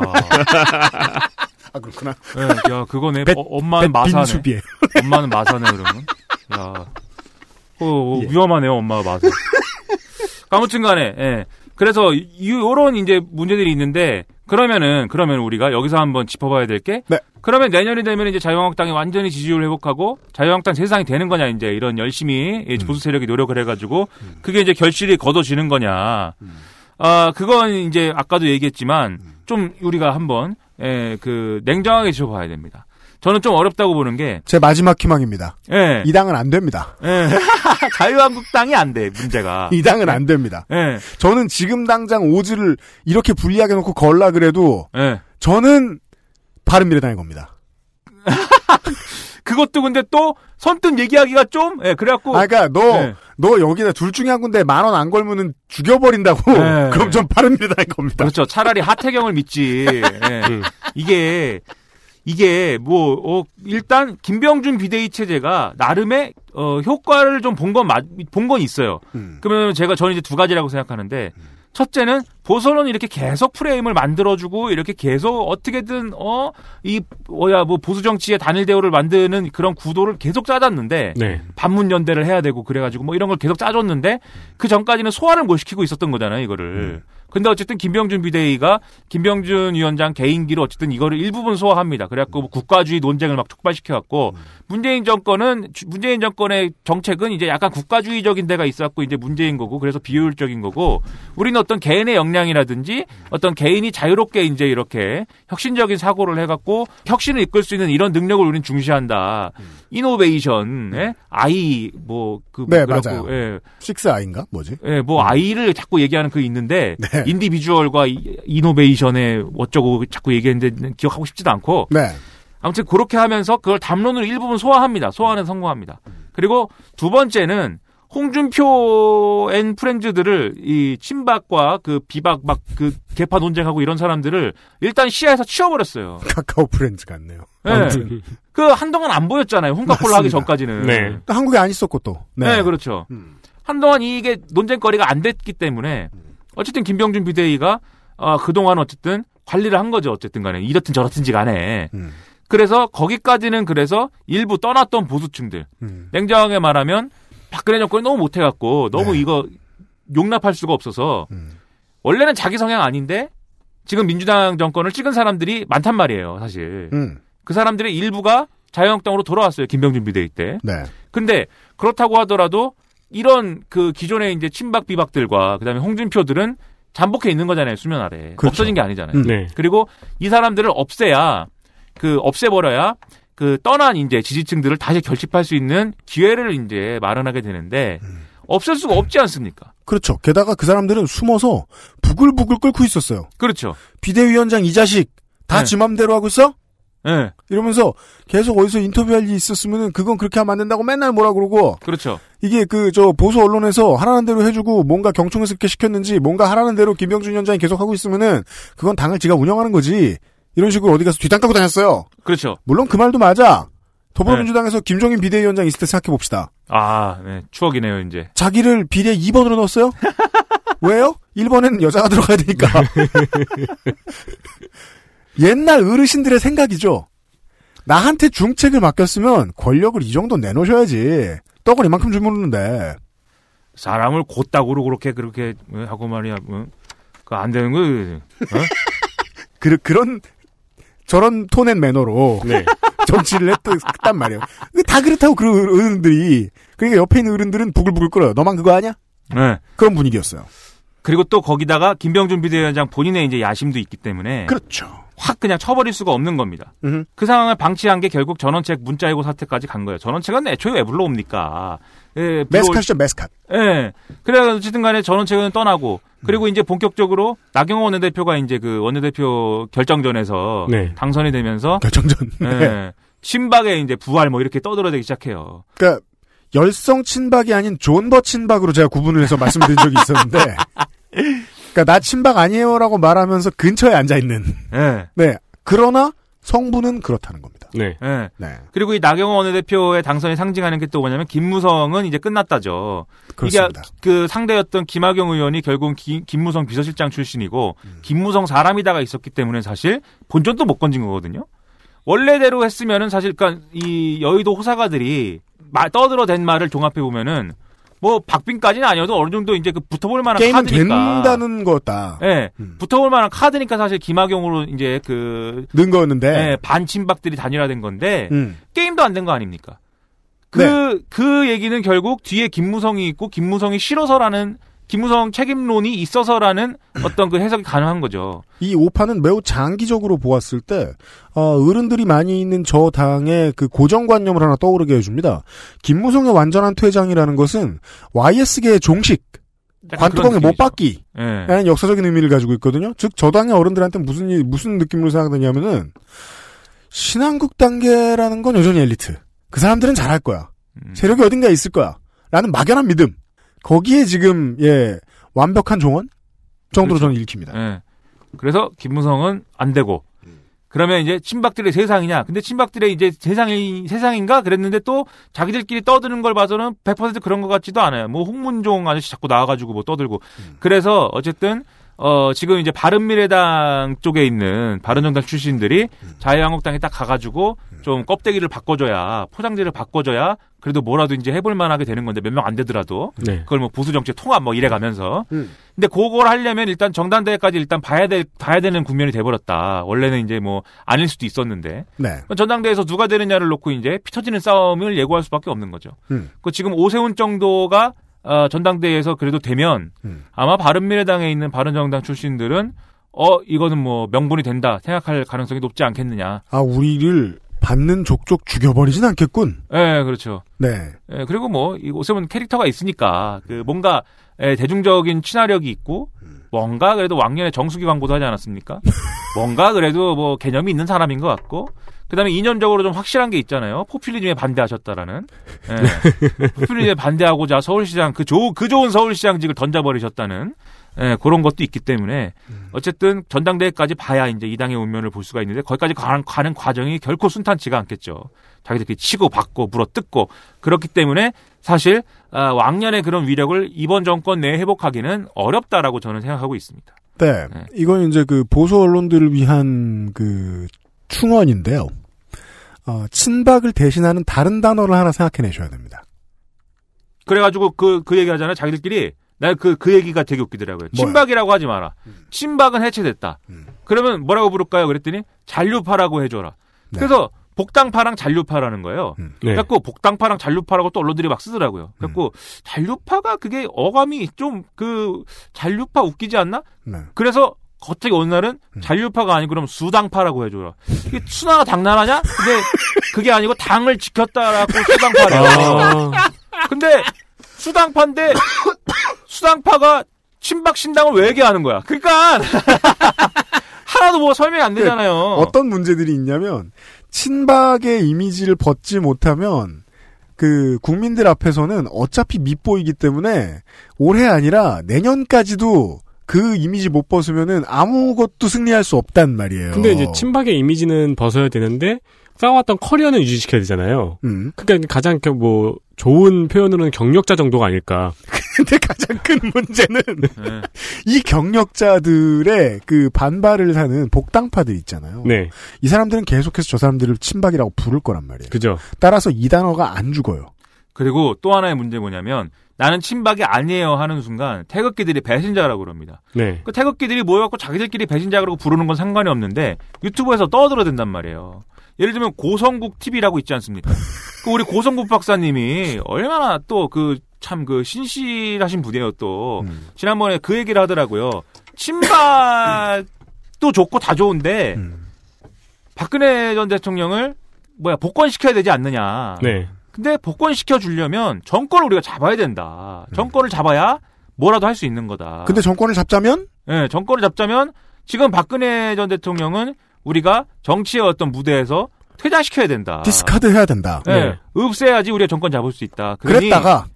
아 그렇구나. 네, 야, 그거네. 배- 어, 엄마는 배- 마사네. 빈수비에. 엄마는 마사네 그러면. 야. 어, 어, 위험하네요, 엄마가 마사. 아무튼 간에, 예. 그래서, 이, 요런 이제 문제들이 있는데, 그러면은, 그러면 우리가 여기서 한번 짚어봐야 될 게, 네. 그러면 내년이 되면 이제 자유한국당이 완전히 지지율 회복하고, 자유한국당 세상이 되는 거냐, 이제 이런 열심히 이 보수 세력이 노력을 해가지고, 그게 이제 결실이 거둬지는 거냐. 아, 그건 이제 아까도 얘기했지만, 좀 우리가 한번, 예, 그, 냉정하게 짚어봐야 됩니다. 저는 좀 어렵다고 보는 게, 제 마지막 희망입니다. 예. 이 당은 안 됩니다. 예. 자유한국당이 안 돼, 문제가. 이 당은 안 됩니다. 예. 저는 지금 당장 오즈를 이렇게 불리하게 놓고 걸라 그래도 예. 저는 바른미래당인 겁니다. 그것도 근데 또 선뜻 얘기하기가 좀 예, 그래갖고 아, 그러니까 너, 네. 너 여기다 둘 중에 한 군데 만 원 안 걸면은 죽여버린다고. 네. 그럼 좀 바릅니다, 이겁니다. 그렇죠. 차라리 하태경을 믿지. 예. 이게 이게 뭐 어, 일단 김병준 비대위 체제가 나름의 어, 효과를 좀 본 건 본건 있어요. 음. 그러면 제가 저는 이제 두 가지라고 생각하는데 첫째는 보선은 이렇게 계속 프레임을 만들어주고 이렇게 계속 어떻게든 어 이 뭐야 뭐 보수 정치의 단일 대우를 만드는 그런 구도를 계속 짜놨는데 네. 반문 연대를 해야 되고 그래가지고 뭐 이런 걸 계속 짜줬는데 그 전까지는 소화를 못 시키고 있었던 거잖아요 이거를. 근데 어쨌든 김병준 비대위가 김병준 위원장 개인기로 어쨌든 이거를 일부분 소화합니다. 그래갖고 뭐 국가주의 논쟁을 막 촉발시켜갖고 문재인 정권은 주- 문재인 정권의 정책은 이제 약간 국가주의적인 데가 있었고 이제 문제인 거고 그래서 비효율적인 거고 우리는 어떤 개인의 역량이라든지 어떤 개인이 자유롭게 이제 이렇게 혁신적인 사고를 해갖고 혁신을 이끌 수 있는 이런 능력을 우리는 중시한다. 이노베이션, 예? 아이 뭐 그 네, 맞아요. 예. six I인가? 뭐지? 예, 뭐 I를 자꾸 얘기하는 그 있는데 네. individual과 이- innovation에 어쩌고 자꾸 얘기했는데 기억하고 싶지도 않고 네. 아무튼 그렇게 하면서 그걸 담론으로 일부분 소화합니다. 소화는 성공합니다. 그리고 두 번째는 홍준표 and friends들을 이 친박과 그 비박 막 그 계파 논쟁하고 이런 사람들을 일단 시야에서 치워버렸어요. 카카오 프렌즈 같네요. 네. 그 한동안 안 보였잖아요. 홍카콜로 하기. 전까지는. 네. 또 한국에 안 있었고 또. 네, 그렇죠. 한동안 이게 논쟁거리가 안 됐기 때문에 어쨌든 김병준 비대위가 어, 그동안 어쨌든 관리를 한 거죠. 어쨌든 간에 이렇든 저렇든지 간에. 음. 그래서 거기까지는 그래서 일부 떠났던 보수층들. 음. 냉정하게 말하면 박근혜 정권이 너무 못해갖고 네. 너무 이거 용납할 수가 없어서 음. 원래는 자기 성향 아닌데 지금 민주당 정권을 찍은 사람들이 많단 말이에요. 사실. 음. 그 사람들의 일부가 자유한국당으로 돌아왔어요. 김병준 비대위 때. 네. 근데 그렇다고 하더라도 이런 그 기존의 이제 친박 비박들과 그다음에 홍준표들은 잠복해 있는 거잖아요 수면 아래 그렇죠. 없어진 게 아니잖아요. 음. 네. 그리고 이 사람들을 없애야 그 없애버려야 그 떠난 이제 지지층들을 다시 결집할 수 있는 기회를 이제 마련하게 되는데 없앨 수가 없지 않습니까? 그렇죠. 게다가 그 사람들은 숨어서 부글부글 끓고 있었어요. 그렇죠. 비대위원장 이 자식 다 네. 지 맘대로 하고 있어? 예, 이러면서 계속 어디서 인터뷰할 일이 있었으면은 그건 그렇게 하면 안 된다고 맨날 뭐라 그러고 그렇죠. 이게 그 저 보수 언론에서 하라는 대로 해주고 뭔가 경총스럽게 시켰는지 뭔가 하라는 대로 김병준 위원장이 계속 하고 있으면은 그건 당을 지가 운영하는 거지 이런 식으로 어디 가서 뒷땅 까고 다녔어요. 그렇죠. 물론 그 말도 맞아. 더불어민주당에서 김종인 비대위원장 있을 때 생각해 봅시다. 아, 네, 추억이네요 이제. 자기를 비례 2번으로 넣었어요? 왜요? 1번엔 여자가 들어가야 되니까. 옛날 어르신들의 생각이죠. 나한테 중책을 맡겼으면 권력을 이 정도 내놓으셔야지. 떡을 이만큼 주무르는데. 사람을 곧다구로 그렇게 그렇게 하고 말이야. 어? 그안 되는 거. 어? 그, 그런, 저런 톤앤 매너로 네. 정치를 했단, 말이에요. 근데 다 그렇다고 그 어른들이. 그러니까 옆에 있는 어른들은 부글부글 끓어요. 너만 그거 아냐? 네. 그런 분위기였어요. 그리고 또 거기다가 김병준 비대위원장 본인의 이제 야심도 있기 때문에 그렇죠. 확 그냥 쳐버릴 수가 없는 겁니다. 음. 그 상황을 방치한 게 결국 전원책 문자해고 사태까지 간 거예요. 전원책은 애초에 왜 불러옵니까? 예, 메스카시죠, 메스카. 예. 그래 어쨌든 간에 전원책은 떠나고 그리고 이제 본격적으로 나경원 원내대표가 이제 그 원내대표 결정전에서 네. 당선이 되면서 결정전. 예. 네. 친박의 이제 부활 뭐 이렇게 떠들어대기 시작해요. 그러니까 열성 친박이 아닌 존버 친박으로 제가 구분을 해서 말씀드린 적이 있었는데, 그러니까 나 친박 아니에요라고 말하면서 근처에 앉아 있는. 예. 네. 그러나 성부는 그렇다는 겁니다. 네. 예. 네. 그리고 이 나경원 원내대표의 당선이 상징하는 게 또 뭐냐면 김무성은 이제 끝났다죠. 그렇습니다. 이게 그 상대였던 김학용 의원이 결국 기- 김무성 비서실장 출신이고 김무성 사람이다가 있었기 때문에 사실 본전도 못 건진 거거든요. 원래대로 했으면은 사실 그러니까 이 여의도 호사가들이 말 떠들어댄 말을 종합해 보면은 뭐 박빙까지는 아니어도 어느 정도 이제 그 붙어볼 만한 게임 카드니까. 된다는 거다. 예. 붙어볼 만한 카드니까 사실 김학용으로 이제 그 는 거였는데. 예, 반친박들이 단일화된 건데 음. 게임도 안 된 거 아닙니까? 그, 네. 그 얘기는 결국 뒤에 김무성이 있고 김무성이 싫어서라는 김무성 책임론이 있어서라는 어떤 그 해석이 가능한 거죠. 이 오파는 매우 장기적으로 보았을 때, 어, 어른들이 많이 있는 저 당의 그 고정관념을 하나 떠오르게 해줍니다. 김무성의 완전한 퇴장이라는 것은 YS계의 종식, 관뚜껑에 못 느낌이죠. 박기, 예. 라는 역사적인 의미를 가지고 있거든요. 즉, 저 당의 어른들한테 무슨, 일- 무슨 느낌으로 생각되냐면은, 신한국 단계라는 건 여전히 엘리트. 그 사람들은 잘할 거야. 세력이 어딘가에 있을 거야. 라는 막연한 믿음. 거기에 지금 예 완벽한 종언 정도로 그렇죠. 저는 읽힙니다. 예. 그래서 김무성은 안 되고 그러면 이제 친박들의 세상이냐? 근데 친박들의 이제 세상이 세상인가 그랬는데 또 자기들끼리 떠드는 걸 봐서는 100% 그런 것 같지도 않아요. 뭐 홍문종 아저씨 자꾸 나와가지고 뭐 떠들고 그래서 어쨌든 어 지금 이제 바른미래당 쪽에 있는 바른정당 출신들이 자유한국당에 딱 가가지고 좀 껍데기를 바꿔줘야 포장지를 바꿔줘야 그래도 뭐라도 이제 해볼 만하게 되는 건데 몇 명 안 되더라도 네. 그걸 뭐 보수 정책 통합 뭐 이래 가면서 음. 근데 그걸 하려면 일단 정당 대회까지 일단 봐야 될 봐야 되는 국면이 돼버렸다. 원래는 이제 뭐 아닐 수도 있었는데 네. 전당대회에서 누가 되느냐를 놓고 이제 피 터지는 싸움을 예고할 수밖에 없는 거죠. 음. 그 지금 오세훈 정도가 어, 전당대회에서 그래도 되면 음. 아마 바른미래당에 있는 바른정당 출신들은 어 이거는 뭐 명분이 된다 생각할 가능성이 높지 않겠느냐. 아 우리를 받는 족족 죽여버리진 않겠군. 예, 그렇죠. 네. 예, 그리고 뭐, 이 오세훈 캐릭터가 있으니까, 그, 뭔가, 예, 대중적인 친화력이 있고, 뭔가 그래도 왕년에 정수기 광고도 하지 않았습니까? 뭔가 그래도 뭐, 개념이 있는 사람인 것 같고, 그 다음에 이념적으로 좀 확실한 게 있잖아요. 포퓰리즘에 반대하셨다라는. 예. 포퓰리즘에 반대하고자 서울시장, 그 조, 그 좋은 서울시장직을 던져버리셨다는. 예, 그런 것도 있기 때문에 어쨌든 전당대회까지 봐야 이제 이 당의 운명을 볼 수가 있는데 거기까지 가는, 가는 과정이 결코 순탄치가 않겠죠. 자기들끼리 치고 받고 물어 뜯고 그렇기 때문에 사실 아, 왕년의 그런 위력을 이번 정권 내에 회복하기는 어렵다라고 저는 생각하고 있습니다. 네. 이건 이제 그 보수 언론들을 위한 그 충언인데요. 어, 친박을 대신하는 다른 단어를 하나 생각해내셔야 됩니다. 그래가지고 그, 그 얘기 하잖아요. 자기들끼리. 나 그, 그 얘기가 되게 웃기더라고요. 뭐야? 친박이라고 하지 마라. 친박은 해체됐다. 그러면 뭐라고 부를까요? 그랬더니 잔류파라고 해줘라. 그래서 복당파랑 잔류파라는 거예요. 네. 그래갖고 복당파랑 잔류파라고 또 언론들이 막 쓰더라고요. 그래갖고 잔류파가 그게 어감이 좀 그 잔류파 웃기지 않나? 네. 그래서 갑자기 어느 날은 잔류파가 아니고 그럼 수당파라고 해줘라. 이게 수나가 당나라냐? 근데 그게 아니고 당을 지켰다라고 수당파래요. 아. 근데 수당파인데 수당파가 친박 신당을 왜 얘기하는 거야? 그러니까 하나도 뭐 설명이 안 되잖아요. 어떤 문제들이 있냐면 친박의 이미지를 벗지 못하면 그 국민들 앞에서는 어차피 밉보이기 때문에 올해 아니라 내년까지도 그 이미지 못 벗으면은 아무것도 승리할 수 없단 말이에요. 근데 이제 친박의 이미지는 벗어야 되는데 쌓아왔던 커리어는 유지시켜야 되잖아요. 음. 그러니까 가장 뭐 좋은 표현으로는 경력자 정도가 아닐까. 근데 가장 큰 문제는 네. 이 경력자들의 그 반발을 하는 복당파들 있잖아요. 네. 이 사람들은 계속해서 저 사람들을 친박이라고 부를 거란 말이에요. 그죠. 따라서 이 단어가 안 죽어요. 그리고 또 하나의 문제 뭐냐면 나는 친박이 아니에요 하는 순간 태극기들이 배신자라고 그럽니다. 네. 그 태극기들이 모여갖고 자기들끼리 배신자라고 부르는 건 상관이 없는데 유튜브에서 떠들어댄단 말이에요. 예를 들면 고성국 TV라고 있지 않습니까? 그 우리 고성국 박사님이 얼마나 또 그 참 그 신실하신 분이에요 또 지난번에 그 얘기를 하더라고요. 친박도 좋고 다 좋은데 박근혜 전 대통령을 뭐야 복권 시켜야 되지 않느냐. 네. 근데 복권 시켜 주려면 정권을 우리가 잡아야 된다. 정권을 잡아야 뭐라도 할 수 있는 거다. 근데 정권을 잡자면 네, 정권을 잡자면 지금 박근혜 전 대통령은 우리가 정치의 어떤 무대에서 퇴장시켜야 된다. discard 해야 된다. 네, 없애야지 우리가 정권 잡을 수 있다. 그랬다가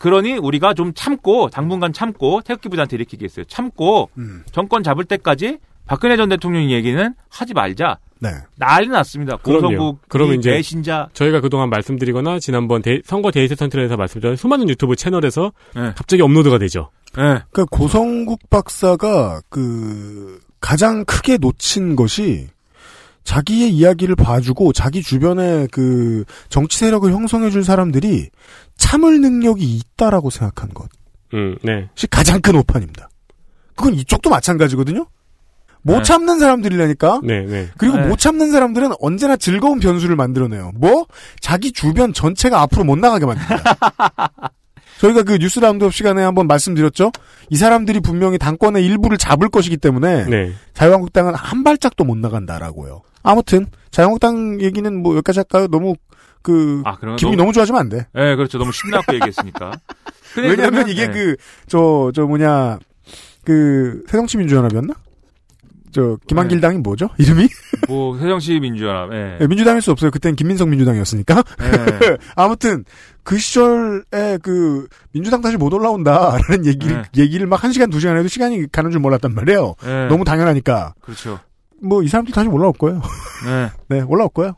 그러니 우리가 좀 참고 당분간 참고 태극기 부대한테 이렇게 얘기했어요. 참고 음. 정권 잡을 때까지 박근혜 전 대통령 얘기는 하지 말자. 네. 난리 났습니다. 고성국 이 이제 배신자 저희가 그동안 말씀드리거나 지난번 데- 선거 데이터 센터에서 말씀드린 수많은 유튜브 채널에서 네. 갑자기 업로드가 되죠. 네. 그러니까 고성국 박사가 그 가장 크게 놓친 것이 자기의 이야기를 봐주고 자기 주변에 그 정치 세력을 형성해줄 사람들이 참을 능력이 있다라고 생각한 것이 음, 네. 가장 큰 오판입니다. 그건 이쪽도 마찬가지거든요. 못 네. 참는 사람들이라니까. 네, 네. 그리고 네. 못 참는 사람들은 언제나 즐거운 변수를 만들어내요. 뭐? 자기 주변 전체가 앞으로 못 나가게 만듭니다. 저희가 그 뉴스 roundup 시간에 한번 말씀드렸죠? 이 사람들이 분명히 당권의 일부를 잡을 것이기 때문에 네. 자유한국당은 한 발짝도 못 나간다라고요. 아무튼 자유한국당 얘기는 뭐 여기까지 할까요? 너무 그 아, 기분이 너무- 너무 좋아지면 안 돼. 네, 그렇죠. 너무 신나고 얘기했으니까. 왜냐하면 이게 네. 그저저 뭐냐 그 새정치민주연합이었나? 저 김한길 당이 뭐죠? 이름이? 뭐 새정치 민주연합. 예. 네, 민주당일 수 없어요. 그땐 김민석 민주당이었으니까. 예. 아무튼 그 시절에 그 민주당 다시 못 올라온다라는 얘기를 네. 얘기를 막 한 시간 두 시간 해도 시간이 가는 줄 몰랐단 말이에요. 예. 너무 당연하니까. 그렇죠. 뭐 이 사람들 다시 올라올 거예요. 네. 네, 올라올 거예요.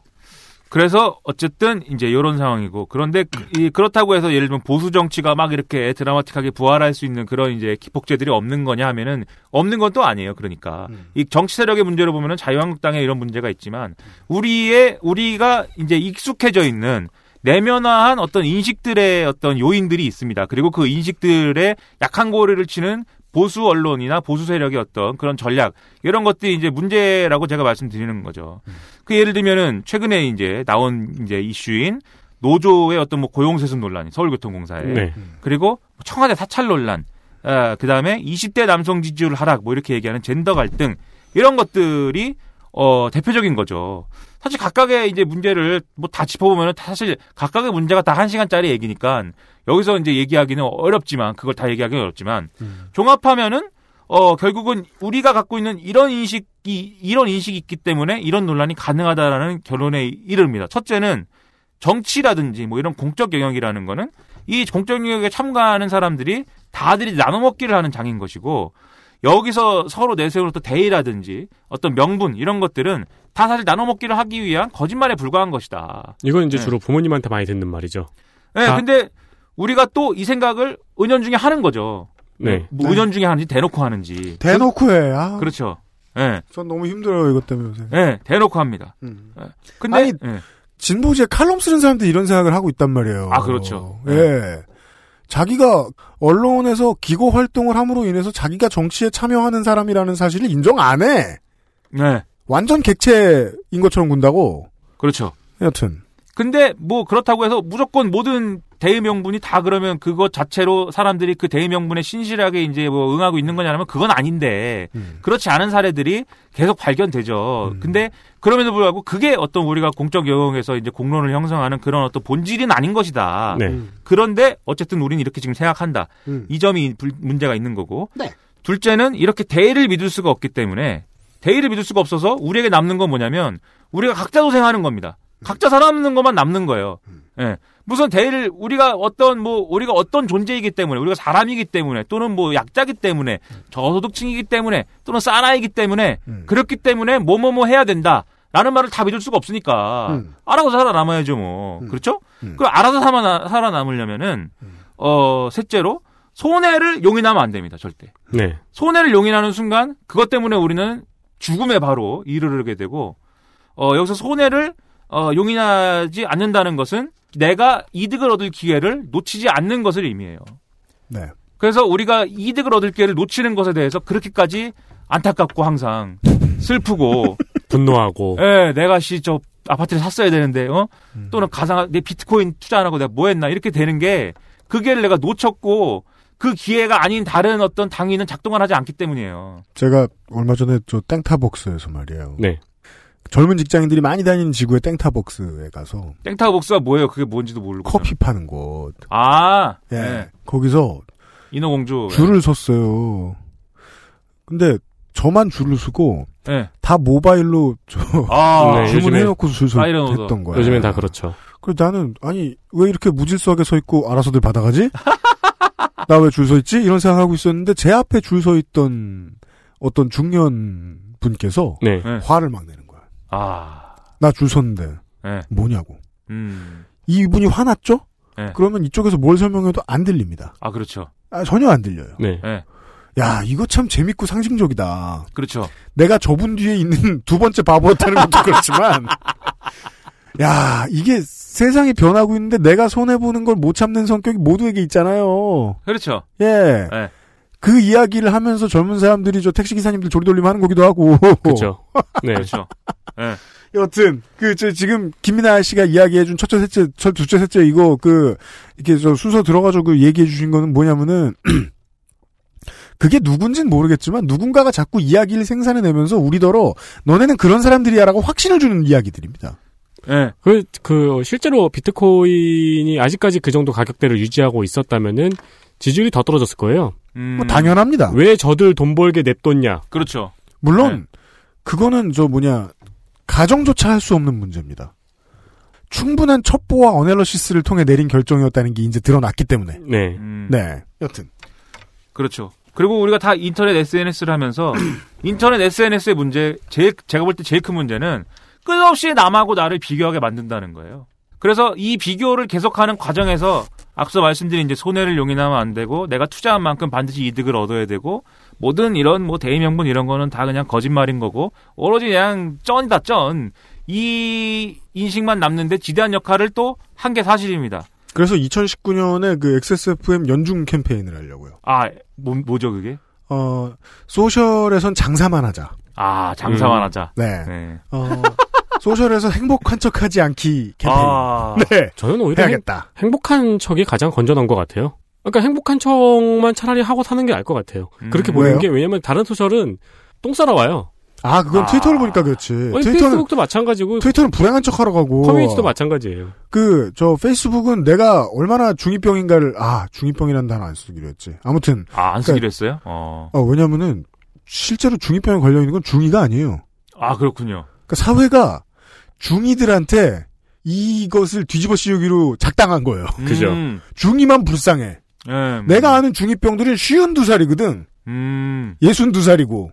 그래서 어쨌든 이제 이런 상황이고 그런데 그- 이 그렇다고 해서 예를 들면 보수 정치가 막 이렇게 드라마틱하게 부활할 수 있는 그런 이제 기폭제들이 없는 거냐 하면은 없는 건 또 아니에요. 그러니까 이 정치 세력의 문제로 보면은 자유한국당에 이런 문제가 있지만 우리의 우리가 이제 익숙해져 있는 내면화한 어떤 인식들의 어떤 요인들이 있습니다. 그리고 그 인식들의 약한 고리를 치는 보수 언론이나 보수 세력의 어떤 그런 전략 이런 것들이 이제 문제라고 제가 말씀드리는 거죠. 그 예를 들면은 최근에 이제 나온 이제 이슈인 노조의 어떤 뭐 고용세습 논란, 서울교통공사에 네. 그리고 청와대 사찰 논란, 아, 그 다음에 20대 남성 지지율 하락, 뭐 이렇게 얘기하는 젠더 갈등 이런 것들이 어 대표적인 거죠. 사실 각각의 이제 문제를 뭐 다 짚어보면은 사실 각각의 문제가 다 한 시간짜리 얘기니까 여기서 이제 얘기하기는 어렵지만 그걸 다 얘기하기는 어렵지만 종합하면은 어 결국은 우리가 갖고 있는 이런 인식이 이런 인식이 있기 때문에 이런 논란이 가능하다라는 결론에 이릅니다. 첫째는 정치라든지 뭐 이런 공적 영역이라는 거는 이 공적 영역에 참가하는 사람들이 다들이 나눠 먹기를 하는 장인 것이고 여기서 서로 내세우는 또 대의라든지 어떤 명분 이런 것들은 다 사실 나눠 먹기를 하기 위한 거짓말에 불과한 것이다. 이건 이제 네. 주로 부모님한테 많이 듣는 말이죠. 네, 다- 근데 우리가 또 이 생각을 은연중에 하는 거죠. 네. 뭐 은연중에 하는지 대놓고 하는지. 대놓고 해. 아, 그, 렇죠 예. 전 너무 힘들어요 이것 때문에 요새. 예, 대놓고 합니다. 예. 근데 아니, 예. 진보지에 칼럼 쓰는 사람들이 이런 생각을 하고 있단 말이에요. 아, 그렇죠. 예. 자기가 언론에서 기고 활동을 함으로 인해서 자기가 정치에 참여하는 사람이라는 사실을 인정 안 해. 네. 완전 객체인 것처럼 군다고. 그렇죠. 여튼. 근데 뭐 그렇다고 해서 무조건 모든 대의 명분이 다 그러면 그것 자체로 사람들이 그 대의 명분에 신실하게 이제 뭐 응하고 있는 거냐면 그건 아닌데 그렇지 않은 사례들이 계속 발견되죠. 근데 그럼에도 불구하고 그게 어떤 우리가 공적 영역에서 이제 공론을 형성하는 그런 어떤 본질은 아닌 것이다. 네. 그런데 어쨌든 우리는 이렇게 지금 생각한다. 음. 이 점이 불- 문제가 있는 거고. 네. 둘째는 이렇게 대의를 믿을 수가 없기 때문에 대의를 믿을 수가 없어서 우리에게 남는 건 뭐냐면 우리가 각자 도생하는 겁니다. 각자 살아남는 것만 남는 거예요. 예. 무슨 대의를 우리가 어떤 뭐 우리가 어떤 존재이기 때문에 우리가 사람이기 때문에 또는 뭐 약자기 때문에 저소득층이기 때문에 또는 사나이기 때문에 그렇기 때문에 뭐뭐뭐 해야 된다. 라는 말을 다 믿을 수가 없으니까 음. 알아서 살아남아야죠 뭐 그렇죠? 그 알아서 살아나, 살아남으려면은 어 셋째로 손해를 용인하면 안 됩니다 절대 네. 손해를 용인하는 순간 그것 때문에 우리는 죽음에 바로 이르게 되고 어 여기서 손해를 어 용인하지 않는다는 것은 내가 이득을 얻을 기회를 놓치지 않는 것을 의미해요. 네. 그래서 우리가 이득을 얻을 기회를 놓치는 것에 대해서 그렇게까지 안타깝고 항상 슬프고 분노하고 예, 내가 씨저 아파트를 샀어야 되는데 어 또는 가상 내 비트코인 투자 안 하고 내가 뭐 했나 이렇게 되는 게 그 기회를 내가 놓쳤고 그 기회가 아닌 다른 어떤 당위는 작동을 하지 않기 때문이에요. 제가 얼마 전에 저 땡타벅스에서 말이에요. 네. 젊은 직장인들이 많이 다니는 지구의 땡타벅스에 가서 땡타복스가 뭐예요? 그게 뭔지도 모르고. 커피 파는 곳. 아, 예. 네. 거기서 인어공주. 줄을 섰어요. 근데 저만 줄을 서고 네. 다 모바일로 저 아, 네, 주문해놓고 줄서 파이런 오더. 했던 거야. 요즘엔 다 그렇죠. 그래서 나는 아니 왜 이렇게 무질서하게 서 있고 알아서들 받아가지? 나 왜 줄 서 있지? 이런 생각하고 있었는데 제 앞에 줄 서 있던 어떤 중년 분께서 네. 네. 화를 막 내는 거야. 아, 나 줄 섰는데 네. 뭐냐고. 음, 이분이 화났죠? 네. 그러면 이쪽에서 뭘 설명해도 안 들립니다. 아 그렇죠. 아, 전혀 안 들려요. 네. 네, 야, 이거 참 재밌고 상징적이다. 그렇죠. 내가 저분 뒤에 있는 두 번째 바보였다는 것도 그렇지만, 야, 이게 세상이 변하고 있는데 내가 손해보는 걸 못 참는 성격이 모두에게 있잖아요. 그렇죠. 예. 네. 그 이야기를 하면서 젊은 사람들이 저 택시 기사님들 조리돌림 하는 거기도 하고. 그렇죠. 네. 그렇죠. 네. 여튼, 그, 저, 지금, 김민아 씨가 이야기해준 첫째, 셋째, 첫, 둘째, 셋째, 이거, 그, 이렇게 저 순서 들어가지고 그 얘기해주신 거는 뭐냐면은, 그게 누군진 모르겠지만, 누군가가 자꾸 이야기를 생산해내면서 우리더러, 너네는 그런 사람들이야라고 확신을 주는 이야기들입니다. 네. 그, 그, 실제로 비트코인이 아직까지 그 정도 가격대를 유지하고 있었다면은 지지율이 더 떨어졌을 거예요. 음, 뭐, 당연합니다. 왜 저들 돈 벌게 냅뒀냐. 그렇죠. 물론, 그거는 저 뭐냐 가정조차 할 수 없는 문제입니다. 충분한 첩보와 어널러시스를 통해 내린 결정이었다는 게 이제 드러났기 때문에. 네. 음. 네. 여튼 그렇죠. 그리고 우리가 다 인터넷 SNS를 하면서 인터넷 SNS의 문제, 제일 제가 볼 때 제일 큰 문제는 끝없이 남하고 나를 비교하게 만든다는 거예요. 그래서 이 비교를 계속하는 과정에서 앞서 말씀드린 이제 손해를 용인하면 안 되고 내가 투자한 만큼 반드시 이득을 얻어야 되고 모든 이런 뭐 대의 명분 이런 거는 다 그냥 거짓말인 거고 오로지 그냥 쩐이다 쩐. 이 인식만 남는데 지대한 역할을 또 한 게 사실입니다. 그래서 2019년에 그 XSFM 연중 캠페인을 하려고요. 아, 뭐, 뭐죠 그게? 어 social에선 장사만 하자. 아, 장사만 음. 하자. 네. 네. 어 social에서 행복한 척하지 않기 캠페인. 아. 네. 저는 오히려 해야겠다. 행, 복한 척이 가장 건전한 것 같아요. 그러니까 행복한 척만 차라리 하고 사는 게 나을 것 같아요. 음. 그렇게 보는? 게 왜냐면 다른 social은 똥 싸러 와요. 아 그건 아. 트위터를 보니까 그렇지. 아니, 트위터는 페이스북도 마찬가지고 트위터는 불행한 척 하러 가고 커뮤니티도 마찬가지예요. 그 저 페이스북은 내가 얼마나 중이병인가를 아 중이병이라는 단어 안 쓰기로 했지. 아무튼 아, 안 쓰기로 했어요? 어. 어, 왜냐면은 실제로 중이병에 걸려 있는 건 중이가 아니에요. 아, 그렇군요. 그러니까 사회가 중이들한테 이것을 뒤집어 씌우기로 작당한 거예요. 그죠. 음. 중이만 불쌍해. 예, 음. 내가 아는 중이병들은 쉬운 두 살이거든. 음. 예순 두 살이고.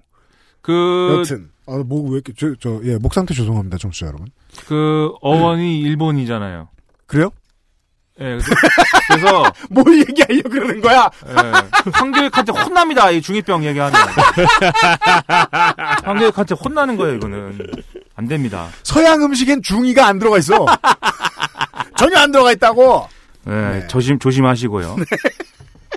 그, 여튼. 아, 뭐, 왜 이렇게, 저, 저, 예, 목 상태 죄송합니다, 청취자 여러분. 그, 어원이 일본이잖아요. 그래요? 예, 그래서, 그래서 뭘 얘기하려고 그러는 거야? 예, 황교익한테 혼납니다, 이 중이병 얘기하면. 황교익한테 혼나는 거예요, 이거는. 안 됩니다. 서양 음식엔 중이가 안 들어가 있어. 전혀 안 들어가 있다고! 예, 네. 조심, 조심하시고요.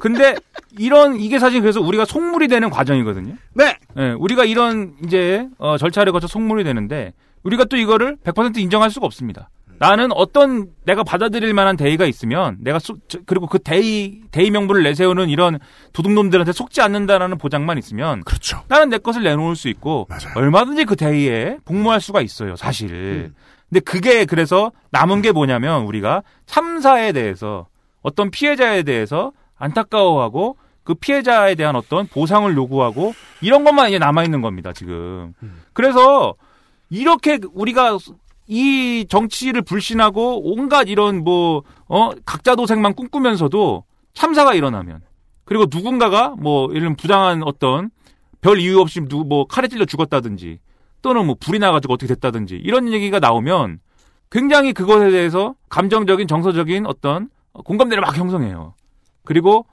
근데, 이런, 이게 사실 그래서 우리가 속물이 되는 과정이거든요. 네! 예, 우리가 이런, 이제, 어, 절차를 거쳐 속물이 되는데, 우리가 또 이거를 100% 인정할 수가 없습니다. 나는 어떤 내가 받아들일 만한 대의가 있으면 내가 소- 저- 그리고 그 대의 대의 명분을 내세우는 이런 도둑놈들한테 속지 않는다라는 보장만 있으면 그렇죠. 나는 내 것을 내놓을 수 있고 맞아요. 얼마든지 그 대의에 복무할 수가 있어요 사실. 음. 근데 그게 그래서 남은 게 뭐냐면 우리가 참사에 대해서 어떤 피해자에 대해서 안타까워하고 그 피해자에 대한 어떤 보상을 요구하고 이런 것만 이제 남아 있는 겁니다 지금. 그래서 이렇게 우리가 이 정치를 불신하고 온갖 이런 뭐, 어, 각자 도생만 꿈꾸면서도 참사가 일어나면 그리고 누군가가 뭐, 들면 부당한 어떤 별 이유 없이 누구 뭐 칼에 찔려 죽었다든지 또는 뭐 불이 나가지고 어떻게 됐다든지 이런 얘기가 나오면 굉장히 그것에 대해서 감정적인 정서적인 어떤 공감대를 막 형성해요. 그리고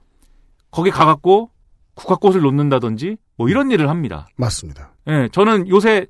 거기 가갖고 국화꽃을 놓는다든지 뭐 이런 일을 합니다. 맞습니다. 예, 저는 요새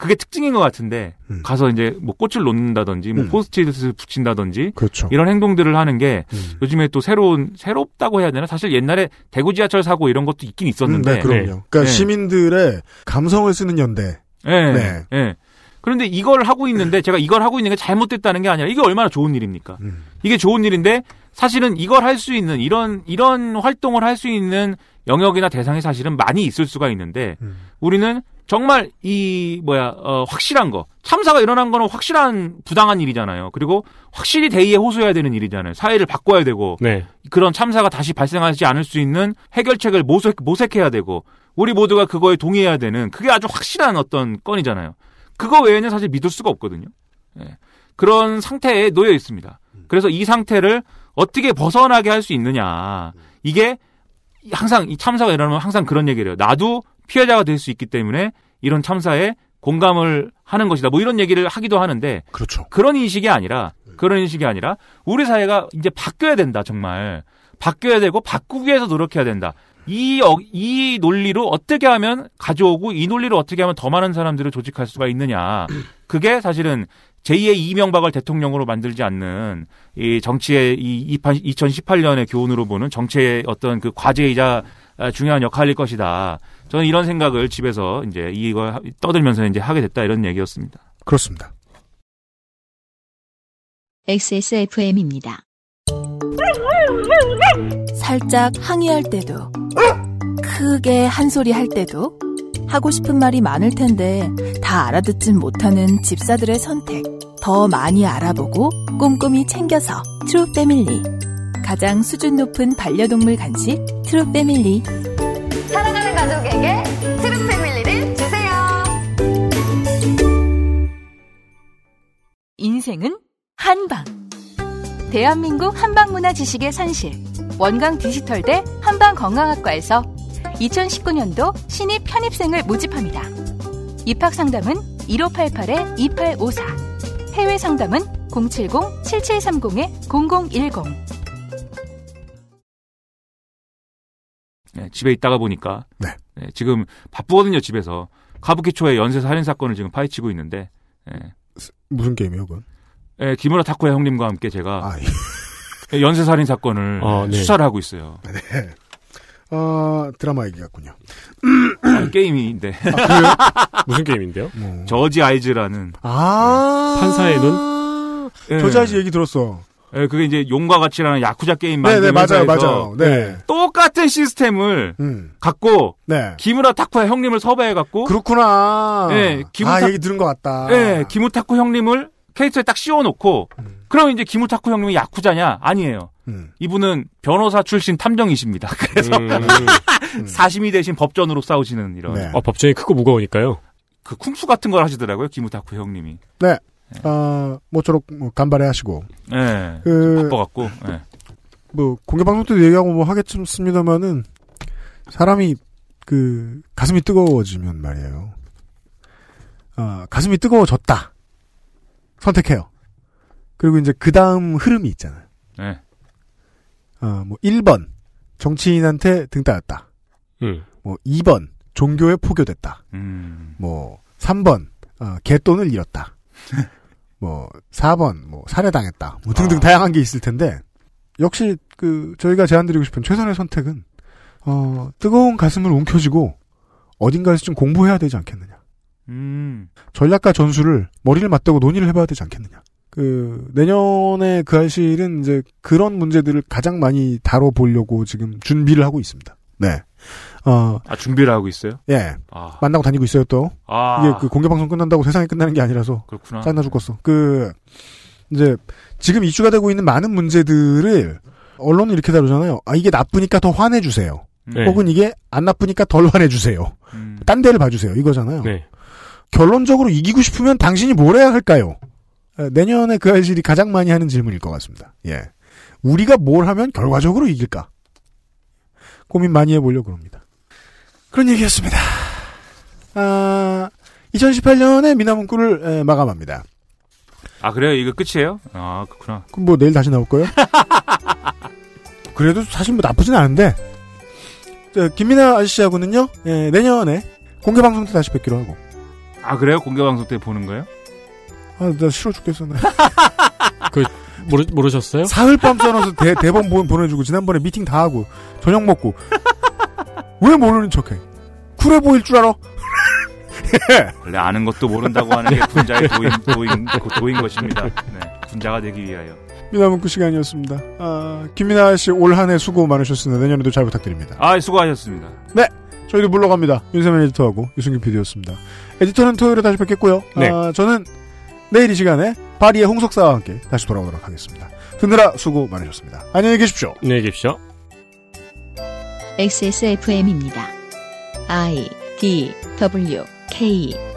그게 특징인 것 같은데 음. 가서 이제 뭐 꽃을 놓는다든지 뭐 음. 포스트잇을 붙인다든지 그렇죠. 이런 행동들을 하는 게 음. 요즘에 또 새로운 새롭다고 해야 되나? 사실 옛날에 대구 지하철 사고 이런 것도 있긴 있었는데. 음, 네, 그럼요. 그러니까 네. 시민들의 감성을 쓰는 연대. 예. 네. 예. 그런데 이걸 하고 있는데 제가 이걸 하고 있는 게 잘못됐다는 게 아니라 이게 얼마나 좋은 일입니까? 음. 이게 좋은 일인데 사실은 이걸 할 수 있는 이런 이런 활동을 할 수 있는 영역이나 대상이 사실은 많이 있을 수가 있는데 음. 우리는 정말 이 뭐야 어, 확실한 거 참사가 일어난 거는 확실한 부당한 일이잖아요. 그리고 확실히 대의에 호소해야 되는 일이잖아요. 사회를 바꿔야 되고 네. 그런 참사가 다시 발생하지 않을 수 있는 해결책을 모색, 모색해야 되고 우리 모두가 그거에 동의해야 되는 그게 아주 확실한 어떤 건이잖아요. 그거 외에는 사실 믿을 수가 없거든요. 예. 그런 상태에 놓여 있습니다. 그래서 이 상태를 어떻게 벗어나게 할 수 있느냐. 이게 항상 이 참사가 일어나면 항상 그런 얘기를 해요. 나도 피해자가 될 수 있기 때문에 이런 참사에 공감을 하는 것이다. 뭐 이런 얘기를 하기도 하는데 그렇죠. 그런 인식이 아니라 그런 인식이 아니라 우리 사회가 이제 바뀌어야 된다 정말 바뀌어야 되고 바꾸기 위해서 노력해야 된다. 이, 어- 이 논리로 어떻게 하면 가져오고 이 논리로 어떻게 하면 더 많은 사람들을 조직할 수가 있느냐. 그게 사실은 제2의 이명박을 대통령으로 만들지 않는 이 정치의 이 2018년의 교훈으로 보는 정치의 어떤 그 과제이자 아, 중요한 역할일 것이다. 저는 이런 생각을 집에서 이제 이걸 하- 떠들면서 이제 하게 됐다 이런 얘기였습니다. 그렇습니다. XSFM입니다. 살짝 항의할 때도, 크게 한 소리 할 때도, 하고 싶은 말이 많을 텐데 다 알아듣진 못하는 집사들의 선택. 더 많이 알아보고 꼼꼼히 챙겨서 트루 패밀리. 가장 수준 높은 반려동물 간식 트루 패밀리. 가족에게 트루 패밀리를 주세요. 인생은 한방. 대한민국 한방문화 지식의 산실. 원광 디지털대 한방건강학과에서 2019년도 신입 편입생을 모집합니다. 입학 상담은 1588-2854. 해외 상담은 070-7730-0010. 네, 집에 있다가 보니까 네, 지금 바쁘거든요 집에서 가부키초의 연쇄 살인 사건을 지금 파헤치고 있는데 예. 무슨 게임이요, 그건? 예, 김우라 타쿠야 형님과 함께 제가 아, 예, 연쇄 살인 사건을 어, 네. 수사를 하고 있어요. 네. 어, 드라마 얘기 같군요. 아, 게임인데. 아? 무슨 게임인데요? 뭐. 저지 아이즈라는 아. 판사의 눈? 예. 저자지 얘기 들었어. 예, 그게 이제 용과 같이라는 야쿠자 게임 네네, 만든 맞아요, 회사에서 맞아요. 네. 똑같은 시스템을 음. 갖고 네. 기무라 타쿠야 형님을 섭외해 갖고 그렇구나. 예, 기무 아, 타- 얘기 들은 것 같다. 예, 기무 타쿠 형님을 캐릭터에 딱 씌워 놓고, 그럼 이제 기무 타쿠 형님이 야쿠자냐? 아니에요. 음. 이분은 변호사 출신 탐정이십니다. 그래서 음. 사심이 대신 법전으로 싸우시는 이런 네. 어, 법정이 크고 무거우니까요. 그 쿵수 같은 걸 하시더라고요. 기무타쿠 형님이. 네. 아, 모쪼록 뭐 간발해 하시고. 예. 그- 바빠갖고. 예. 뭐, 공개방송 때도 얘기하고 뭐 하겠습니다만은, 사람이, 그, 가슴이 뜨거워지면 말이에요. 아, 가슴이 뜨거워졌다. 선택해요. 그리고 이제 그 다음 흐름이 있잖아요. 예. 아, 뭐, 1번, 정치인한테 등 따였다. 음. 뭐, 2번, 종교에 포교됐다. 음. 뭐, 3번, 어, 개돈을 잃었다. 뭐, 4번, 뭐, 살해당했다. 뭐, 등등 아. 다양한 게 있을 텐데, 역시, 그, 저희가 제안드리고 싶은 최선의 선택은, 어, 뜨거운 가슴을 움켜쥐고, 어딘가에서 좀 공부해야 되지 않겠느냐. 음. 전략과 전술을 머리를 맞대고 논의를 해봐야 되지 않겠느냐. 그, 내년에 그 알실은 이제 그런 문제들을 가장 많이 다뤄보려고 지금 준비를 하고 있습니다. 네. 어, 아, 준비를 하고 있어요? 예. 아. 만나고 다니고 있어요, 또. 아. 이게 그 공개방송 끝난다고 세상이 끝나는 게 아니라서. 그렇구나. 짠나 죽겠어. 그, 이제, 지금 이슈가 되고 있는 많은 문제들을 언론은 이렇게 다루잖아요. 아, 이게 나쁘니까 더 화내주세요. 네. 혹은 이게 안 나쁘니까 덜 화내주세요. 음. 딴 데를 봐주세요. 이거잖아요. 네. 결론적으로 이기고 싶으면 당신이 뭘 해야 할까요? 에, 내년에 그 알실이 가장 많이 하는 질문일 것 같습니다. 예. 우리가 뭘 하면 결과적으로 이길까? 고민 많이 해보려고 합니다. 그런 얘기였습니다. 아, 2018년에 미나문구를 에, 마감합니다. 아, 그래요? 이거 끝이에요? 아, 그렇구나. 그럼 뭐 내일 다시 나올 거예요? 그래도 사실 뭐 나쁘진 않은데 저, 김민아 아저씨하고는요 예, 내년에 공개 방송 때 다시 뵙기로 하고 아, 그래요? 공개 방송 때 보는 거예요? 아나 싫어 죽겠어 나 그 모르 모르셨어요? 사흘밤 써놔서 대, 대본 보- 보내주고 지난번에 미팅 다 하고 저녁 먹고 왜 모르는 척해 쿨해 보일 줄 알아 원래 아는 것도 모른다고 하는 게 군자의 도인, 도인, 도인 것입니다. 네. 군자가 되기 위하여. 미나문구 시간이었습니다 아, 김민아 아저씨 올 한 해 수고 많으셨습니다 내년에도 잘 부탁드립니다 아, 수고하셨습니다. 네 저희도 물러갑니다 윤세민 에디터하고 유승균 PD였습니다 에디터는 토요일에 다시 뵙겠고요 네. 아, 저는 내일 이 시간에 파리의 홍석사와 함께 다시 돌아오도록 하겠습니다 듣느라 수고 많으셨습니다 안녕히 계십시오 안녕히 계십시오. XSFM입니다. I D W K